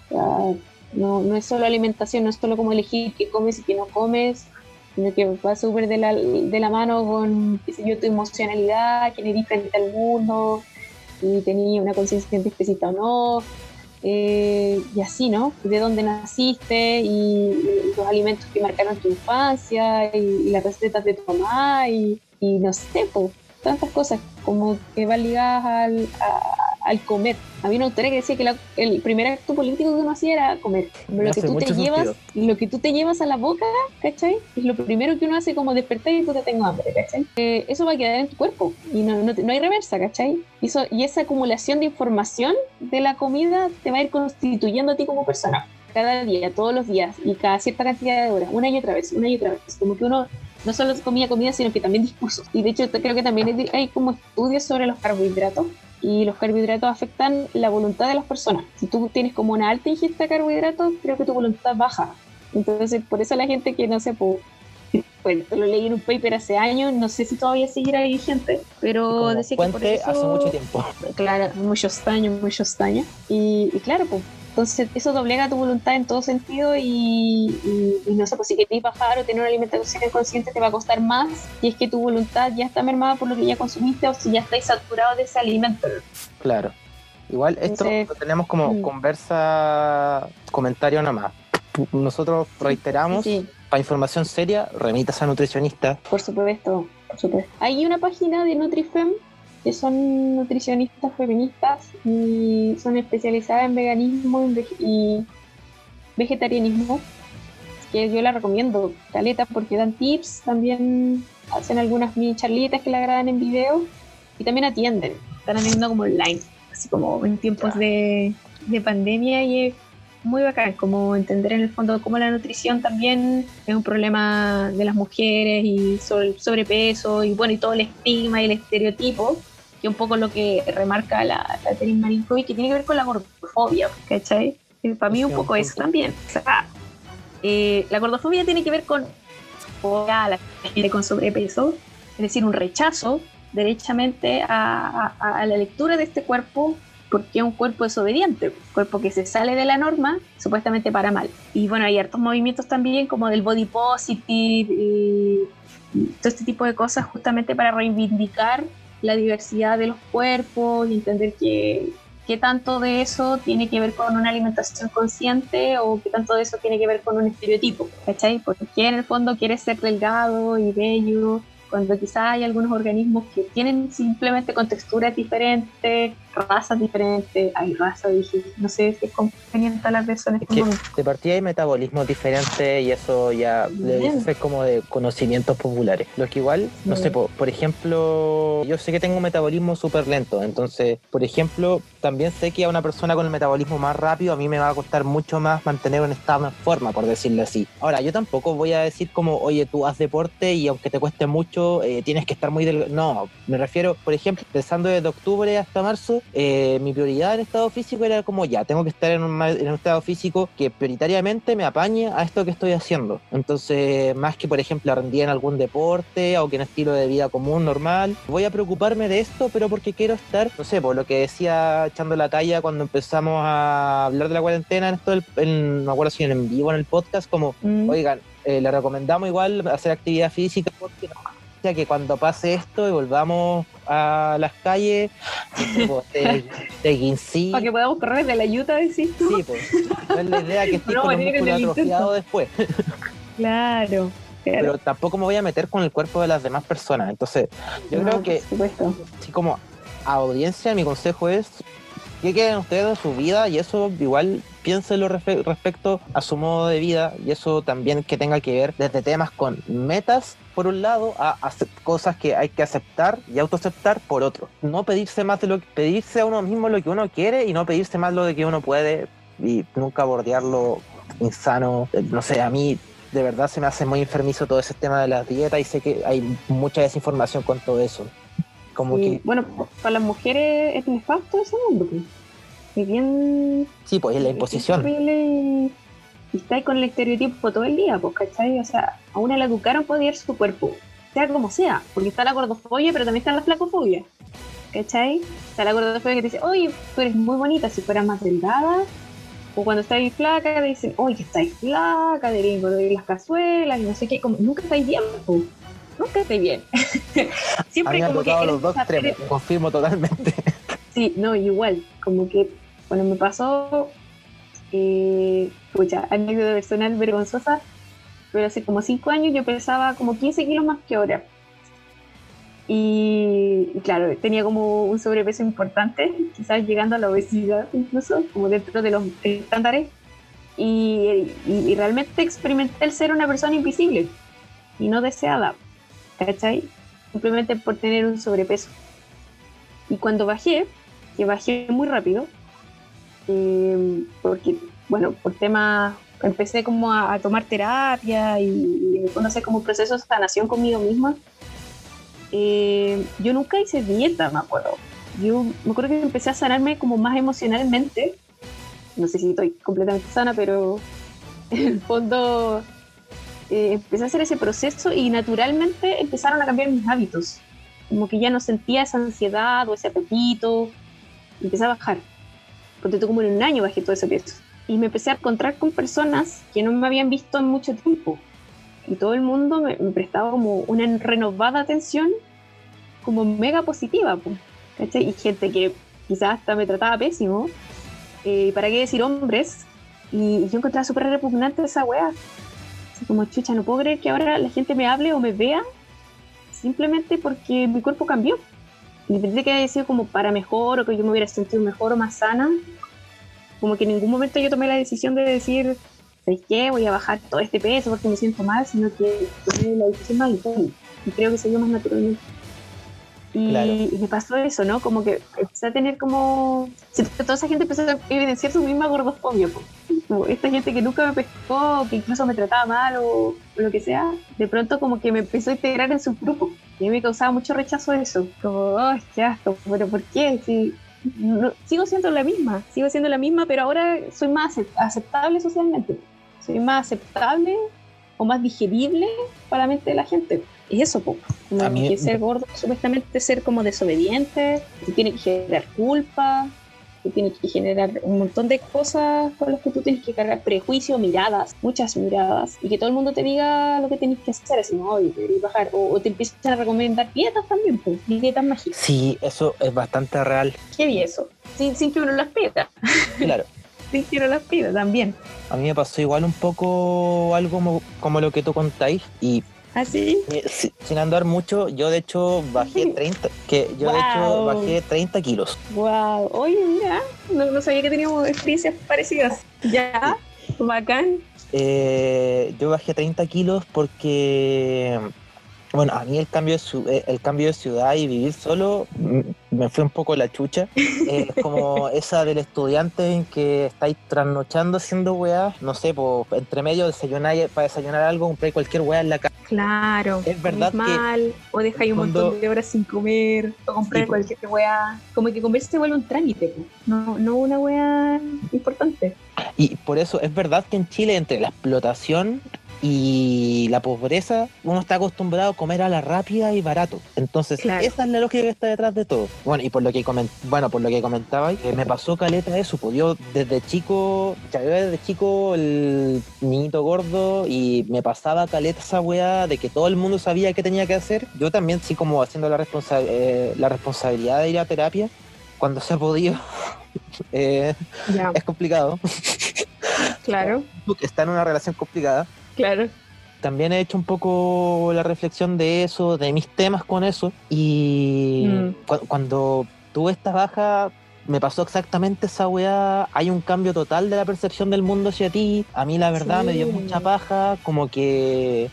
S2: no, no es solo alimentación, no es solo como elegir qué comes y qué no comes, que va súper de la, de la mano con yo, tu emocionalidad, quién eres frente al mundo, si tenías una conciencia científica o no, eh, y así, ¿no? De dónde naciste y, los alimentos que marcaron tu infancia y, las recetas de tu mamá y, no sé, pues, tantas cosas como que van ligadas al, al comer. Había una autora que decía que el primer acto político que uno hacía era comer. lo que tú te llevas, lo que tú te llevas a la boca, ¿cachai? Es lo primero que uno hace como despertar y tú te tengo hambre, ¿cachai? Eh, eso va a quedar en tu cuerpo y no, no, hay reversa, ¿cachai? Y, eso, y esa acumulación de información de la comida te va a ir constituyendo a ti como persona. Cada día, todos los días y cada cierta cantidad de horas, una y otra vez, una y otra vez. Como que uno no solo comía comida, sino que también discursos. Y de hecho creo que también hay como estudios sobre los carbohidratos y los carbohidratos afectan la voluntad de las personas. Si tú tienes como una alta ingesta de carbohidratos, creo que tu voluntad baja. Entonces, por eso la gente que no sé, pues, bueno, lo leí en un paper hace años, no sé si todavía seguirá vigente, pero decía que por eso,
S1: hace mucho tiempo.
S2: Claro, muchos años, muchos años. Y, y claro, pues entonces, eso doblega tu voluntad en todo sentido y, no sé, pues si querés bajar o tener una alimentación consciente te va a costar más y es que tu voluntad ya está mermada por lo que ya consumiste o si ya estáis saturado de ese alimento.
S1: Claro. Igual esto lo tenemos como mm. conversa, comentario nada más. Nosotros reiteramos, para información seria, remitas a nutricionista.
S2: Por supuesto, por supuesto. Hay una página de NutriFem que son nutricionistas feministas y son especializadas en veganismo y vegetarianismo, que yo la recomiendo, caleta, porque dan tips, también hacen algunas mini charlitas que la graban en video y también atienden, están atendiendo como online, así como en tiempos de, de pandemia y es muy bacán, como entender en el fondo cómo la nutrición también es un problema de las mujeres y sobre el sobrepeso y bueno, y todo el estigma y el estereotipo, que un poco lo que remarca la Catherine Marinkovic, que tiene que ver con la gordofobia, ¿cachai? para mí un poco eso también. Eh, la gordofobia tiene que ver con la gente con sobrepeso, es decir, un rechazo derechamente a, a, la lectura de este cuerpo porque es un cuerpo desobediente, un cuerpo que se sale de la norma, supuestamente para mal. Y bueno, hay hartos movimientos también como del body positive y, todo este tipo de cosas justamente para reivindicar la diversidad de los cuerpos y entender que qué tanto de eso tiene que ver con una alimentación consciente o qué tanto de eso tiene que ver con un estereotipo, ¿cachai? Porque en el fondo quieres ser delgado y bello cuando quizá hay algunos organismos que tienen simplemente con texturas diferentes, razas diferentes, hay razas, dije, no sé si es conveniente hablar de eso en este momento.
S1: De partida hay metabolismos diferentes y eso ya es como de conocimientos populares. Lo que igual, no sé, por, por, ejemplo, yo sé que tengo un metabolismo súper lento, entonces, por ejemplo, también sé que a una persona con el metabolismo más rápido a mí me va a costar mucho más mantener un estado en forma, por decirlo así. Ahora, yo tampoco voy a decir como, oye, tú haz deporte y aunque te cueste mucho, eh, tienes que estar muy delgado. No, me refiero, por ejemplo, pensando desde octubre hasta marzo, eh, mi prioridad en estado físico era como ya, tengo que estar en un, estado físico que prioritariamente me apañe a esto que estoy haciendo. Entonces, más que por ejemplo rendir en algún deporte o que en estilo de vida común, normal, voy a preocuparme de esto, pero porque quiero estar, no sé, por lo que decía echando la talla cuando empezamos a hablar de la cuarentena en esto, no me acuerdo si en vivo en el podcast, como, mm. oigan, eh, le recomendamos igual hacer actividad física porque que cuando pase esto y volvamos a las calles de, de
S2: Para que podamos correr de la yuta, decís
S1: tú. Sí, pues. No es la idea que esté con el atrofiado después.
S2: Claro.
S1: Pero tampoco me voy a meter con el cuerpo de las demás personas. Entonces, yo creo que, sí, como audiencia, mi consejo es qué quieren ustedes en su vida y eso igual piénselo respecto a su modo de vida y eso también que tenga que ver desde temas con metas por un lado a hacer cosas que hay que aceptar y autoaceptar por otro. No pedirse más de lo que pedirse a uno mismo lo que uno quiere y no pedirse más lo de que uno puede y nunca bordearlo insano. No sé, a mí de verdad se me hace muy enfermizo todo ese tema de las dietas y sé que hay mucha desinformación con todo eso. Como que...
S2: Bueno, para las mujeres es nefasto ese mundo. Pues. Es bien...
S1: Sí, pues es la imposición.
S2: y, está ahí con el estereotipo todo el día, pues, ¿cachai? O sea, a una la educaron para odiar su cuerpo, sea como sea, porque está la gordofobia, pero también está la flacofobia. ¿Cachai? Está la gordofobia que te dice, oye, tú eres muy bonita si fueras más delgada. O cuando estáis flaca, te dicen, oye, estáis flaca, de las cazuelas, y no sé qué, como, nunca estáis bien, nunca estáis bien.
S1: Siempre como que los dos extremos, confirmo totalmente.
S2: Sí, no, igual, como que, bueno, me pasó, eh, pucha, anécdota personal vergonzosa, pero hace como 5 años yo pesaba como 15 kilos más que ahora. Y, claro, tenía como un sobrepeso importante, quizás llegando a la obesidad incluso, como dentro de los estándares. Y, y, realmente experimenté el ser una persona invisible y no deseada, ¿cachai? Simplemente por tener un sobrepeso. Y cuando bajé, que bajé muy rápido, eh, porque, bueno, por temas empecé como a, tomar terapia y, y conocer como proceso de sanación conmigo misma. Eh, yo nunca hice dieta, me acuerdo. Yo me acuerdo que empecé a sanarme como más emocionalmente. No sé si estoy completamente sana, pero en el fondo eh, empecé a hacer ese proceso y naturalmente empezaron a cambiar mis hábitos. Como que ya no sentía esa ansiedad o ese apetito. Empecé a bajar. Porque como en un año bajé todo ese peso y me empecé a encontrar con personas que no me habían visto en mucho tiempo. Y todo el mundo me, prestaba como una renovada atención, como mega positiva. Y gente que quizás hasta me trataba pésimo. Eh, ¿Para qué decir hombres? Y, yo encontraba súper repugnante esa wea. Así como, chucha, no puedo creer que ahora la gente me hable o me vea simplemente porque mi cuerpo cambió. Independiente de que haya sido como para mejor o que yo me hubiera sentido mejor o más sana, como que en ningún momento yo tomé la decisión de decir, ¿sabes qué? Voy a bajar todo este peso porque me siento mal, sino que tomé la decisión más y creo que se dio más naturalmente. Y, me pasó eso, ¿no? Como que empecé a tener como... Toda esa gente empezó a evidenciar su misma gordofobia. Como esta gente que nunca me pescó, que incluso me trataba mal o, lo que sea, de pronto como que me empezó a integrar en su grupo. Y a mí me causaba mucho rechazo eso. Como, oh, qué asco, pero ¿por qué? Si sigo siendo la misma, sigo siendo la misma, pero ahora soy más aceptable socialmente. Soy más aceptable o más digerible para la mente de la gente. Y eso, poco. Como que ser gordo, supuestamente ser como desobediente, tiene que generar culpa, tiene que generar un montón de cosas con las que tú tienes que cargar prejuicios, miradas, muchas miradas, y que todo el mundo te diga lo que tienes que hacer, así, no, y bajar, o, te empiezan a recomendar dietas también, pues, dietas mágicas.
S1: Sí, eso es bastante real.
S2: Qué bien eso, sin, sin que uno las pida.
S1: Claro.
S2: sin que uno las pida también.
S1: A mí me pasó igual un poco algo como, como lo que tú contáis, y
S2: ¿Ah, sí?
S1: Eh, sin andar mucho, yo de hecho bajé 30, que yo de hecho bajé 30 kilos.
S2: Wow, oye, mira, no, sabía que teníamos experiencias parecidas. Ya, bacán.
S1: Eh, yo bajé 30 kilos porque bueno, a mí el cambio de, eh, el cambio de ciudad y vivir solo me fue un poco la chucha. Es como esa del estudiante en que estáis trasnochando haciendo weá, no sé, pues entre medio desayunar para desayunar algo, comprar cualquier weá en la casa.
S2: Claro. Es verdad mal, o dejáis un montón de horas sin comer, o comprar cualquier weá. Como que comer se vuelve un trámite, no, no una weá importante.
S1: Y por eso es verdad que en Chile entre la explotación y la pobreza, uno está acostumbrado a comer a la rápida y barato. Entonces, esa es la lógica que está detrás de todo. Bueno, y por lo que coment bueno, por lo que comentaba, eh, me pasó caleta eso, pues yo desde chico, ya desde chico el niñito gordo y me pasaba caleta esa weá de que todo el mundo sabía qué tenía que hacer. Yo también sí como haciendo la, responsa eh, la responsabilidad de ir a terapia cuando se ha podido. Eh, es complicado.
S2: Claro.
S1: Está en una relación complicada.
S2: Claro.
S1: También he hecho un poco la reflexión de eso, de mis temas con eso. Y mm. cuando tuve esta baja, me pasó exactamente esa weá. Hay un cambio total de la percepción del mundo hacia ti. A mí, la verdad, me dio mucha paja. Como que.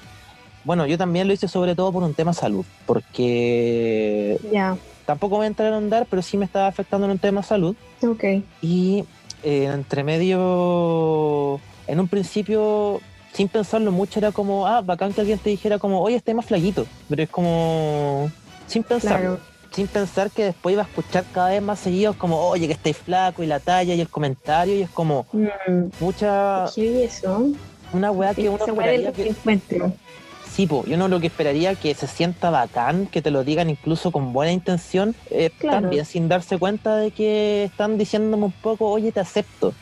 S1: Bueno, yo también lo hice sobre todo por un tema salud. Porque.
S2: Ya.
S1: Tampoco me entré a andar, pero sí me estaba afectando en un tema salud.
S2: Ok.
S1: Y eh, entre medio. En un principio sin pensarlo mucho, era como, ah, bacán que alguien te dijera como, oye, esté más flaquito. Pero es como, sin pensar, sin pensar que después iba a escuchar cada vez más seguidos como, oye, que estáis flaco y la talla y el comentario y es como, mm. mucha...
S2: ¿Qué eso?
S1: Una weá que uno
S2: esperaría que...
S1: Sí, po, yo no lo que esperaría que se sienta bacán, que te lo digan incluso con buena intención, eh,
S2: Claro.
S1: también sin darse cuenta de que están diciéndome un poco, oye, te acepto.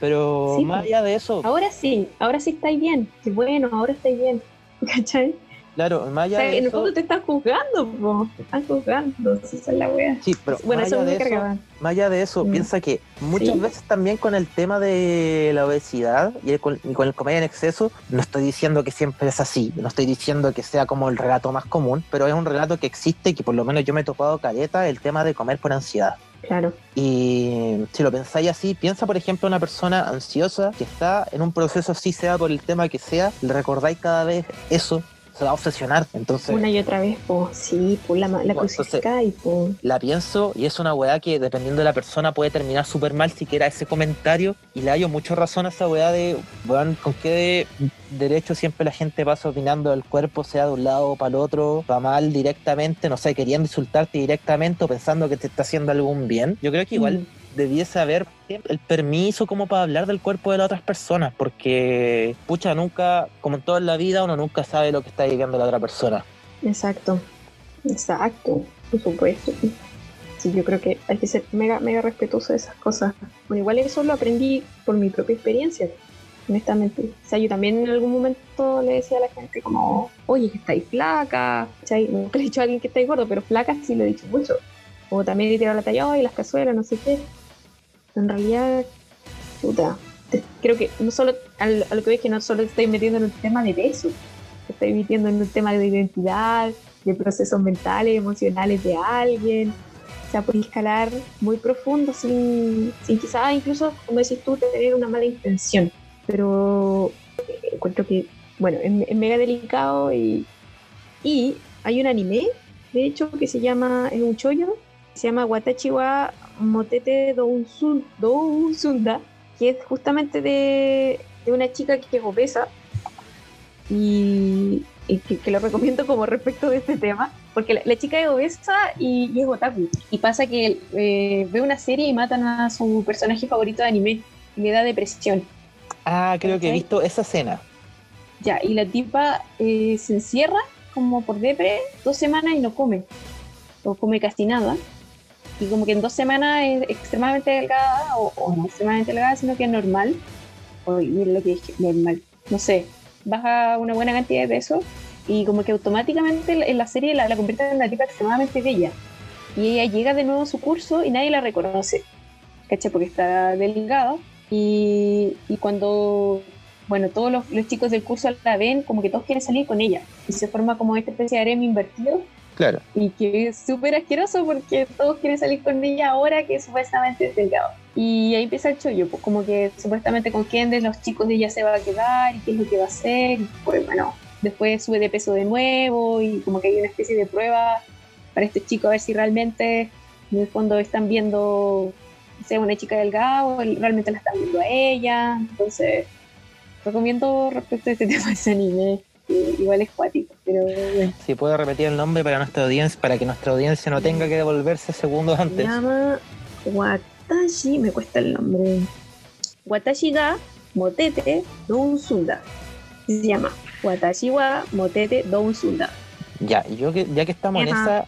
S1: Pero
S2: Sí,
S1: más allá de eso,
S2: Ahora sí, ahora sí estáis bien. Qué bueno, ahora estáis bien. ¿Cachai?
S1: claro, más
S2: O
S1: allá
S2: sea,
S1: de
S2: en el fondo te están juzgando, po. Te están juzgando. Esa es la wea.
S1: sí, pero
S2: Bueno,
S1: más
S2: eso
S1: allá
S2: me
S1: eso. Más allá de eso,
S2: Mm.
S1: piensa que muchas
S2: Sí.
S1: veces también con el tema de la obesidad y, el- con, y con el comer en exceso, no estoy diciendo que siempre es así, no estoy diciendo que sea como el relato más común, pero es un relato que existe y que por lo menos yo me he topado caleta el tema de comer por ansiedad.
S2: Claro.
S1: Y si lo pensáis así, piensa por ejemplo una persona ansiosa que está en un proceso así sea por el tema que sea, le recordáis cada vez eso, se va a obsesionar. Entonces,
S2: Una y otra vez, po. Sí, po. La, la
S1: Bueno, entonces-
S2: crucificáis, po.
S1: la pienso y es una weá que dependiendo de la persona puede terminar súper mal siquiera ese comentario y le hallo mucha razón a esa weá de, weón, con qué derecho siempre la gente pasa opinando del cuerpo, sea de un lado o para el otro, va mal directamente, no sé, queriendo insultarte directamente o pensando que te está haciendo algún bien. Yo creo que igual
S2: Mm.
S1: Debiese haber el permiso como para hablar del cuerpo de las otras personas, porque, pucha, nunca, como en toda la vida, uno nunca sabe lo que está viviendo la otra persona.
S2: Exacto. Exacto. Por supuesto. Sí, yo creo que hay que ser mega, mega respetuoso de esas cosas. Bueno, igual eso lo aprendí por mi propia experiencia, honestamente. O sea, yo también en algún momento le decía a la gente como, oye, que estáis flaca. ¿Cachai? Nunca le he dicho a alguien que estáis gordo, pero flaca sí lo he dicho mucho. O también he tirado la talla, y las cazuelas, no sé qué. En realidad, puta, te- creo que no solo, al- a lo que ves que no solo te estoy metiendo en un tema de peso, te estoy metiendo en un tema de identidad, de procesos mentales, emocionales de alguien. O sea, puedes escalar muy profundo sin, sin quizás incluso, como decís tú, tener una mala intención. Pero eh, encuentro que, bueno, es, es mega delicado y, y hay un anime, de hecho, que se llama, es un chollo, se llama Watachi wa Motete Dousunda, que es justamente de, de una chica que es obesa y, y que, que lo recomiendo como respecto de este tema, porque la, la chica es obesa y, y es otaku. Y pasa que eh, ve una serie y matan a su personaje favorito de anime y le da depresión.
S1: Ah, creo que he visto esa escena.
S2: Ya, y la tipa eh, se encierra como por depre dos semanas y no come, o come casi nada. Y como que en dos semanas es extremadamente delgada, o, o no extremadamente delgada, sino que es normal. Oye, miren lo que dije, normal. No sé, baja una buena cantidad de peso y como que automáticamente en la serie la, la convierte en una tipa extremadamente bella. Y ella llega de nuevo a su curso y nadie la reconoce, ¿cachai? Porque está delgada. Y, y cuando, bueno, todos los, los chicos del curso la ven, como que todos quieren salir con ella. Y se forma como esta especie de harem invertido Y que es súper asqueroso porque todos quieren salir con ella ahora que supuestamente es delgado. Y ahí empieza el chollo, pues como que supuestamente con quién de los chicos de ella se va a quedar y qué es lo que va a hacer. Pues bueno, después sube de peso de nuevo y como que hay una especie de prueba para este chico a ver si realmente en el fondo están viendo, sé, una chica delgada o realmente la están viendo a ella. Entonces, recomiendo respecto a este tema ese anime. Igual es cuático, pero bueno.
S1: Si puedo repetir el nombre para nuestra audiencia, para que nuestra audiencia no tenga que devolverse segundos
S2: Se
S1: antes.
S2: llama Watashi, me cuesta el nombre. Watashi ga Motete Dousunda. Se llama Watashi wa Motete Dousunda.
S1: Ya, yo que, ya que estamos en esa,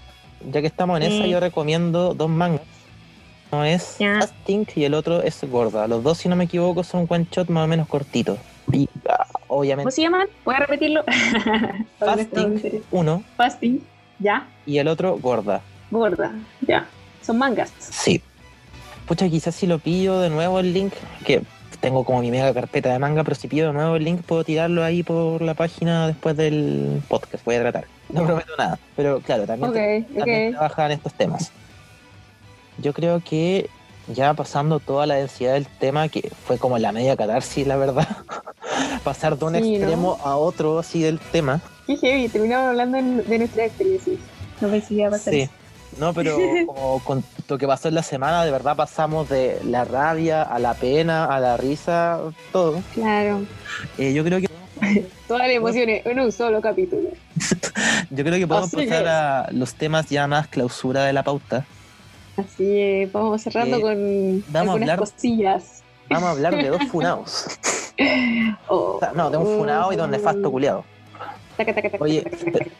S1: ya que estamos en esa, yo recomiendo dos mangas. Uno es
S2: Ya.
S1: Fasting y el otro es Gorda. Los dos, si no me equivoco, son one shot más o menos cortitos. Y ah,
S2: ¿Cómo
S1: obviamente
S2: se llaman? ¿Puedes repetirlo? Para nuestra
S1: Fasting, uno
S2: Fasting. Ya.
S1: y el otro Gorda.
S2: Gorda. Ya. Son mangas.
S1: Sí. Pucha, quizás si lo pillo de nuevo el link, que tengo como mi mega carpeta de manga, pero si pillo de nuevo el link puedo tirarlo ahí por la página después del podcast. Voy a tratar. No prometo nada. Pero claro, también,
S2: Ok,
S1: también
S2: ok.
S1: trabaja en estos temas. Yo creo que ya pasando toda la densidad del tema, que fue como la media catarsis, la verdad, pasar de un
S2: Sí, ¿no?
S1: extremo a otro así del tema.
S2: Qué heavy. Terminamos hablando de nuestra experiencia. No pensé que iba a pasar
S1: Sí.
S2: eso.
S1: No, pero como con lo que pasó en la semana, de verdad pasamos de la rabia a la pena, a la risa, todo.
S2: Claro.
S1: Eh, yo creo que
S2: Todas las emociones en un solo capítulo.
S1: yo creo que podemos
S2: Así
S1: pasar
S2: es.
S1: a los temas ya más clausura de la pauta.
S2: Así es, vamos cerrando
S1: Eh,
S2: con
S1: vamos a
S2: algunas
S1: hablar-
S2: cosillas.
S1: Vamos a hablar de dos funados.
S2: Oh.
S1: O sea, no, de un funado y de un nefasto culiado.
S2: Taca, taca, taca,
S1: Oye,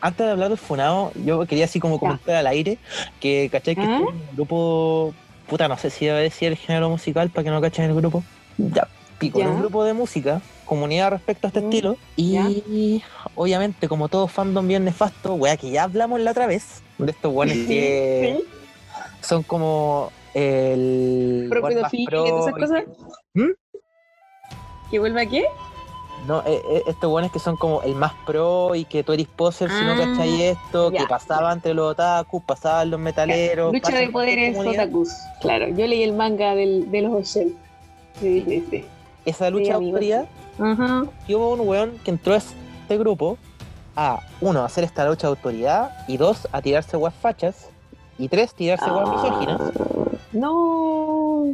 S1: antes de hablar del Funado, yo quería así como comentar al aire que, ¿cachai? Que
S2: ¿Ah?
S1: este es un grupo, puta, no sé si debe decir el género musical para que no cachen el grupo. Ya, pico,
S2: Ya.
S1: es un grupo de música, comunidad respecto a este
S2: Mm,
S1: estilo. Y obviamente, como todo fandom bien nefasto, wea, que ya hablamos la otra vez, de estos buenos que
S2: Sí.
S1: Son como el.
S2: Pro pedofilia y esas
S1: y-
S2: cosas.
S1: ¿Mm?
S2: ¿Que vuelva a qué?
S1: No, eh, eh, estos buenos que son como el más pro y que tú eres poser si no
S2: Ah,
S1: cachai esto, que pasaba entre los otakus, pasaban los metaleros.
S2: Lucha de poderes otakus. Claro, yo leí el manga del, de los 80. Sí, sí, sí.
S1: Esa lucha de autoridad, que hubo un weón que entró a este grupo a, uno, a hacer esta lucha de autoridad, y dos, a tirarse guas fachas, y tres, tirarse misóginas.
S2: Ah, No.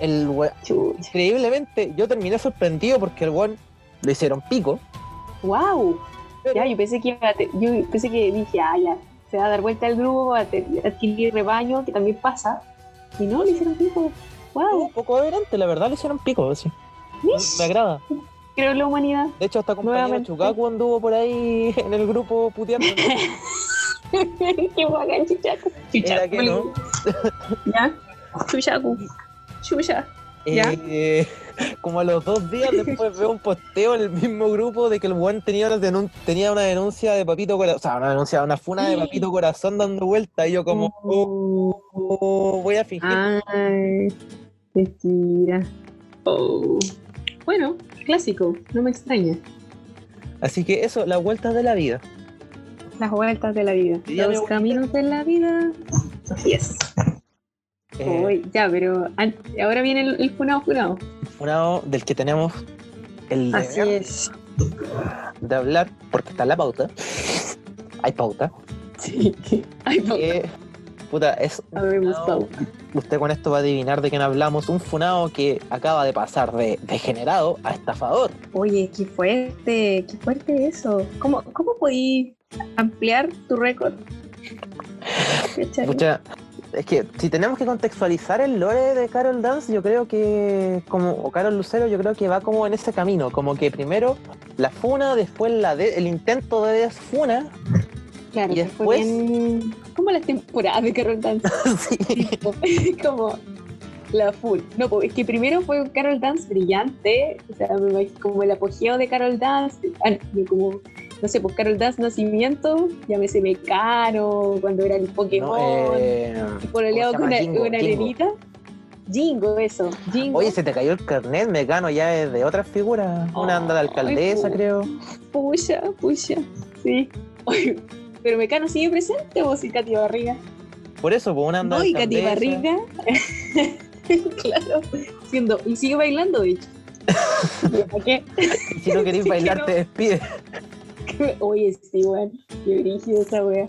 S1: El we- increíblemente, yo terminé sorprendido porque el weón lo hicieron pico.
S2: Wow.
S1: pero-
S2: Ya, yo pensé que iba a te- yo pensé que dije, ah, ya, se va a dar vuelta al grupo, va a te- adquirir rebaño, que también pasa. Y no, le hicieron pico. Wow.
S1: un poco adelante, la verdad, lo hicieron pico. sí. Me agrada.
S2: Creo en la humanidad.
S1: De hecho, hasta compañero. Chukaku anduvo por ahí en el grupo puteando.
S2: Qué bacán, chuchaco.
S1: Era que no.
S2: Ya. Chuchaco. Chucha. ¿Ya?
S1: Eh, como a los dos días después veo un posteo en el mismo grupo de que el buen tenía una, denun- tenía una denuncia de Papito Corazón, o sea, una denuncia, una funa de Papito Corazón dando vuelta y yo como, oh, oh, voy a fingir.
S2: Ay, mentira. Oh. Bueno, clásico, no me extraña.
S1: Así que eso, las vueltas de la vida.
S2: Las vueltas de la vida.
S1: Sí,
S2: Los caminos de la vida. Así es.
S1: Eh,
S2: Uy, ya, pero ahora viene el, el funado funado.
S1: funado del que tenemos el
S2: Así es.
S1: de hablar, porque está la pauta. Hay pauta.
S2: Sí. Ay, no,
S1: que, puta, es funado-
S2: pauta.
S1: Usted con esto va a adivinar de quién hablamos. Un funado que acaba de pasar de degenerado a estafador.
S2: Oye, qué fuerte, qué fuerte eso. ¿Cómo, cómo podí ampliar tu récord?
S1: Pucha, es que si tenemos que contextualizar el lore de Carol Dance, yo creo que, como, o Carol Lucero, yo creo que va como en ese camino. Como que primero la funa, después la de- el intento de desfuna.
S2: claro,
S1: y después-
S2: como las temporadas de Carol Dance.
S1: sí.
S2: como la full. No, pues es que primero fue un Carol Dance brillante, o sea, me imagino como el apogeo de Carol Dance, ah, como, no sé, pues Carol Dance nacimiento, llámese Mecano, cuando era el Pokémon,
S1: No, eh,
S2: por el lado
S1: ¿cómo
S2: con una?
S1: Jingo,
S2: una
S1: Jingo.
S2: eso, Jingo.
S1: Oye, se te cayó el carnet, Mecano ya es de otras figuras. Una anda de
S2: Ay,
S1: alcaldesa,
S2: pu-
S1: creo.
S2: Pucha, pucha, sí. Pero Mecano sigue presente, vos y Katy Barriga.
S1: Por eso, pues una anda
S2: No,
S1: de
S2: y Katy. Barriga, claro, siendo, y sigue bailando, de hecho. ¿Para qué?
S1: Y si no queréis bailar, te despide.
S2: Oye, sí, weón, qué brígido esa wea.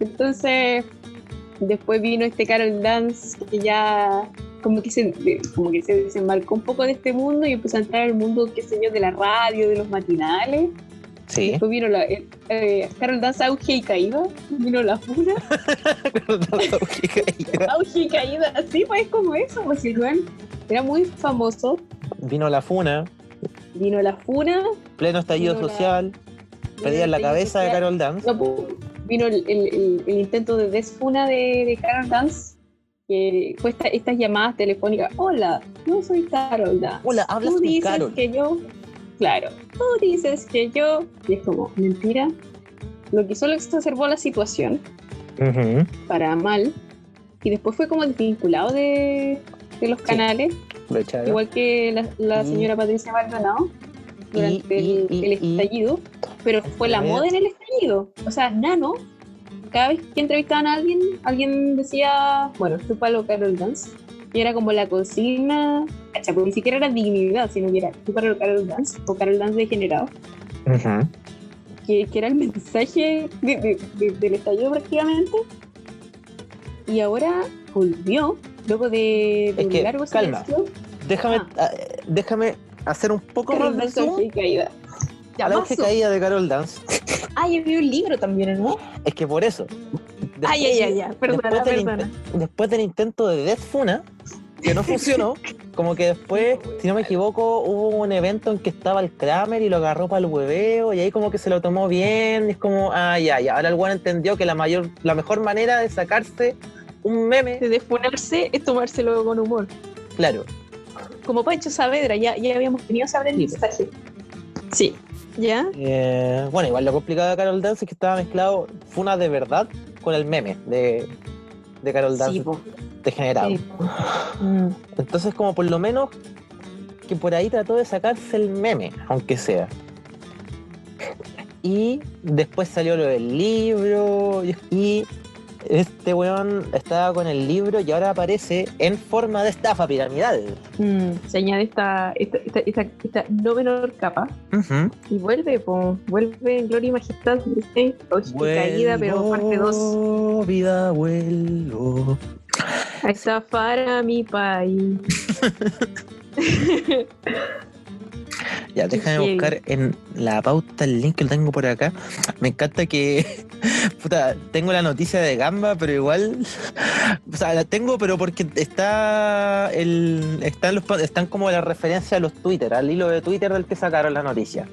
S2: Entonces, después vino este Carol Dance que ya como que se como que se desembarcó un poco de este mundo y empezó a entrar al mundo, qué sé yo, de la radio, de los matinales.
S1: Sí.
S2: Después vino la, eh, eh, Carol Dance auge y caída, vino la funa, auge y caída, sí, pues es como eso, pues el weón era muy famoso,
S1: Vino la funa,
S2: vino la funa,
S1: pleno estallido
S2: la-
S1: social, pedían la cabeza de Carol Dance.
S2: No, vino el, el- el- el intento de desfuna de, de Carol Dance, que fue esta- estas llamadas telefónicas. Hola, yo soy Carol Dance.
S1: Hola, hablas
S2: Tú
S1: con
S2: dices
S1: Carol.
S2: que yo, claro, tú dices que yo, y es como, mentira. Lo que solo exacerbó la situación para mal, y después fue como desvinculado de, de los canales, igual que la, la
S1: Y-
S2: señora Patricia Maldonado durante
S1: y-
S2: el,
S1: y-
S2: el
S1: y-
S2: estallido, pero fue la moda en el estallido. O sea, Nano, cada vez que entrevistaban a alguien, alguien decía, bueno, tu palo Carol Dance, y era como la consigna, cacha, porque ni siquiera era dignidad, sino que era tu palo Carol Dance, o Carol Dance degenerado,
S1: Ujú.
S2: que, que era el mensaje de- de- de- del estallido prácticamente. Y ahora volvió, luego de,
S1: Es
S2: un
S1: que,
S2: largo
S1: calma.
S2: silencio,
S1: Déjame,
S2: Ah.
S1: ah, déjame hacer un poco más de zoom
S2: caída.
S1: a la caída de Carol Dance.
S2: Ah, y había un libro también, ¿no?
S1: Es que por eso.
S2: Ay,
S1: después
S2: ay, ay, ay, perdona,
S1: después del,
S2: perdona.
S1: inte- después del intento de Death Funa, que no funcionó. Como que después, si no me equivoco, hubo un evento en que estaba el Kramer y lo agarró para el hueveo y ahí como que se lo tomó bien. Y es como, ah, ya, ya. Ahora el weón entendió que la mayor, la mejor manera de sacarse un meme.
S2: De desponerse es tomárselo con humor.
S1: Claro.
S2: Como Pancho Saavedra, ya, ya habíamos tenido ese aprendizaje. Sí. ¿Ya?
S1: Eh, bueno, igual lo complicado de Carol Dance es que estaba mezclado Funa de verdad con el meme de, de Carol Dance
S2: Sí,
S1: degenerado.
S2: Sí. Mm.
S1: Entonces, como por lo menos que por ahí trató de sacarse el meme, aunque sea. Y después salió lo del libro. Y este weón estaba con el libro y ahora aparece en forma de estafa piramidal.
S2: Mm, se añade esta, esta, esta, no menor capa y vuelve, po, vuelve en gloria y majestad, ¿viste? Lógica caída, pero parte 2.
S1: Vuelvo, vida, vuelvo.
S2: A estafar a mi país.
S1: Ya, déjame
S2: heavy.
S1: buscar en la pauta el link que lo tengo por acá. Me encanta que. Puta, tengo la noticia de Gamba, pero igual. O sea, la tengo, pero porque está. El, están, los, están como la referencia a los Twitter, al hilo de Twitter del que sacaron la noticia.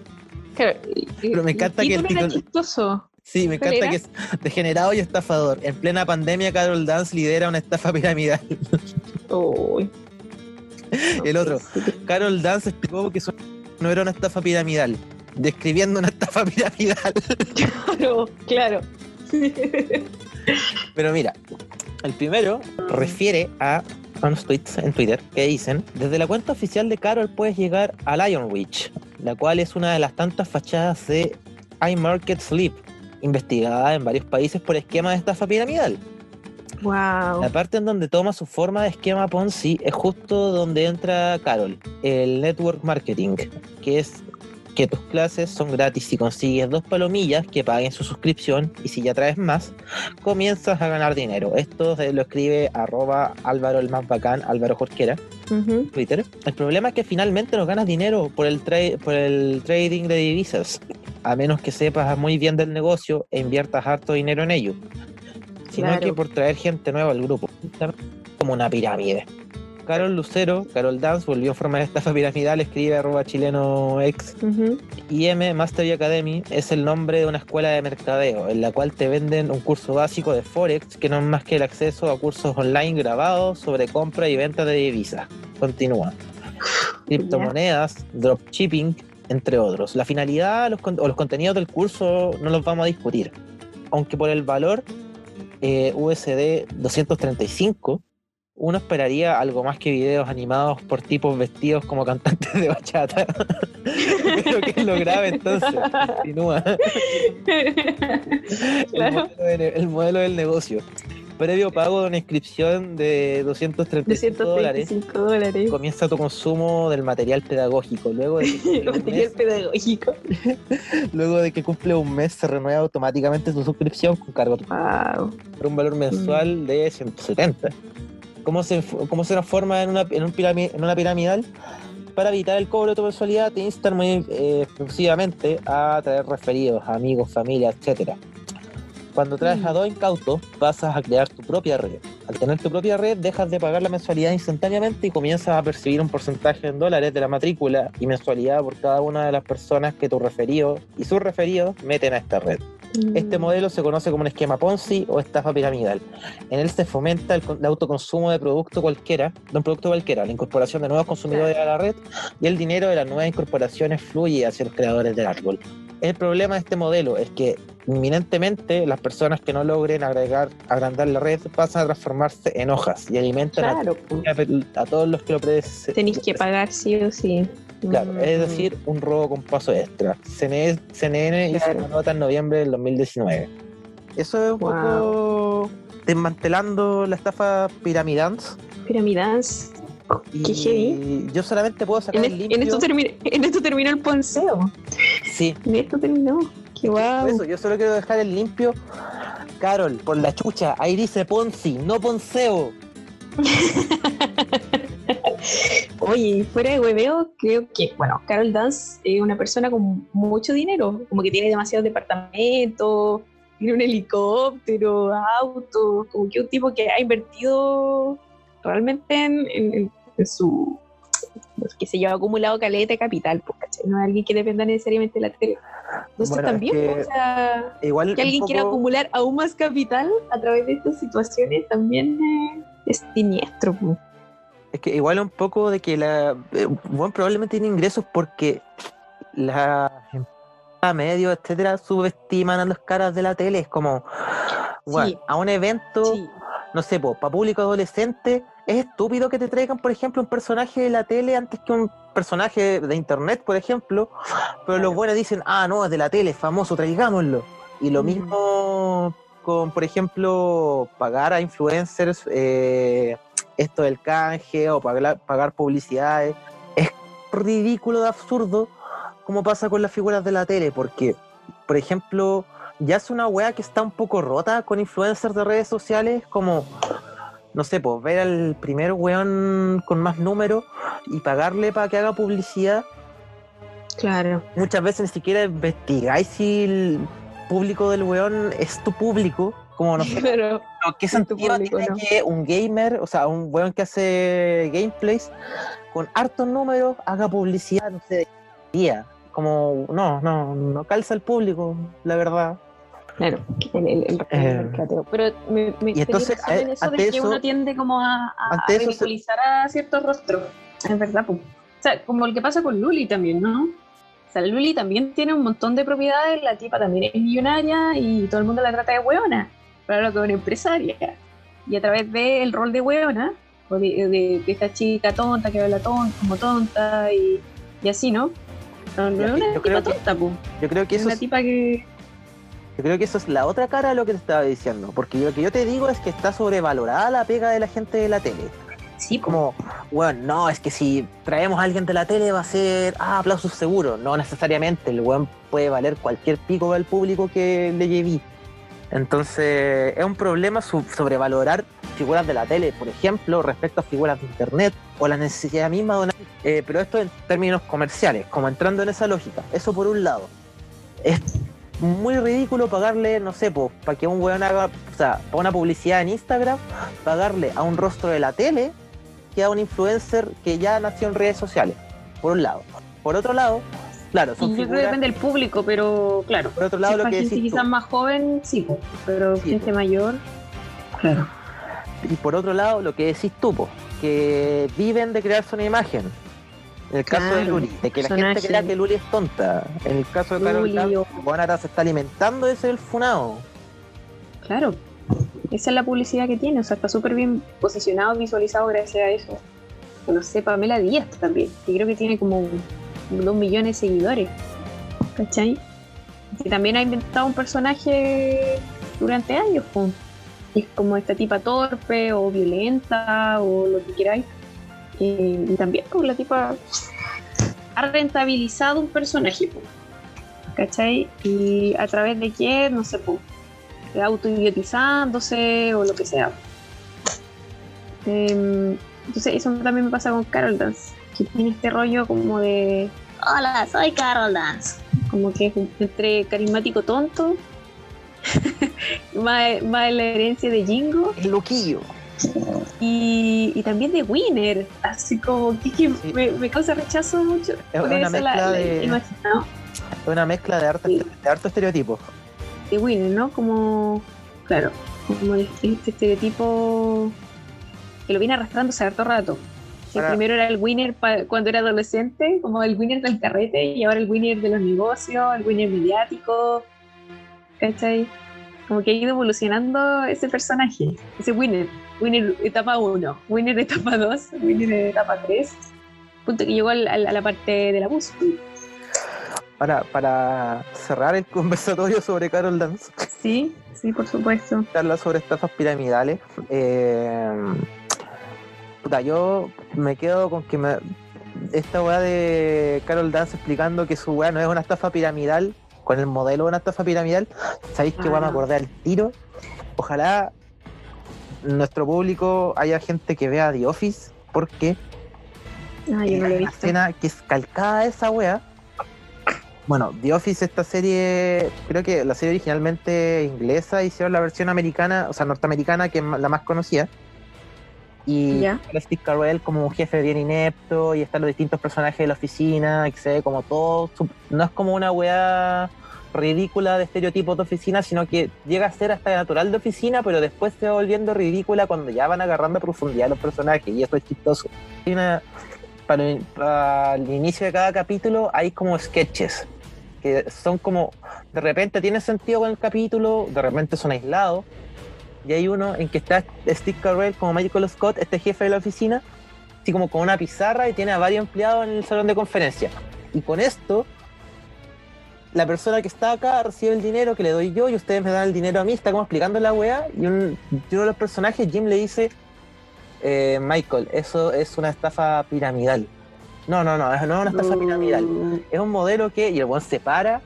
S2: Claro,
S1: Pero me encanta que el
S2: título chistoso.
S1: Sí, me
S2: ¿Cuál
S1: encanta
S2: era?
S1: que es degenerado y estafador. En plena pandemia, Carol Dance lidera una estafa piramidal.
S2: Uy.
S1: El otro.
S2: Sí.
S1: Carol Dance explicó que eso no era una estafa piramidal, describiendo una estafa piramidal.
S2: Claro, claro.
S1: Pero mira, el primero refiere a unos tweets en Twitter que dicen: Desde la cuenta oficial de Carol puedes llegar a Lion Witch, la cual es una de las tantas fachadas de iMarket Sleep, investigada en varios países por esquema de estafa piramidal.
S2: Wow.
S1: La parte en donde toma su forma de esquema Ponzi es justo donde entra Carol, el network marketing, que es que tus clases son gratis si consigues dos palomillas que paguen su suscripción y si ya traes más, comienzas a ganar dinero. Esto lo escribe arroba Álvaro el más bacán, Álvaro Jorquera. Twitter. El problema es que finalmente no ganas dinero por el, tra- por el trading de divisas, a menos que sepas muy bien del negocio e inviertas harto dinero en ello, sino
S2: Claro.
S1: que por traer gente nueva al grupo, como una pirámide. Carol Lucero, Carol Dance, volvió a formar estafa piramidal, escribe arroba chileno ex. IM Mastery Academy es el nombre de una escuela de mercadeo en la cual te venden un curso básico de Forex que no es más que el acceso a cursos online grabados sobre compra y venta de divisas. Continúa. Criptomonedas, dropshipping, entre otros. La finalidad los o los contenidos del curso no los vamos a discutir. Aunque por el valor eh, USD 235, uno esperaría algo más que videos animados por tipos vestidos como cantantes de bachata. Pero que es lo grave entonces. Continúa. El,
S2: Claro.
S1: modelo de ne- el modelo del negocio. Previo pago de una inscripción de 235 dólares.
S2: 235 dólares.
S1: Comienza tu consumo del material pedagógico. Luego de que un
S2: Material
S1: mes,
S2: pedagógico.
S1: luego de que cumple un mes se renueva automáticamente tu suscripción con cargo
S2: Wow.
S1: por un valor mensual de 170. ¿Cómo se, cómo se transforma en una, en, un pirami- en una piramidal? Para evitar el cobro de tu mensualidad, te instan muy eh, exclusivamente a traer referidos, amigos, familia, etc. Cuando traes
S2: Mm.
S1: a dos incautos, pasas a crear tu propia red. Al tener tu propia red, dejas de pagar la mensualidad instantáneamente y comienzas a percibir un porcentaje en dólares de la matrícula y mensualidad por cada una de las personas que tu referido y sus referidos meten a esta red. Este
S2: Mm.
S1: modelo se conoce como un esquema Ponzi o estafa piramidal. En él se fomenta el, el autoconsumo de producto cualquiera, de un producto cualquiera, la incorporación de nuevos consumidores a la red y el dinero de las nuevas incorporaciones fluye hacia los creadores del árbol. El problema de este modelo es que inminentemente las personas que no logren agregar, agrandar la red pasan a transformarse en hojas y alimentan a-
S2: Claro, po.
S1: a, todos los que lo predecen.
S2: tenéis que pagar sí o sí.
S1: Claro,
S2: Mm.
S1: es decir, un robo con paso extra. CNN, CNN hizo
S2: Claro.
S1: una nota en noviembre del 2019. Eso es un
S2: Wow.
S1: poco desmantelando la estafa piramidans.
S2: Piramidans.
S1: Y yo solamente puedo sacar
S2: En,
S1: limpio.
S2: en esto termi- en esto terminó el ponceo.
S1: Sí,
S2: En esto terminó. Qué guau.
S1: eso, yo solo quiero dejar el limpio. Carol, por la chucha, ahí dice Ponzi, no Ponceo.
S2: Oye, fuera de hueveo, creo que, bueno, Carol Dance es una persona con mucho dinero, como que tiene demasiados departamentos, tiene un helicóptero, autos, como que un tipo que ha invertido realmente en, su, que se lleva acumulado caleta de capital, pues, No es alguien que dependa necesariamente de la tele. Entonces también, que, o sea, igual que alguien quiera acumular aún más capital a través de estas situaciones también es siniestro. Pues.
S1: Es que igual un poco de que la, eh, bueno, probablemente tiene ingresos porque la medio, etcétera, subestiman a las caras de la tele. Es como, bueno, a un evento, no sé, para público adolescente, es estúpido que te traigan, por ejemplo, un personaje de la tele antes que un personaje de internet, por ejemplo. Pero los buenos dicen, ah, no, es de la tele, es famoso, traigámoslo. Y lo mismo con, por ejemplo, pagar a influencers eh, esto del canje o pagar, pagar publicidades. Es ridículo de absurdo como pasa con las figuras de la tele, porque, por ejemplo, ya es una weá que está un poco rota con influencers de redes sociales, como, no sé, pues ver al primer weón con más números y pagarle para que haga publicidad.
S2: Claro.
S1: Muchas veces ni siquiera investigáis si el público del weón es tu público. Como no sé, Pero ¿qué sentido tiene que un gamer, o sea, un weón que hace gameplays con hartos números haga publicidad, no sé, día? como, no, no, no calza el público, la verdad.
S2: Claro, el, el, eh, Pero me, me y entonces, en eso de que uno tiende como a, a, ridiculizar a ciertos rostros. Es verdad, pues. O sea, como el que pasa con Luli también, ¿no? O sea, Luli también tiene un montón de propiedades, la tipa también es millonaria y todo el mundo la trata de hueona, pero lo que es una empresaria. Y a través del rol de hueona, o de, de, esta chica tonta que habla tonta, como tonta y, y así, ¿no? No, no es una yo creo tonta, que,
S1: Yo creo que eso
S2: es una tipa que.
S1: Yo creo que eso es la otra cara de lo que te estaba diciendo. Porque lo que yo te digo es que está sobrevalorada la pega de la gente de la tele.
S2: Sí,
S1: como, bueno, no, es que si traemos a alguien de la tele va a ser, ah, aplausos seguros. No necesariamente, el weón puede valer cualquier pico al público que le lleve. Entonces, es un problema sobrevalorar figuras de la tele, por ejemplo, respecto a figuras de internet o la necesidad misma de eh, pero esto en términos comerciales, como entrando en esa lógica. Eso por un lado. Es muy ridículo pagarle, no sé, para que un weón haga, o sea, para una publicidad en Instagram, pagarle a un rostro de la tele que a un influencer que ya nació en redes sociales, por un lado. Por otro lado, claro,
S2: son Yo creo que depende del público, pero claro.
S1: Por otro lado, lo que
S2: decís quizás más joven, sí, pero gente mayor, claro.
S1: Y por otro lado, lo que decís tú, que viven de crearse una imagen. En el caso de Luli, de que la gente crea que Luli es tonta. En el caso de Carol ahora se está alimentando ese el funado.
S2: Claro, esa es la publicidad que tiene, o sea, está súper bien posicionado, visualizado gracias a eso. No sé, Pamela Díaz también, que creo que tiene como dos millones de seguidores. ¿Cachai? Y también ha inventado un personaje durante años, pues es como esta tipa torpe o violenta o lo que queráis. Y también como la tipa ha rentabilizado un personaje, ¿cachai? Y a través de qué, no sé, pues, autoidiotizándose o lo que sea. Em, entonces eso también me pasa con Carol Dance, que tiene este rollo como de, hola, soy Carol Dance, como que es entre carismático tonto más, más la herencia de Jingo.
S1: El loquillo.
S2: Y, también de Winner, así como que, me, causa rechazo mucho.
S1: Es una mezcla de. Es una mezcla de harto, de harto estereotipo.
S2: De Winner, ¿no? Como. Claro, como este, este estereotipo que lo viene arrastrando hace harto rato. Primero era el winner cuando era adolescente, como el winner del carrete, y ahora el winner de los negocios, el winner mediático, ¿cachai? Como que ha ido evolucionando ese personaje, ese Winner. Winner etapa 1, Winner etapa 2, Winner etapa 3, punto que llegó a la, parte del abuso.
S1: Para, para cerrar el conversatorio sobre Carol Dance.
S2: Sí, sí, por supuesto.
S1: Hablar sobre estafas piramidales. Eh, puta, yo me quedo con que me, esta weá de Carol Dance explicando que su weá no es una estafa piramidal, con el modelo de una estafa piramidal, sabéis que vamos a acordar el tiro. Ojalá nuestro público haya gente que vea The Office, porque
S2: hay una
S1: escena que es calcada de esa wea. Bueno, The Office, esta serie, creo que la serie originalmente inglesa, hicieron la versión americana, o sea, norteamericana, que es la más conocida. Y está Steve Carell como un jefe bien inepto y están los distintos personajes de la oficina, que se ve como todo. No es como una weá ridícula de estereotipos de oficina, sino que llega a ser hasta natural de oficina, pero después se va volviendo ridícula cuando ya van agarrando profundidad los personajes y eso es chistoso. Hay una- para, para el inicio de cada capítulo hay como sketches que son como de repente tiene sentido con el capítulo, de repente son aislados. Y hay uno en que está Steve Carell como Michael Scott, este jefe de la oficina, así como con una pizarra y tiene a varios empleados en el salón de conferencia. Y con esto, la persona que está acá recibe el dinero que le doy yo y ustedes me dan el dinero a mí, está como explicando la weá. Y, un- uno de los personajes, Jim, le dice, eh, Michael, eso es una estafa piramidal. No, no, no, no es una estafa piramidal es un modelo que, y el buen se para,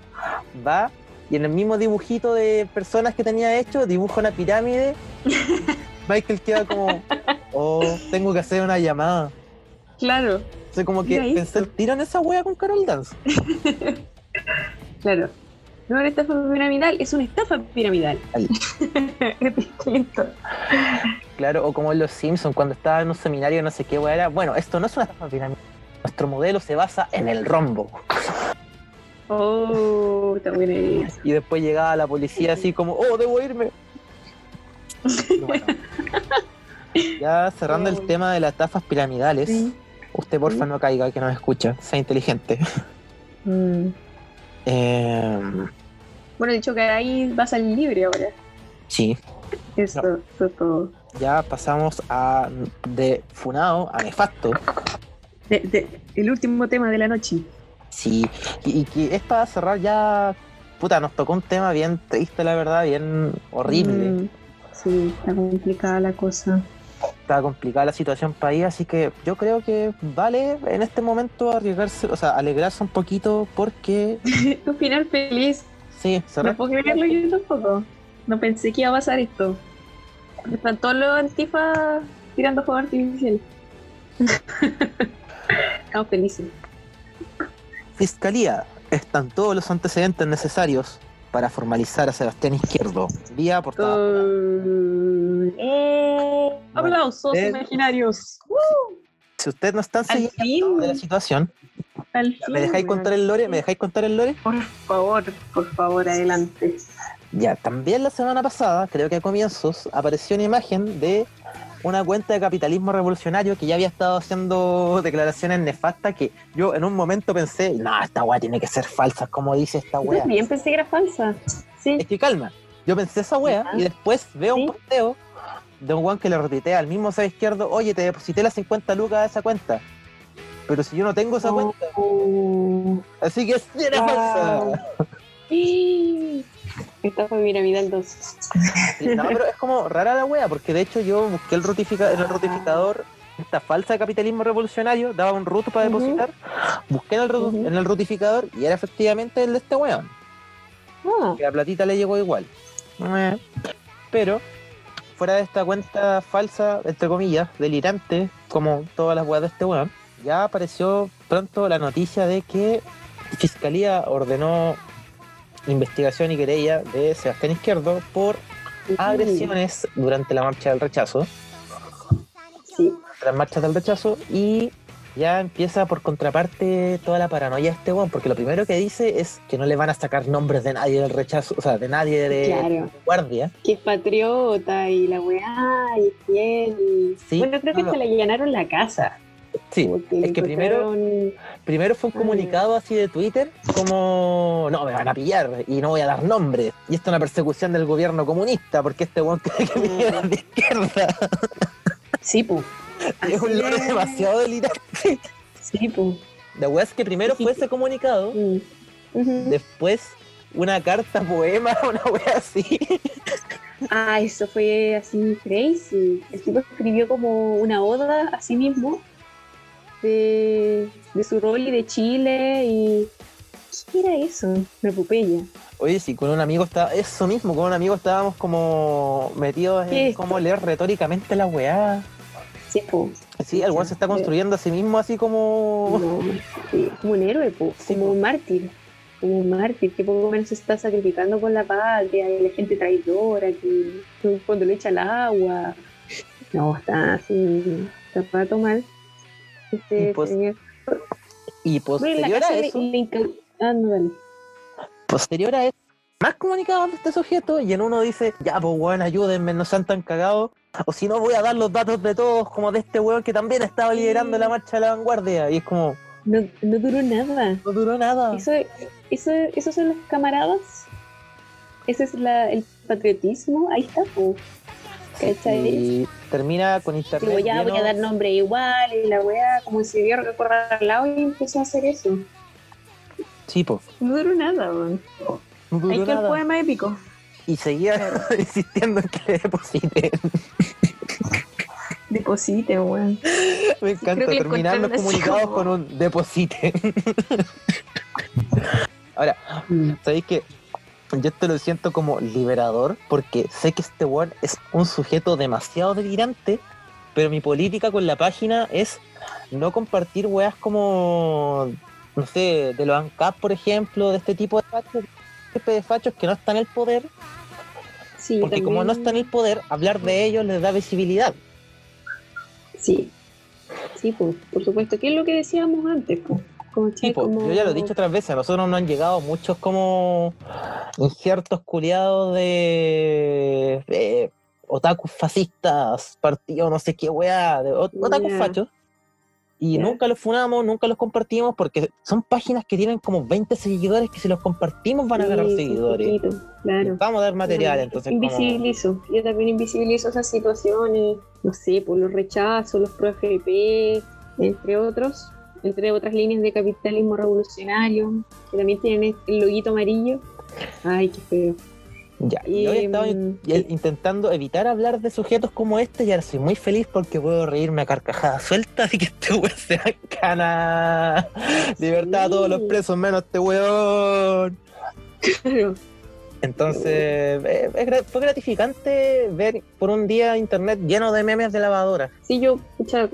S1: va, y en el mismo dibujito de personas que tenía hecho, dibuja una pirámide. Michael queda como, oh, tengo que hacer una llamada.
S2: Claro,
S1: O sea, como que pensé el
S2: eso.
S1: tiro en esa wea con Carol Dance.
S2: claro. No es una estafa piramidal, es una estafa piramidal. Es distinto.
S1: Claro, o como en Los Simpsons, cuando estaba en un seminario, no sé qué era. Bueno, esto no es una estafa piramidal. Nuestro modelo se basa en el rombo.
S2: Oh, está buena esa.
S1: Y después llegaba la policía así como, oh, debo irme. Bueno. Ya cerrando el tema de las estafas piramidales,
S2: Sí.
S1: usted porfa no caiga, que nos escucha, sea inteligente.
S2: Mm.
S1: Em,
S2: Bueno, dicho que ahí vas al libre ahora.
S1: sí,
S2: Eso, eso es todo.
S1: ya pasamos a de Funado a Nefasto.
S2: De- de- el último tema de la noche.
S1: Sí, y, y que es para cerrar ya. Puta, nos tocó un tema bien triste, la verdad, bien horrible.
S2: Mm, sí, está complicada la cosa.
S1: Está complicada la situación para ahí, así que yo creo que vale en este momento arriesgarse, o sea, alegrarse un poquito porque
S2: Un final feliz.
S1: sí,
S2: No
S1: cerrar.
S2: puedo creerlo yo tampoco. No pensé que iba a pasar esto. Están todos los antifas tirando fuego artificial. Estamos felices.
S1: Fiscalía, están todos los antecedentes necesarios para formalizar a Sebastián Izquierdo. Vía portada.
S2: Uh, eh, aplausos
S1: eh,
S2: imaginarios.
S1: Si ustedes no están siguiendo de la situación, ¿me dejáis contar el lore? ¿Me dejáis contar el lore?
S2: Por favor, por favor, adelante.
S1: Ya, también la semana pasada, creo que a comienzos, apareció una imagen de una cuenta de capitalismo revolucionario que ya había estado haciendo declaraciones nefastas que yo en un momento pensé, no, esta weá tiene que ser falsa, como dice esta
S2: Yo
S1: weá.
S2: también pensé que era falsa. Sí.
S1: Es que calma, yo pensé esa weá y después veo un posteo de un weón que le retuitea al mismo ser izquierdo, oye, te deposité las 50 lucas a esa cuenta. Pero si yo no tengo esa cuenta,
S2: Oh.
S1: así que era
S2: Wow.
S1: falsa.
S2: Sí. Esta fue Piramidal 2.
S1: Sí, no, pero es como rara la wea, porque de hecho yo busqué el rotifica- en el rotificador esta falsa de capitalismo revolucionario, daba un root para depositar, busqué en el, ru-
S2: Ujú.
S1: en el rotificador y era efectivamente el de este weón,
S2: Ah,
S1: que la platita le llegó igual. Eh, Pero, fuera de esta cuenta falsa, entre comillas, delirante, como todas las weas de este weón, ya apareció pronto la noticia de que Fiscalía ordenó investigación y querella de Sebastián Izquierdo por agresiones durante la marcha del rechazo,
S2: Sí.
S1: las marchas del rechazo, y ya empieza por contraparte toda la paranoia de este weón, porque lo primero que dice es que no le van a sacar nombres de nadie del rechazo, o sea, de nadie de
S2: Claro.
S1: guardia.
S2: Que es patriota y la weá y es fiel. y-
S1: Sí,
S2: bueno, creo que
S1: no,
S2: se le llenaron la casa.
S1: Sí, es que primero, primero fue un
S2: Ah,
S1: comunicado así de Twitter como, no, me van a pillar y no voy a dar nombres. Y esto es una persecución del gobierno comunista, porque este weón cree que
S2: Mm.
S1: viene de izquierda.
S2: Sí, pues.
S1: es un lore demasiado delirante.
S2: Sí, pues.
S1: La weá es que primero fue ese comunicado,
S2: Mm.
S1: Después una carta poema, una weá así.
S2: Ah, eso fue así crazy. El tipo escribió como una oda a sí mismo de, de su rol y de Chile y... ¿Qué era eso? Una epopeya.
S1: Oye, sí, con un amigo estaba, eso mismo, con un amigo estábamos como metidos
S2: ¿Qué
S1: en
S2: es
S1: cómo leer retóricamente la weá.
S2: Sí, po.
S1: Sí, el weón se está construyendo a sí mismo así como...
S2: No, sí, como un héroe, po.
S1: Sí,
S2: como
S1: po.
S2: un mártir. Como un mártir que poco menos se está sacrificando con la patria y la gente traidora que que cuando le echa el agua. No, está así, está para tomar. Este
S1: Y pues-
S2: señor.
S1: Posterior a eso,
S2: Ah, no, dale.
S1: posterior a eso, más comunicados de este sujeto y en uno dice, ya pues weón, ayúdenme, no sean tan cagados, o si no voy a dar los datos de todos, como de este weón que también estaba liderando la marcha de la vanguardia, y es como,
S2: No, no duró nada.
S1: no duró nada.
S2: Eso, eso, esos son los camaradas. Ese es la, el patriotismo. Ahí está, po. ¿Cachai?
S1: Y termina con internet.
S2: Digo, ya voy a
S1: lleno-
S2: dar nombre igual y la weá, como si que correr al lado y empezó a hacer eso.
S1: Sí, po,
S2: No duró nada, weón.
S1: no duró
S2: Hay que el poema épico.
S1: Y seguía insistiendo en que le depositen.
S2: Deposite, weón.
S1: Me encanta
S2: Creo que le
S1: terminar los comunicados
S2: como-
S1: con un deposite. Ahora, ¿sabéis que yo esto lo siento como liberador? Porque sé que este weón es un sujeto demasiado delirante, pero mi política con la página es no compartir weas como, no sé, de los ANCAP, por ejemplo, de este tipo de fachos, de fachos que no están en el poder,
S2: Sí,
S1: porque como no están en el poder, hablar de ellos les da visibilidad.
S2: Sí. Sí, pues, por supuesto. ¿Qué es lo que decíamos antes? Pues? Como,
S1: yo ya lo he dicho otras veces, a nosotros nos han llegado muchos como inciertos culiados de, de otakus fascistas, partido no sé qué weá, de ot- otakus
S2: Ya.
S1: fachos. Y nunca los funamos, nunca los compartimos porque son páginas que tienen como 20 seguidores que si los compartimos van a ganar
S2: Sí,
S1: seguidores.
S2: un poquito, claro.
S1: Vamos a dar material,
S2: Claro.
S1: entonces como-
S2: Invisibilizo. Yo también invisibilizo esas situaciones. No sé, por los rechazos, los pro FP, entre otros. Entre otras líneas de capitalismo revolucionario, que también tienen el loguito amarillo. Ay, qué feo.
S1: Ya, y hoy he estado
S2: Mm,
S1: intentando evitar hablar de sujetos como este y ahora soy muy feliz porque puedo reírme a carcajadas sueltas y que este weón se va en cana. Libertad a todos los presos menos este weón.
S2: Claro.
S1: Entonces, eh, fue gratificante ver por un día internet lleno de memes de lavadoras.
S2: Sí, yo, pucha,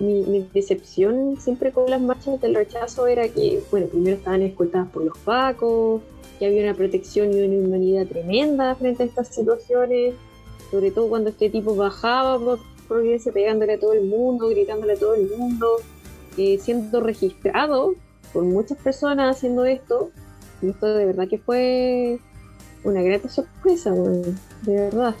S2: mi, mi decepción siempre con las marchas del rechazo era que, bueno, primero estaban escoltadas por los pacos, que había una protección y una humanidad tremenda frente a estas situaciones, sobre todo cuando este tipo bajaba por Providencia pegándole a todo el mundo, gritándole a todo el mundo, eh, siendo registrado por muchas personas haciendo esto. Y esto de verdad que fue una grata sorpresa, weón, de verdad.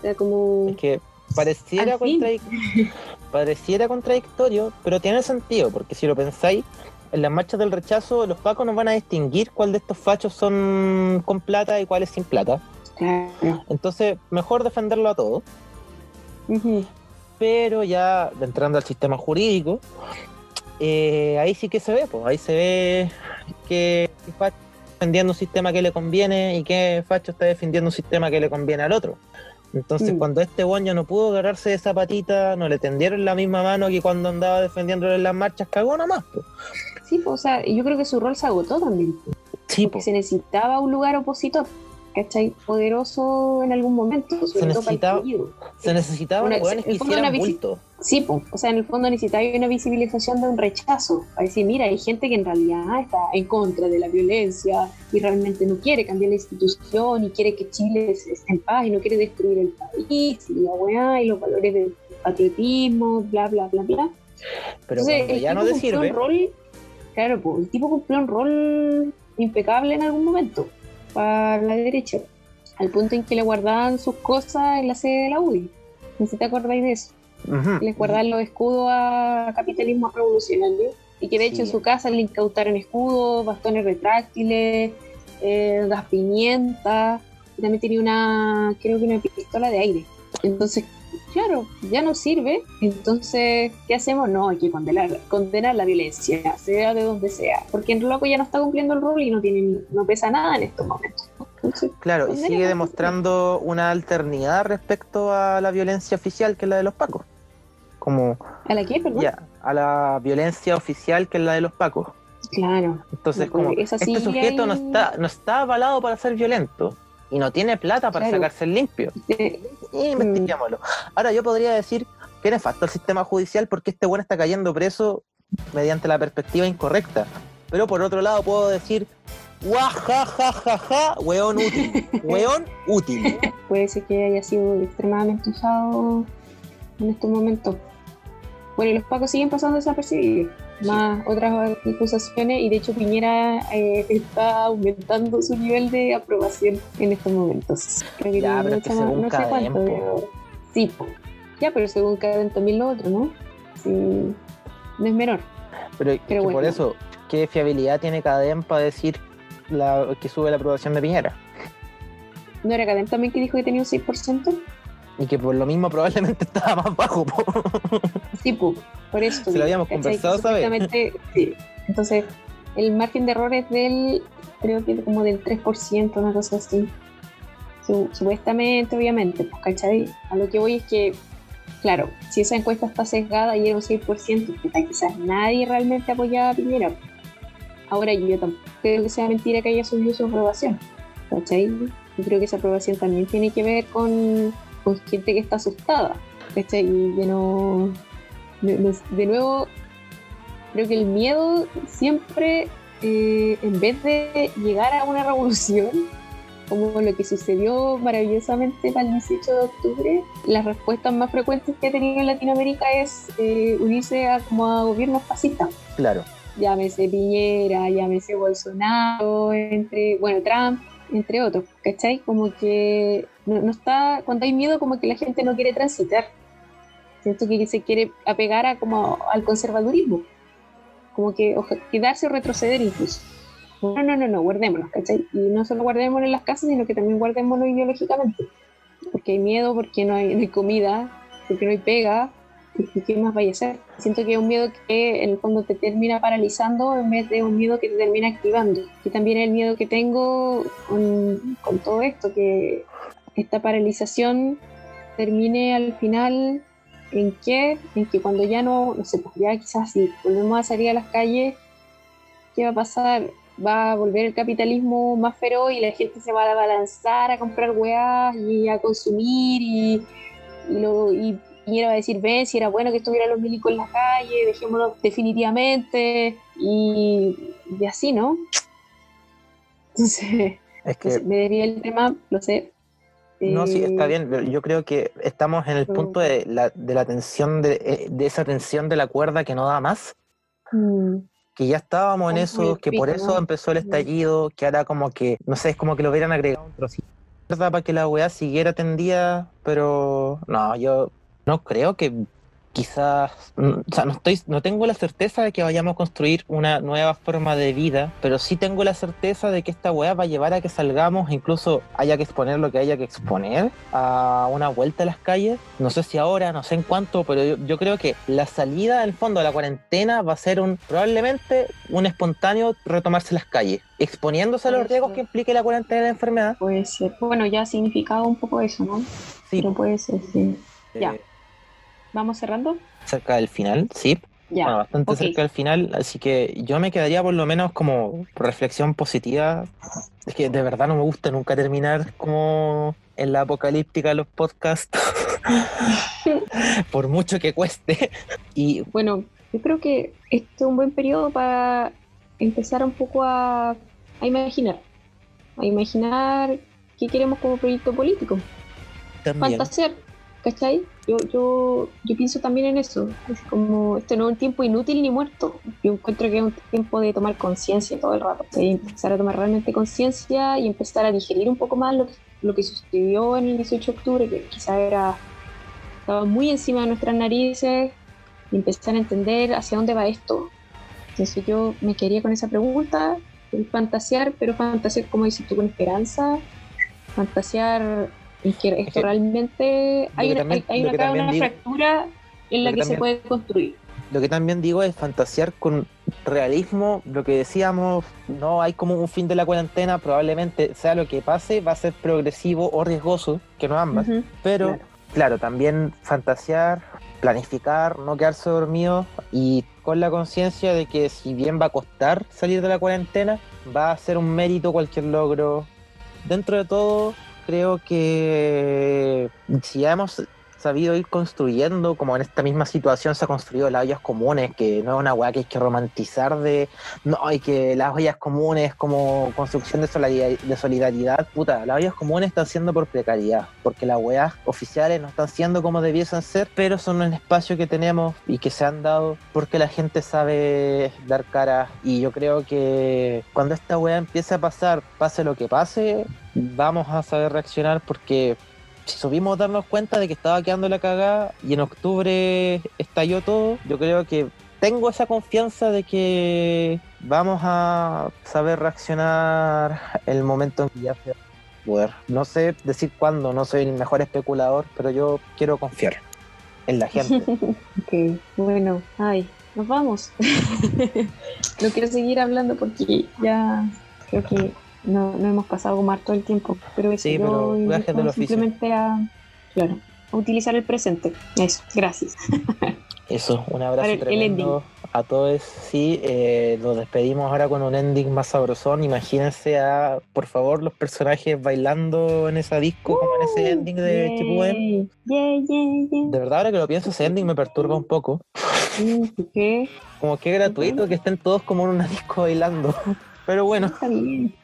S2: Sea, como...
S1: Es que pareciera,
S2: Al fin.
S1: contradic- pareciera contradictorio, pero tiene sentido, porque si lo pensáis, en las marchas del rechazo los pacos nos van a distinguir cuál de estos fachos son con plata y cuáles sin plata. Entonces, mejor defenderlo a todos. Pero ya entrando al sistema jurídico, eh, ahí sí que se ve, pues ahí se ve que Facho está defendiendo un sistema que le conviene y que Facho está defendiendo un sistema que le conviene al otro. Entonces,
S2: Mm.
S1: cuando este boño no pudo agarrarse de esa patita, no le tendieron la misma mano que cuando andaba defendiéndole en las marchas, cagó nomás. Pues.
S2: Sí, pues, o sea, yo creo que su rol se agotó también,
S1: Sí,
S2: porque
S1: pues.
S2: se necesitaba un lugar opositor, ¿cachai? Poderoso en algún momento,
S1: Se necesitaba- se necesitaban
S2: una-
S1: hueones que
S2: una
S1: bulto.
S2: Sí, pues, o sea, en el fondo necesitaba una visibilización de un rechazo, para decir, mira, hay gente que en realidad está en contra de la violencia y realmente no quiere cambiar la institución y quiere que Chile esté en paz y no quiere destruir el país y la weá y los valores del patriotismo, bla, bla, bla, bla.
S1: Pero
S2: Entonces,
S1: cuando ya no te sirve,
S2: un rol, claro, pues, el tipo cumplió un rol impecable en algún momento para la derecha, al punto en que le guardaban sus cosas en la sede de la UDI. No sé si te acordáis de eso.
S1: ujú,
S2: Les guardaban los escudos a capitalismo revolucionario y que de hecho
S1: Sí.
S2: en su casa le incautaron escudos, bastones retráctiles, eh, gas pimienta, y también tenía una, creo que una pistola de aire. Entonces, claro, ya no sirve. Entonces, ¿qué hacemos? No, hay que condenar, condenar la violencia, sea de donde sea, porque el loco ya no está cumpliendo el rol y no tiene no pesa nada en estos momentos. Entonces,
S1: Claro, y sigue demostrando una alternidad respecto a la violencia oficial que es la de los pacos. Como
S2: ¿a la qué, perdón?
S1: ya, a la violencia oficial que es la de los pacos.
S2: Claro.
S1: Entonces, como este sujeto no está, no está avalado para ser violento y no tiene plata para
S2: Claro.
S1: sacarse el limpio.
S2: Eh,
S1: Investiguémoslo. Ahora yo podría decir que nefasto el sistema judicial porque este bueno está cayendo preso mediante la perspectiva incorrecta. Pero por otro lado puedo decir, guajajajaja, weón útil. Weón útil.
S2: puede ser que haya sido extremadamente usado en estos momentos. Bueno, y los pacos siguen pasando desapercibidos. Más otras acusaciones, y de hecho Piñera eh, está aumentando su nivel de aprobación en estos momentos.
S1: Creo que ya, pero es que según no sé cuánto, pero,
S2: sí, ya, pero según cada evento también lo otro, ¿no? Sí, no es menor.
S1: Pero, pero bueno. por eso, ¿qué fiabilidad tiene Cadem para decir la, que sube la aprobación de Piñera?
S2: ¿No era Cadem también que dijo que tenía un 6%?
S1: Y que por lo mismo probablemente estaba más bajo.
S2: Sí, por eso.
S1: Se lo habíamos conversado, ¿sabes?
S2: Sí. Entonces, el margen de error es del, creo que como del 3%, una cosa así. supuestamente, obviamente, pues, ¿cachai? A lo que voy es que, claro, si esa encuesta está sesgada y era un 6%, quizás nadie realmente apoyaba a Piñera. Ahora yo tampoco creo que sea mentira que haya subido su aprobación, ¿cachai? Yo creo que esa aprobación también tiene que ver con con gente que está asustada, ¿cachai? Y que no, de, nuevo, creo que el miedo siempre, eh, en vez de llegar a una revolución, como lo que sucedió maravillosamente para el 18 de octubre, las respuestas más frecuentes que ha tenido en Latinoamérica es eh, unirse a, como a gobiernos fascistas.
S1: Claro.
S2: Llámese Piñera, llámese Bolsonaro, entre, bueno, Trump, entre otros, ¿cachai? Como que no, está, cuando hay miedo como que la gente no quiere transitar. Siento que se quiere apegar a como al conservadurismo, como que quedarse o retroceder incluso. No, no, no, no, guardémonos, ¿cachai? Y no solo guardémonos en las casas, sino que también guardémonos ideológicamente. Porque hay miedo, porque no hay, no hay comida, porque no hay pega, ¿Y qué más vaya a ser? Siento que es un miedo que en el fondo te termina paralizando en vez de un miedo que te termina activando. Y también el miedo que tengo con, con todo esto, que esta paralización termine al final en qué, en que cuando ya no, no sé, pues ya quizás si volvemos a salir a las calles, ¿qué va a pasar? Va a volver el capitalismo más feroz y la gente se va a balanzar a comprar weas y a consumir y, y, lo, y Piñera va a decir, ven, si era bueno que estuvieran los milicos en la calle, dejémoslo definitivamente, y, y así, ¿no? Entonces, es que, me debía el tema, lo sé.
S1: No, sí, está eh, bien. Yo creo que estamos en el punto de la, de la tensión, de, eh, de, esa tensión de la cuerda que no da más. Mm. Que ya estábamos en eso, que por eso empezó el estallido, que ahora como que, no sé, es como que lo hubieran agregado un trocito para que la weá siguiera tendida, pero no, yo no creo que quizás, mm, o sea, no estoy, no tengo la certeza de que vayamos a construir una nueva forma de vida, pero sí tengo la certeza de que esta weá va a llevar a que salgamos, incluso haya que exponer lo que haya que exponer, a una vuelta a las calles. No sé si ahora, no sé en cuánto, pero yo, creo que la salida del fondo de la cuarentena va a ser un probablemente un espontáneo retomarse las calles, exponiéndose a los riesgos que implique la cuarentena de la enfermedad.
S2: Puede ser. Bueno, ya ha significado un poco eso, ¿no? Sí. Pero puede ser, sí. Ya. ¿Vamos cerrando?
S1: Cerca del final, sí. Ya. bastante cerca del final, así que yo me quedaría por lo menos como reflexión positiva. Es que de verdad no me gusta nunca terminar como en la apocalíptica de los podcasts, por mucho que cueste. Y
S2: bueno, yo creo que este es un buen periodo para empezar un poco a, a imaginar, a imaginar qué queremos como proyecto político. También. Fantasear ¿cachai? Yo, yo, yo pienso también en eso, es como, esto no es un tiempo inútil ni muerto, yo encuentro que es un tiempo de tomar conciencia todo el rato, empezar a tomar realmente conciencia y empezar a digerir un poco más lo que, lo que sucedió en el 18 de octubre, que quizá era, estaba muy encima de nuestras narices, y empezar a entender hacia dónde va esto. Entonces yo me quería con esa pregunta, fantasear, pero fantasear, como dices tú, con esperanza, fantasear y que esto realmente hay una, hay, una, fractura en la que, se puede construir.
S1: Lo que también digo es fantasear con realismo, lo que decíamos, no hay como un fin de la cuarentena, probablemente sea lo que pase, va a ser progresivo o riesgoso, que no ambas, pero claro. también fantasear, planificar, no quedarse dormido y con la conciencia de que si bien va a costar salir de la cuarentena, va a ser un mérito cualquier logro. Dentro de todo, creo que si ya hemos sabido ir construyendo, como en esta misma situación se ha construido las ollas comunes, que no es una weá que hay que romantizar de, no, hay que las ollas comunes como construcción de solidaridad, de solidaridad, puta, las ollas comunes están siendo por precariedad, porque las weas oficiales no están siendo como debiesen ser, pero son un espacio que tenemos y que se han dado porque la gente sabe dar cara. Y yo creo que cuando esta wea empiece a pasar, pase lo que pase, vamos a saber reaccionar porque si supimos darnos cuenta de que estaba quedando la cagada y en octubre estalló todo, yo creo que tengo esa confianza de que vamos a saber reaccionar el momento en que ya sea poder. No sé decir cuándo, no soy el mejor especulador, pero yo quiero confiar en la gente.
S2: ok, bueno, ay, nos vamos. no quiero seguir hablando porque ya creo que no, no hemos pasado como todo el tiempo, pero
S1: sí, pero
S2: simplemente a, claro, a utilizar el presente. Eso, gracias.
S1: Eso, un abrazo tremendo a todos. Sí, eh, nos despedimos ahora con un ending más sabrosón. Imagínense a, por favor, los personajes bailando en esa disco, como en ese uh, ending de Chipuden. De verdad, ahora que lo pienso, ese ending me perturba un poco.
S2: ¿Qué?
S1: Como que gratuito que estén todos como en una disco bailando. Pero bueno.
S2: Está bien.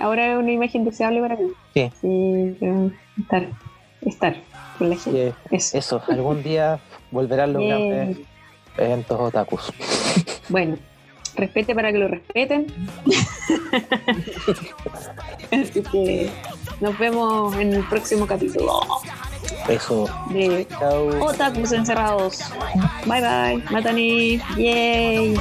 S2: Ahora es una imagen deseable para mí.
S1: Sí.
S2: Sí, estar, estar con la gente.
S1: eso. eso. Algún día volverán los grandes eventos otakus.
S2: Bueno, respete para que lo respeten. Así que nos vemos en el próximo capítulo.
S1: Eso.
S2: De Otakus encerrados. Bye bye. Matani. Yay.